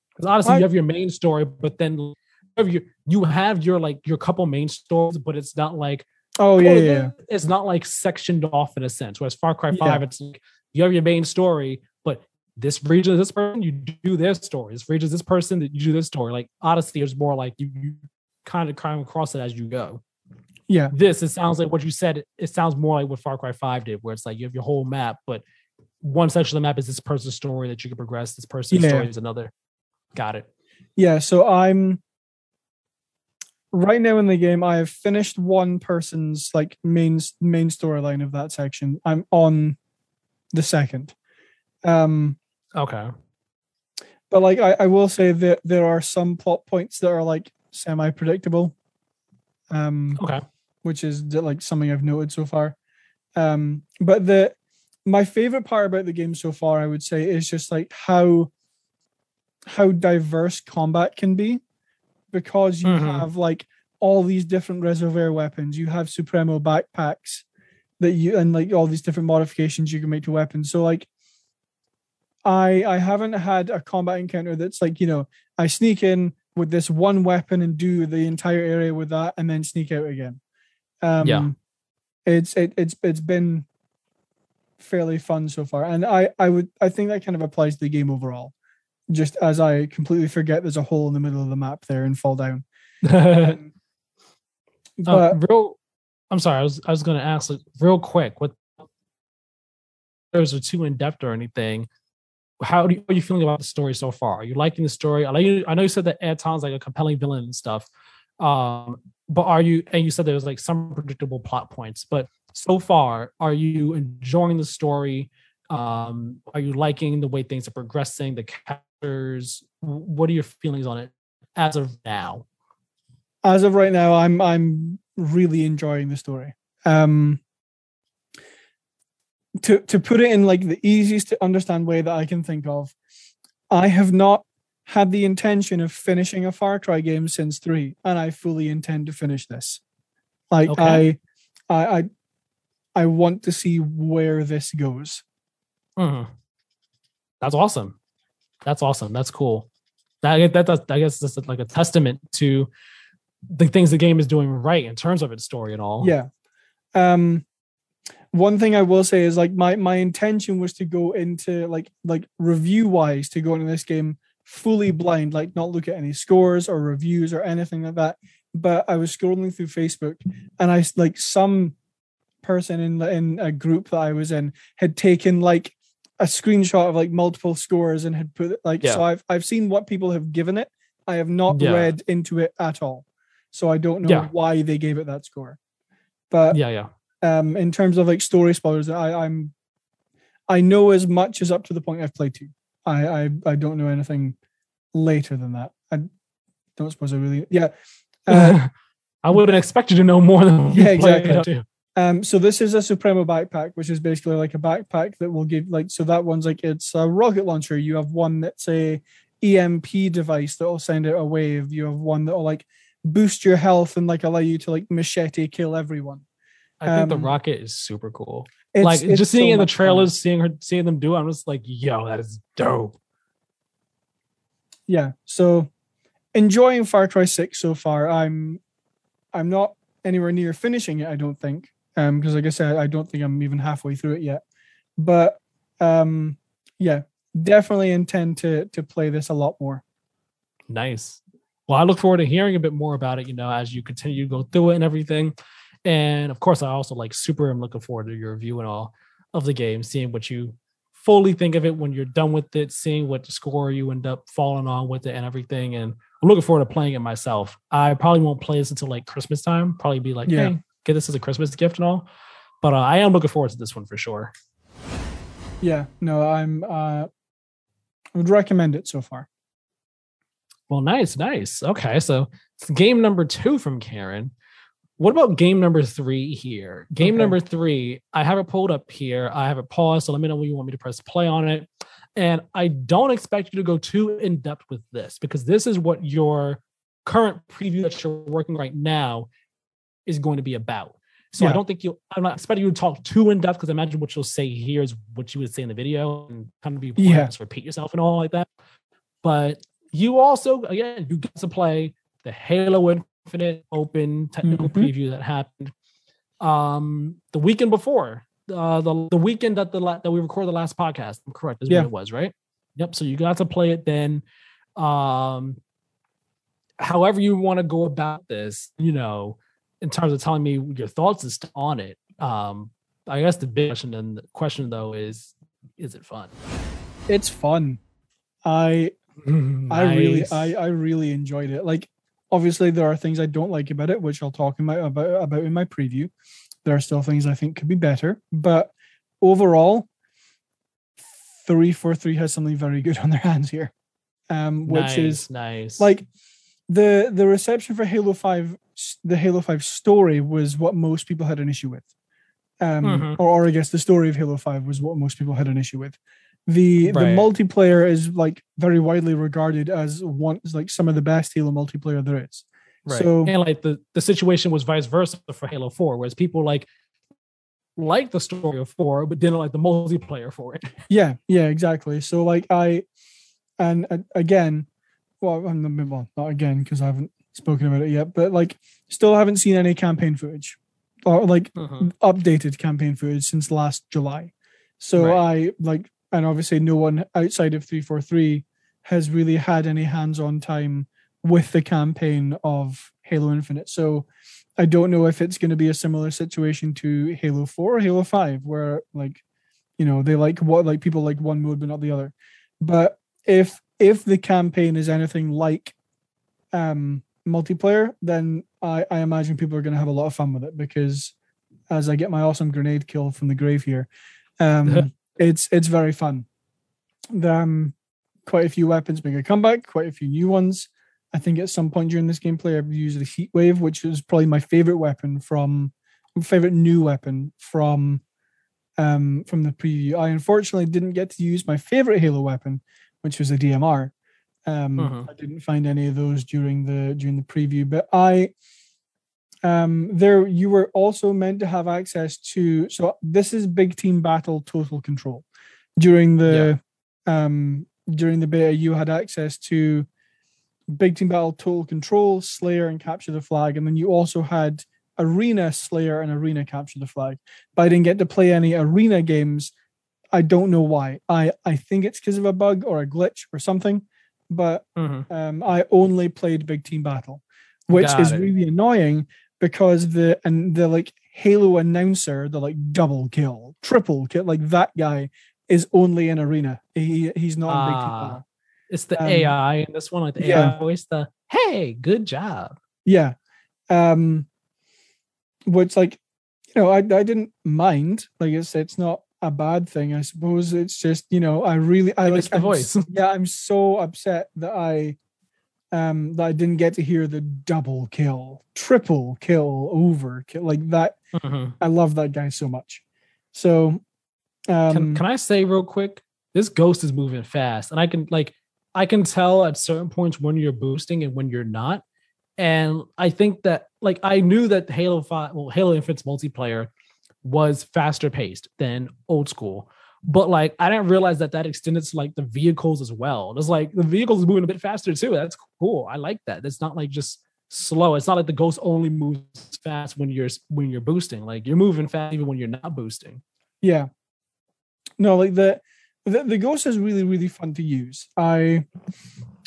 Because Odyssey,
I-
you have your main story, but then you have your, you have your like your couple main stories, but it's not like
Oh yeah, yeah, yeah.
it's not like sectioned off in a sense. Whereas Far Cry
Yeah.
Five, it's like you have your main story, this region is this person, you do their story. This region is this person that you do this story. Like Odyssey is more like you, you kind of come across it as you go.
Yeah.
This it sounds like what you said. It, sounds more like what Far Cry Five did, where it's like you have your whole map, but one section of the map is this person's story that you can progress. This person's
Yeah.
story is another. Got it.
Yeah, so I'm right now in the game. I have finished one person's like main main storyline of that section. I'm on the second. Um,
Okay.
but like I, I will say that there are some plot points that are like semi predictable. Um,
Okay.
which is like something I've noted so far. Um, but the my favorite part about the game so far, I would say, is just like how how diverse combat can be, because you
Mhm.
have like all these different resolver weapons. You have Supremo backpacks that you and like all these different modifications you can make to weapons. So like. I I haven't had a combat encounter that's like you know I sneak in with this one weapon and do the entire area with that and then sneak out again. Um,
Yeah.
it's it, it's it's been fairly fun so far, and I I would I think that kind of applies to the game overall. Just as I completely forget there's a hole in the middle of the map there and fall down. *laughs* Um,
Uh,
but
real, I'm sorry. I was I was going to ask like, real quick. What those are too in depth or anything? How you, are you feeling about the story so far? Are you liking the story? I you. I know you said that Anton's like a compelling villain and stuff. Um, but are you? And you said there was like some predictable plot points. But so far, are you enjoying the story? Um, are you liking the way things are progressing? The characters. What are your feelings on it as of now?
as of right now, I'm I'm really enjoying the story. Um, to to put it in like the easiest to understand way that I can think of, I have not had the intention of finishing a Far Cry game since three, and I fully intend to finish this. Like
Okay.
I, I, I, I want to see where this goes.
Mhm. That's awesome. That's awesome. That's cool. That that that I guess that's like a testament to the things the game is doing right in terms of its story and all.
Yeah. Um one thing I will say is like my my intention was to go into like like review wise to go into this game fully blind, like not look at any scores or reviews or anything like that. But I was scrolling through Facebook and I like some person in in a group that I was in had taken like a screenshot of like multiple scores and had put it like so I've I've seen what people have given it. I have not
Yeah.
read into it at all. So I don't know
Yeah.
why they gave it that score. But
Yeah, yeah.
Um in terms of like story spoilers i i'm i know as much as up to the point i've played to i i, I don't know anything later than that. I don't suppose i really yeah uh, *laughs*
I would have expected to know more than
Yeah, exactly. um so this is a supremo backpack which is basically like a backpack that will give like so that one's like it's a rocket launcher. You have one that's a emp device that will send out a wave. You have one that will like boost your health and like allow you to like machete kill everyone
I think the
Um,
rocket is super cool.
It's-
like
it's
just seeing
so
in the
much fun.
trailers, seeing her seeing them do it, I'm just like, yo, that is dope.
yeah so enjoying far cry 6 so far i'm i'm not anywhere near finishing it i don't think um because like i said i don't think i'm even halfway through it yet but um yeah definitely intend to to play this a lot more
Nice. Well, I look forward to hearing a bit more about it, you know, as you continue to go through it and everything. And of course, I also like super am looking forward to your review and all of the game, seeing what you fully think of it when you're done with it, seeing what score you end up falling on with it and everything. And I'm looking forward to playing it myself. I probably won't play this until like Christmas time, probably be like,
Yeah.
hey, get this as a Christmas gift and all. But uh, I am looking forward to this one for sure.
yeah no i'm uh i would recommend it so far
Well, nice, nice. Okay, so it's game number two from Kieran. What about game number three here? Game
Okay.
number three, I have it pulled up here. I have it paused, so let me know when you want me to press play on it. And I don't expect you to go too in depth with this because this is what your current preview that you're working right now is going to be about. So I don't think you. I'm not expecting you to talk too in depth because I imagine what you'll say here is what you would say in the video and kind of be
Yeah.
just repeat yourself and all like that. But you also again you get to play the Halo Infinite Open technical
Mhm.
preview that happened um the weekend before uh the, the weekend that the la- that we recorded the last podcast. I'm correct, is
Yeah.
what it was, right? Yep. So you got to play it then. Um however you want to go about this, you know, in terms of telling me your thoughts on it. Um, I guess the big question and the question though is, is it fun?
It's fun. I *clears throat* I really I I really enjoyed it. Like obviously there are things I don't like about it, which I'll talk in my, about about in my preview. There are still things I think could be better, but overall, three four three has something very good *laughs* on their hands here, um, which
nice,
is
nice.
like the the reception for Halo Five, the Halo Five story was what most people had an issue with, um,
Mhm.
or, or I guess the story of Halo Five was what most people had an issue with. The the multiplayer is like very widely regarded as one is like some of the best Halo multiplayer there is.
right.
so-
and like the the situation was vice versa for Halo Four, whereas people like like the story of four, but didn't like the multiplayer for it. *laughs*
Yeah, yeah, exactly. So like I, and uh, again, well, I'm not, well, not again because I haven't spoken about it yet, but like still haven't seen any campaign footage or like updated campaign footage since last July. So
Right.
I like, and obviously no one outside of 343 has really had any hands-on time with the campaign of Halo Infinite. So I don't know if it's going to be a similar situation to Halo 4 or Halo 5, where like, you know, they like what like people like one mode but not the other. But if if the campaign is anything like um multiplayer, then I, I imagine people are going to have a lot of fun with it because as I get my awesome grenade kill from the grave here, um, *laughs* it's it's very fun. Um, quite a few weapons make a comeback, quite a few new ones. I think at some point during this gameplay, I've used the heat wave, which is probably my favorite weapon from favorite new weapon from um from the preview. I unfortunately didn't get to use my favorite Halo weapon, which was a DMR. Um,
Mhm.
I didn't find any of those during the during the preview, but I um there you were also meant to have access to so this is big team battle total control. During the um during the beta you had access to big team battle total control slayer and capture the flag and then you also had arena slayer and arena capture the flag. But i didn't get to play any arena games. I don't know why. I i think it's because of a bug or a glitch or something but
Mhm.
um, I only played Big Team Battle, which
Got
is
it.
really annoying because the and the like Halo announcer, the like double kill, triple kill, like that guy is only in arena. He he's not in Big
Ah. It's the
Um,
AI in this one, like the
yeah.
AI voice. The hey, good job.
Yeah, um, which like you know I I didn't mind. Like it's it's not a bad thing. I suppose it's just you know I really I
You
like
the
I'm
voice. *laughs*
yeah, I'm so upset that I um that I didn't get to hear the double kill, triple kill, over kill like that.
Mhm.
I love that guy so much. So um
can, can I say real quick? This ghost is moving fast, and I can like I can tell at certain points when you're boosting and when you're not. And I think that like I knew that Halo Five, well, Halo Infinite's multiplayer was faster paced than old school, but like I didn't realize that that extended to like the vehicles as well. It's like the vehicles is moving a bit faster too. That's cool. I like that. It's not like just slow. It's not like the ghost only moves fast when you're when you're boosting. Like you're moving fast even when you're not boosting.
yeah. No, like the the, the ghost is really, really fun to use. I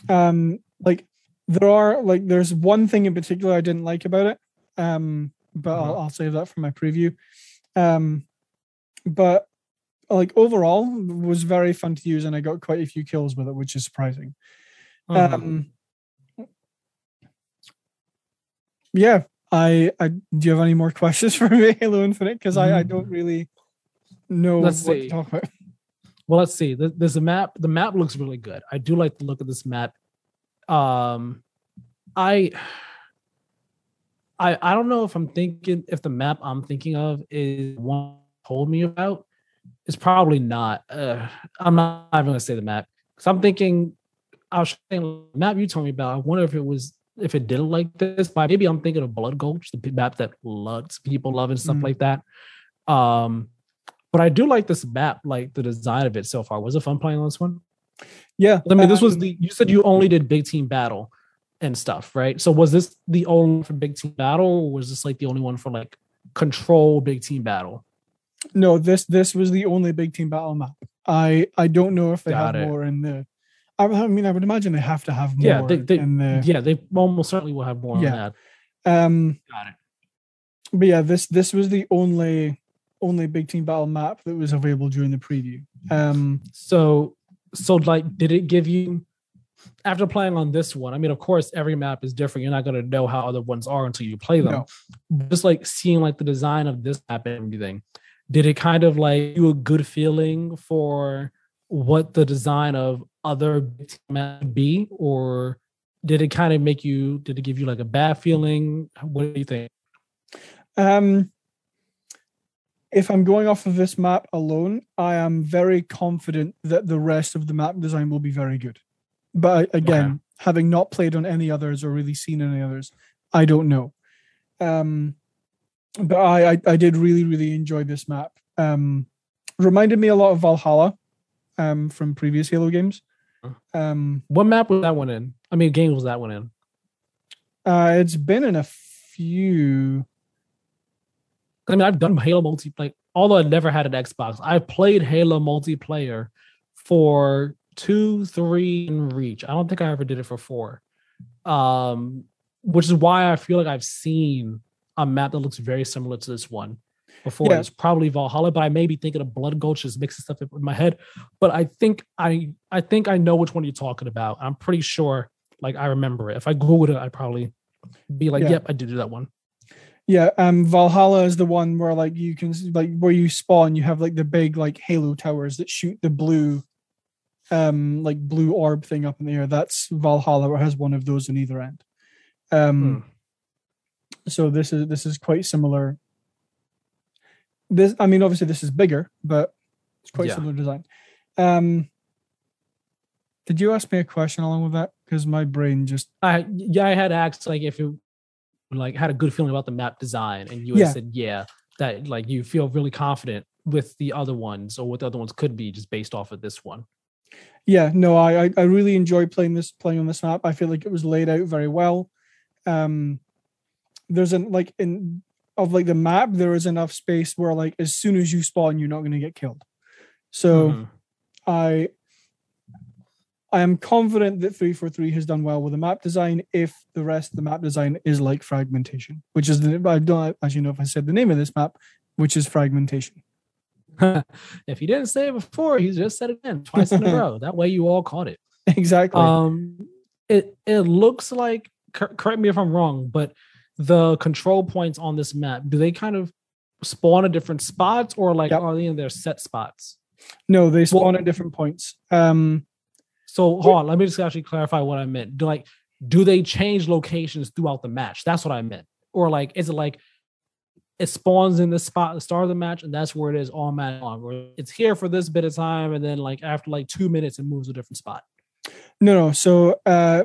um like there are like there's one thing in particular I didn't like about it. Um, but I'll, I'll save that for my preview. Um, but like overall was very fun to use and I got quite a few kills with it, which is surprising.
Mhm.
Um, yeah, I, I do you have any more *laughs* questions for me, Halo Infinite? Because I, I don't really know.
Let's
what
see.
to talk about.
Well, let's see. There's a map. The map looks really good. I do like the look of this map. Um, I. I, I don't know if I'm thinking if the map I'm thinking of is one told me about. It's probably not. Uh, I'm not even gonna say the map because I'm thinking I was saying the map you told me about. I wonder if it was if it didn't like this, but maybe I'm thinking of Blood Gulch, the map that loves people love and stuff
Mm.
like that. Um, but I do like this map, like the design of it so far. Was it fun playing on this one?
Yeah,
I mean, this was the you said you only did big team battle and stuff, right? So was this the only one for big team battle, or was this like the only one for like control big team battle?
No. This this was the only big team battle map. I I don't know if they
Got
have
it.
more in the. I, I mean, I would imagine they have to have more
Yeah, they- they-
in the.
Yeah, they almost certainly will have more
Yeah.
on that.
Um,
Got it.
but yeah, this this was the only only big team battle map that was available during the preview. Um,
So, so like, did it give you after playing on this one? I mean, of course, every map is different. You're not gonna know how other ones are until you play them.
No.
Just like seeing like the design of this map and everything, did it kind of like you a good feeling for what the design of other team be, or did it kind of make you? Did it give you like a bad feeling? What do you think?
Um, if I'm going off of this map alone, I am very confident that the rest of the map design will be very good. But again,
Okay.
having not played on any others or really seen any others, I don't know. Um, but I, I I did really really enjoy this map. Um, reminded me a lot of Valhalla, um, from previous Halo games. Um,
What map was that one in? I mean, game was that one in?
uh, it's been in a few.
I mean, I've done Halo multi like although I never had an Xbox, I played Halo multiplayer for two, three, and Reach. I don't think I ever did it for four. Um, which is why I feel like I've seen a map that looks very similar to this one before.
Yeah.
It's probably Valhalla, but I may be thinking of Blood Gulch, just mixing stuff up in my head. But I think I I think I know which one you're talking about. I'm pretty sure like I remember it. If I Googled it, I'd probably be like,
Yeah.
yep, I did do that one.
Yeah, um, Valhalla is the one where like you can like where you spawn, you have like the big like Halo towers that shoot the blue, um, like blue orb thing up in the air. That's Valhalla, it has one of those on either end. Um,
Hmm.
So this is this is quite similar. This, I mean, obviously this is bigger, but it's quite
Yeah.
similar design. Um, did you ask me a question along with that? Because my brain just
I yeah, I had asked like if you like had a good feeling about the map design, and you
Yeah.
said yeah, that like you feel really confident with the other ones or what the other ones could be just based off of this one.
yeah no I, I i really enjoy playing this playing on this map i feel like it was laid out very well um there's an like in of like the map there is enough space where like as soon as you spawn you're not going to get killed so
Mhm.
i i am confident that 343 has done well with the map design if the rest of the map design is like fragmentation which is the i don't actually know if i said the name of this map which is fragmentation *laughs*
if he didn't say it before, he just said it again twice in a row. *laughs* That way, you all caught it.
exactly
Um, it it looks like. cor- Correct me if I'm wrong, but the control points on this map do they kind of spawn at different spots or like
Yep.
are they in their set spots?
no they spawn
Well-
at different points um
So hold on, let me just actually clarify what I meant. Do like do they change locations throughout the match? That's what I meant. Or like is it like it spawns in the spot at the start of the match and that's where it is all match long, or it's here for this bit of time and then like after like two minutes it moves to a different spot.
No, no. So uh,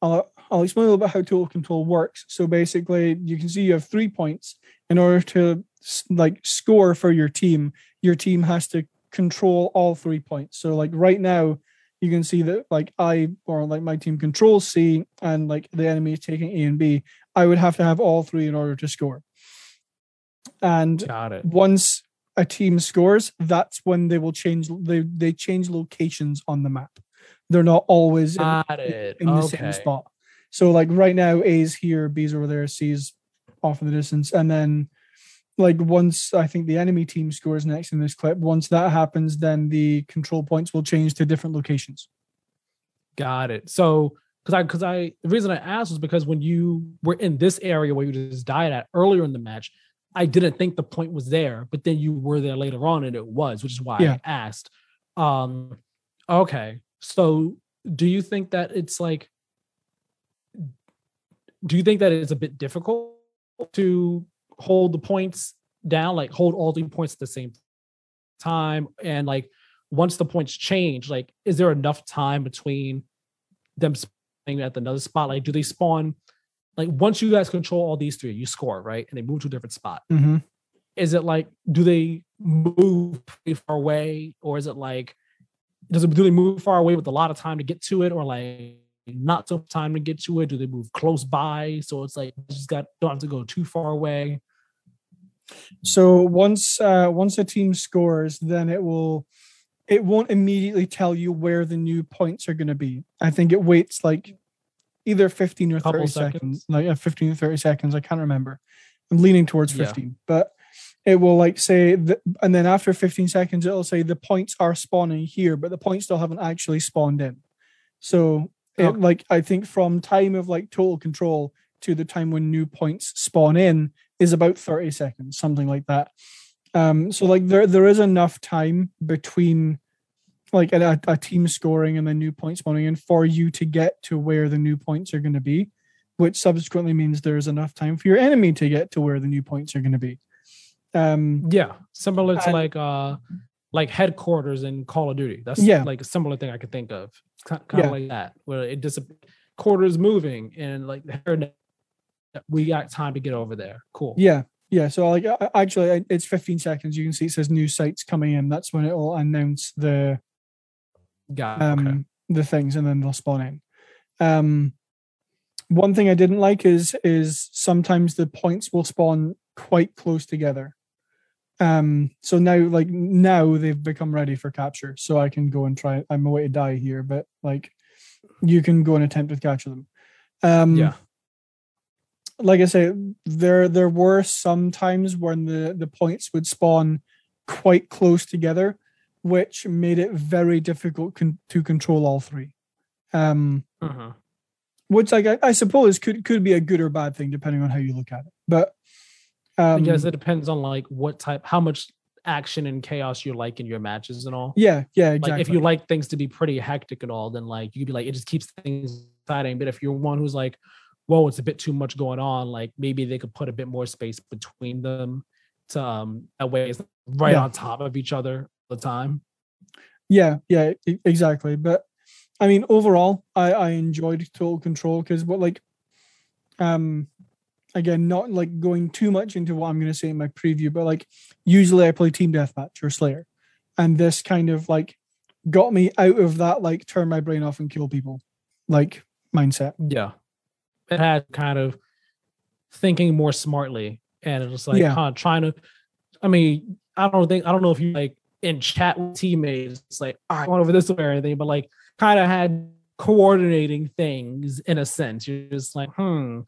I'll, Oh, I'll explain a little bit how total control works. So basically, you can see you have three points. In order to like score for your team, your team has to control all three points. So like right now, you can see that like I or like my team controls C and like the enemy is taking A and B. I would have to have all three in order to score. And
Got it.
once a team scores, that's when they will change. They they change locations on the map. They're not always in, in the
okay.
same spot. So like right now, A's here, B's over there, C's off in the distance, and then like once I think the enemy team scores next in this clip, once that happens, then the control points will change to different locations.
Got it. So because I because I the reason I asked was because when you were in this area where you just died at earlier in the match, I didn't think the point was there, but then you were there later on and it was, which is why
Yeah.
I asked. Um okay. So do you think that it's like do you think that it's a bit difficult to hold the points down like hold all the points at the same time? And like once the points change like is there enough time between them spawning at another spot? Like do they spawn like once you guys control all these three you score right? And they move to a different spot.
Mm-hmm.
is it like do they move pretty far away? Or is it like does it do they move far away with a lot of time to get to it? Or like not so much time to get to it do they move close by so it's like you just got don't have to go too far away
So once uh, once a team scores, then it will it won't immediately tell you where the new points are going to be. I think it waits like either 15 or 30 seconds,
seconds.
like uh, 15 or 30 seconds. I can't remember. I'm leaning towards
Yeah.
15, but it will like say that, and then after 15 seconds, it'll say the points are spawning here, but the points still haven't actually spawned in. So it,
Okay.
like I think from time of like total control to the time when new points spawn in is about 30 seconds, something like that. Um, so like there there is enough time between like a, a team scoring and the new points spawning in for you to get to where the new points are going to be, which subsequently means there's enough time for your enemy to get to where the new points are going to be. Um,
yeah similar to
And-
like uh like headquarters in call of duty that's
Yeah.
like a similar thing i could think of kind of
Yeah.
like that where it just quarters moving and like *laughs* we got time to get over there cool
yeah, yeah. So like actually, it's 15 seconds. You can see it says new sites coming in. That's when it will announce the
got it.
um,
okay
the things and then they'll spawn in. Um, one thing I didn't like is is sometimes the points will spawn quite close together. Um, so now like now they've become ready for capture, so I can go and try. I'm away to die here, but like you can go and attempt to capture them. Um,
yeah
like I say, there there were some times when the the points would spawn quite close together, which made it very difficult con- to control all three. Um,
Mhm.
which like I, I suppose could could be a good or bad thing depending on how you look at it. But
I
um,
guess it depends on like what type, how much action and chaos you like in your matches and all.
yeah, yeah, exactly.
Like if you like things to be pretty hectic and all, then like you could be like it just keeps things exciting. But if you're one who's like, whoa, it's a bit too much going on, like maybe they could put a bit more space between them to um that way it's right
Yeah.
on top of each other all the time.
Yeah, yeah, e- exactly. But I mean, overall, I I enjoyed Total Control because what like, um, again, not like going too much into what I'm going to say in my preview, but like usually I play Team Deathmatch or Slayer, and this kind of like got me out of that like turn my brain off and kill people like mindset.
Yeah. It had kind of thinking more smartly and it was like
Yeah.
of trying to I mean, I don't think I don't know if you like in chat with teammates, it's like, all right, going over this way or anything, but like kind of had coordinating things in a sense. You're just like, hmm,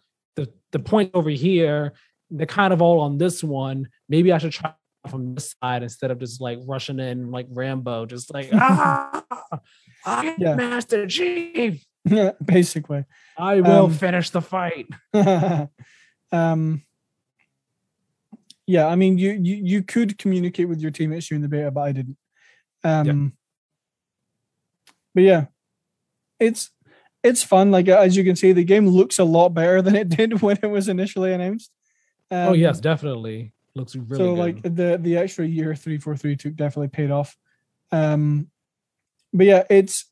the point over here, they're kind of all on this one. Maybe I should try from this side instead of just like rushing in like Rambo, just like *laughs* ah, I
Yeah.
Master Chief. *laughs*
Basically.
I will
Um,
finish the fight. *laughs*
um yeah i mean you, you you could communicate with your teammates during the beta but i didn't um but yeah it's it's fun like as you can see the game looks a lot better than it *laughs* did when it was initially announced um,
oh yes, definitely looks really
so
good.
like the the extra year 343 took definitely paid off um but yeah it's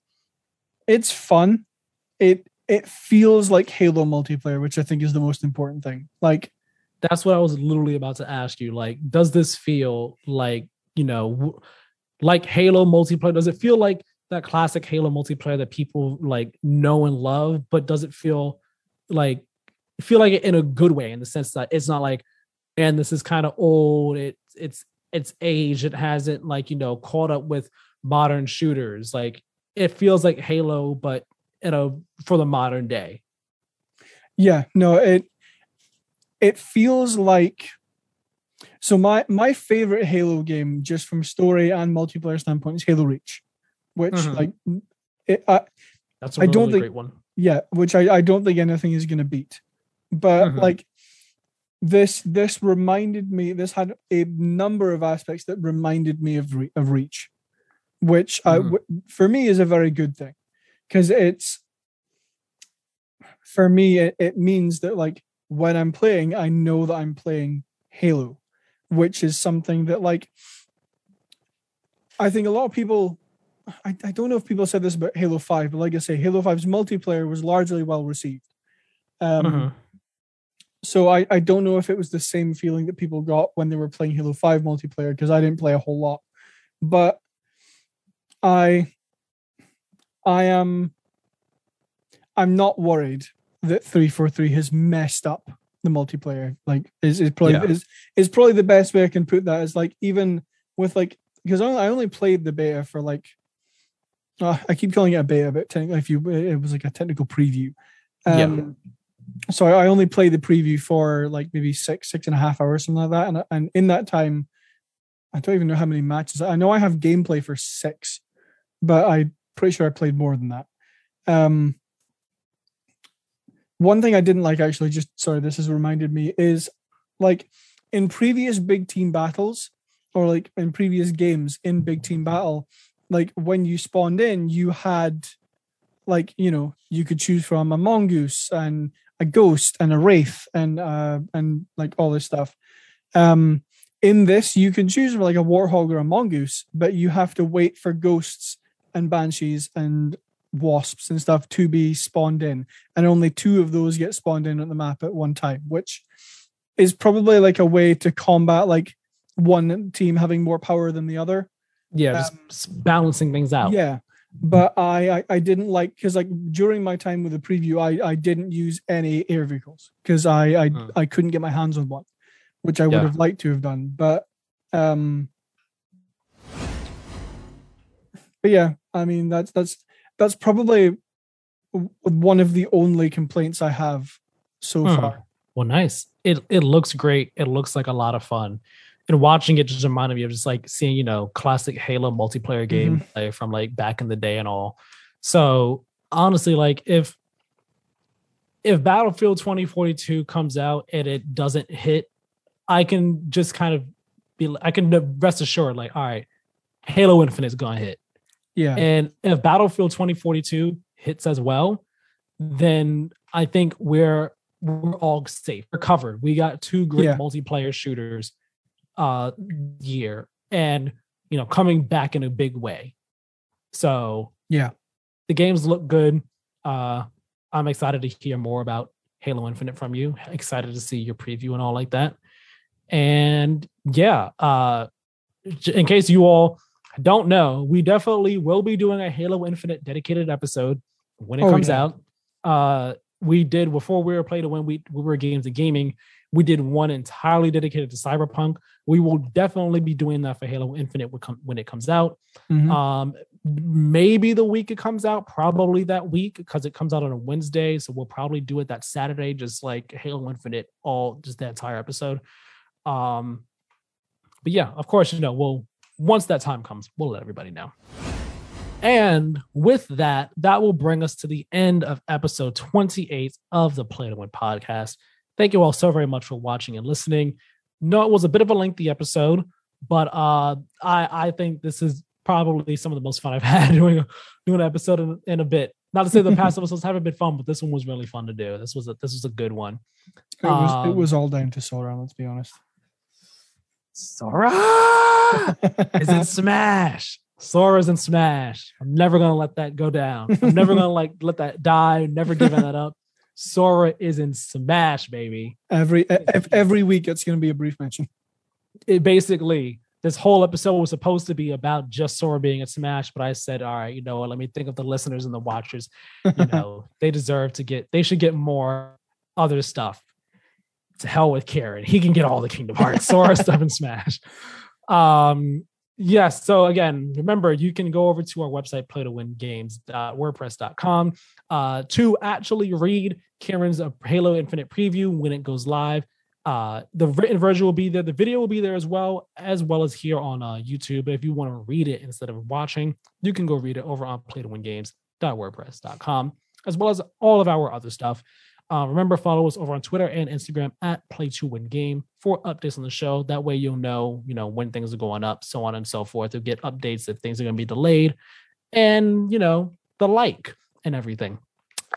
it's fun it it feels like halo multiplayer which i think is the most important thing like
That's what I was literally about to ask you. Like, does this feel like you know, w- like Halo multiplayer? Does it feel like that classic Halo multiplayer that people like know and love? But does it feel like feel like it in a good way in the sense that it's not like, and this is kind of old. It it's it's age. It hasn't like you know caught up with modern shooters. Like it feels like Halo, but in a for the modern day.
Yeah, no, it it feels like so my my favorite Halo game, just from story and multiplayer standpoint, is Halo Reach, which
Mhm.
like it, I,
That's a
I
really
don't think-
great one.
yeah, which I, I don't think anything is gonna beat. But
Mhm.
like this this reminded me, this had a number of aspects that reminded me of Re- of Reach, which I
Mhm.
w for me is a very good thing because it's for me it, it means that like when i'm playing i know that i'm playing halo which is something that like i think a lot of people I, I don't know if people said this about halo 5 but like i say halo 5's multiplayer was largely well received um
Mhm.
so I, I don't know if it was the same feeling that people got when they were playing Halo 5 multiplayer because I didn't play a whole lot. But I I am I'm not worried that 343 has messed up the multiplayer. Like is is probably
Yeah.
is is probably the best way I can put that is like even with like because I only played the beta for like uh, I keep calling it a beta, but technically if you it was like a technical preview.
Yeah.
Um, so I only played the preview for like maybe six, six and a half hours, something like that. And and in that time, I don't even know how many matches. I know I have gameplay for six, but I'm pretty sure I played more than that. Um, one thing I didn't like actually, just sorry, this has reminded me, is like in previous big team battles or like in previous games in big team battle, like when you spawned in, you had like you know you could choose from a mongoose and a ghost and a wraith and uh and like all this stuff. Um in this you can choose like a warthog or a mongoose but you have to wait for ghosts and banshees and wasps and stuff to be spawned in. And only two of those get spawned in on the map at one time which is probably like a way to combat like one team having more power than the other
Yeah, just
Um,
s- balancing things out.
yeah, but I I, I didn't like because like during my time with the preview, I I didn't use any air vehicles because I I
Hmm.
I couldn't get my hands on one, which I would
Yeah.
have liked to have done. But um, but yeah, I mean that's that's that's probably one of the only complaints I have so
Hmm.
far.
Well, nice. It it looks great. It looks like a lot of fun. And watching it just reminded me of just like seeing, you know, classic Halo multiplayer mm-hmm. game like, from like back in the day and all. So honestly, like if if Battlefield 2042 comes out and it doesn't hit, I can just kind of be I can rest assured, like, all right, Halo Infinite's gonna hit.
Yeah,
And if Battlefield 2042 hits as well, then I think we're we're all safe. We're covered. We got two great
Yeah.
multiplayer shooters uh year and you know coming back in a big way. So
Yeah.
The games look good. Uh I'm excited to hear more about Halo Infinite from you. Excited to see your preview and all like that. And yeah, uh in case you all don't know, we definitely will be doing a Halo Infinite dedicated episode when it
Oh,
comes
yeah.
out. Uh, we did before we were played when we, we were games and gaming. We did one entirely dedicated to Cyberpunk. We will definitely be doing that for Halo Infinite when, it comes out.
Mhm.
Um, maybe the week it comes out, probably that week because it comes out on a Wednesday. So we'll probably do it that Saturday, just like Halo Infinite, all just the entire episode. Um, but yeah, of course, you know, we'll once that time comes, we'll let everybody know. And with that, that will bring us to the end of episode 28 of the Play to Win podcast. Thank you all so very much for watching and listening. No, it was a bit of a lengthy episode, but uh, I I think this is probably some of the most fun I've *laughs* had doing a, doing an episode in, in a bit. Not to say the past *laughs* episodes haven't been fun, but this one was really fun to do. This was a this was a good one.
it was it
um,
was all down to Sora. Let's be honest.
Sora is in *laughs* Smash. Sora's in Smash. I'm never gonna let that go down. I'm never gonna like let that die. Never giving that up. Sora is in Smash, baby.
every every week it's going to be a brief mention.
It basically this whole episode was supposed to be about just Sora being in Smash, but I said, all right, you know what? Let me think of the listeners and the watchers. You *laughs* know, they deserve to get. They should get more other stuff. To hell with Kieran. He can get all the Kingdom Hearts, Sora stuff in Smash. *laughs* Um, yes. So again, remember you can go over to our website, play to win games.wordpress.com, uh, to actually read Kieran's uh, Halo Infinite preview when it goes live. Uh, the written version will be there. The video will be there as well, as well as here on uh, YouTube. If you want to read it instead of watching, you can go read it over on play to win games.wordpress.com, as well as all of our other stuff. Uh, remember, follow us over on Twitter and Instagram at Play to Win Game for updates on the show. That way, you'll know, you know, when things are going up, so on and so forth. You'll get updates if things are going to be delayed, and you know, the like. and everything.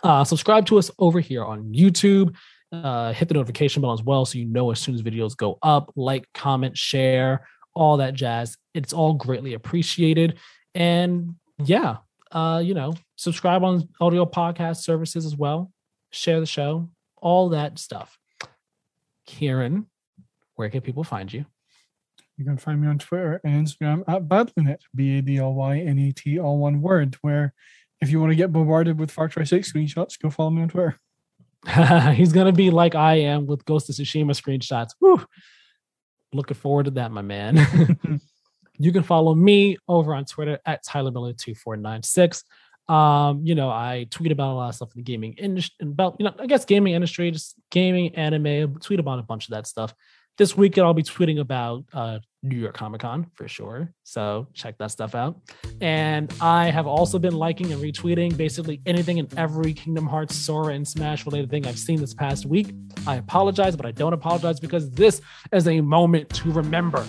Uh, subscribe to us over here on YouTube. Uh, hit the notification bell as well so you know as soon as videos go up. Like, comment, share, all that jazz. It's all greatly appreciated. And yeah, uh, you know, subscribe on audio podcast services as well. Share the show, all that stuff. Kieran, where can people find you?
You can find me on Twitter and Instagram at Badlynet, B A D L Y N E T, all one word. Where if you want to get bombarded with Far Cry 6 screenshots, go follow me on Twitter. *laughs*
He's gonna be like I am with Ghost of Tsushima screenshots. Woo! Looking forward to that, my man. *laughs* *laughs* you can follow me over on Twitter at Tyler Miller 2496. Um, you know, I tweet about a lot of stuff in the gaming industry, about you know, I guess gaming industry, just gaming, anime, tweet about a bunch of that stuff this weekend I'll be tweeting about uh, New York Comic Con for sure. So check that stuff out. And I have also been liking and retweeting basically anything and every Kingdom Hearts, Sora, and Smash related thing I've seen this past week. I apologize, but I don't apologize because this is a moment to remember.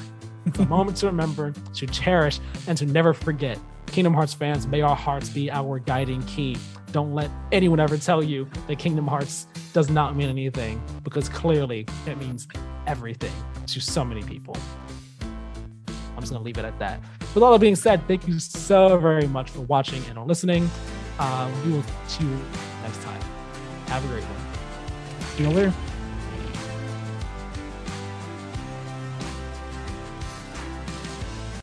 a moment to remember, to cherish, and to never forget. Kingdom Hearts fans, may our hearts be our guiding key. Don't let anyone ever tell you that Kingdom Hearts does not mean anything because clearly it means everything to so many people. I'm just going to leave it at that. With all that being said, thank you so very much for watching and listening. Um, we will see you next time. Have a great one.
See you later.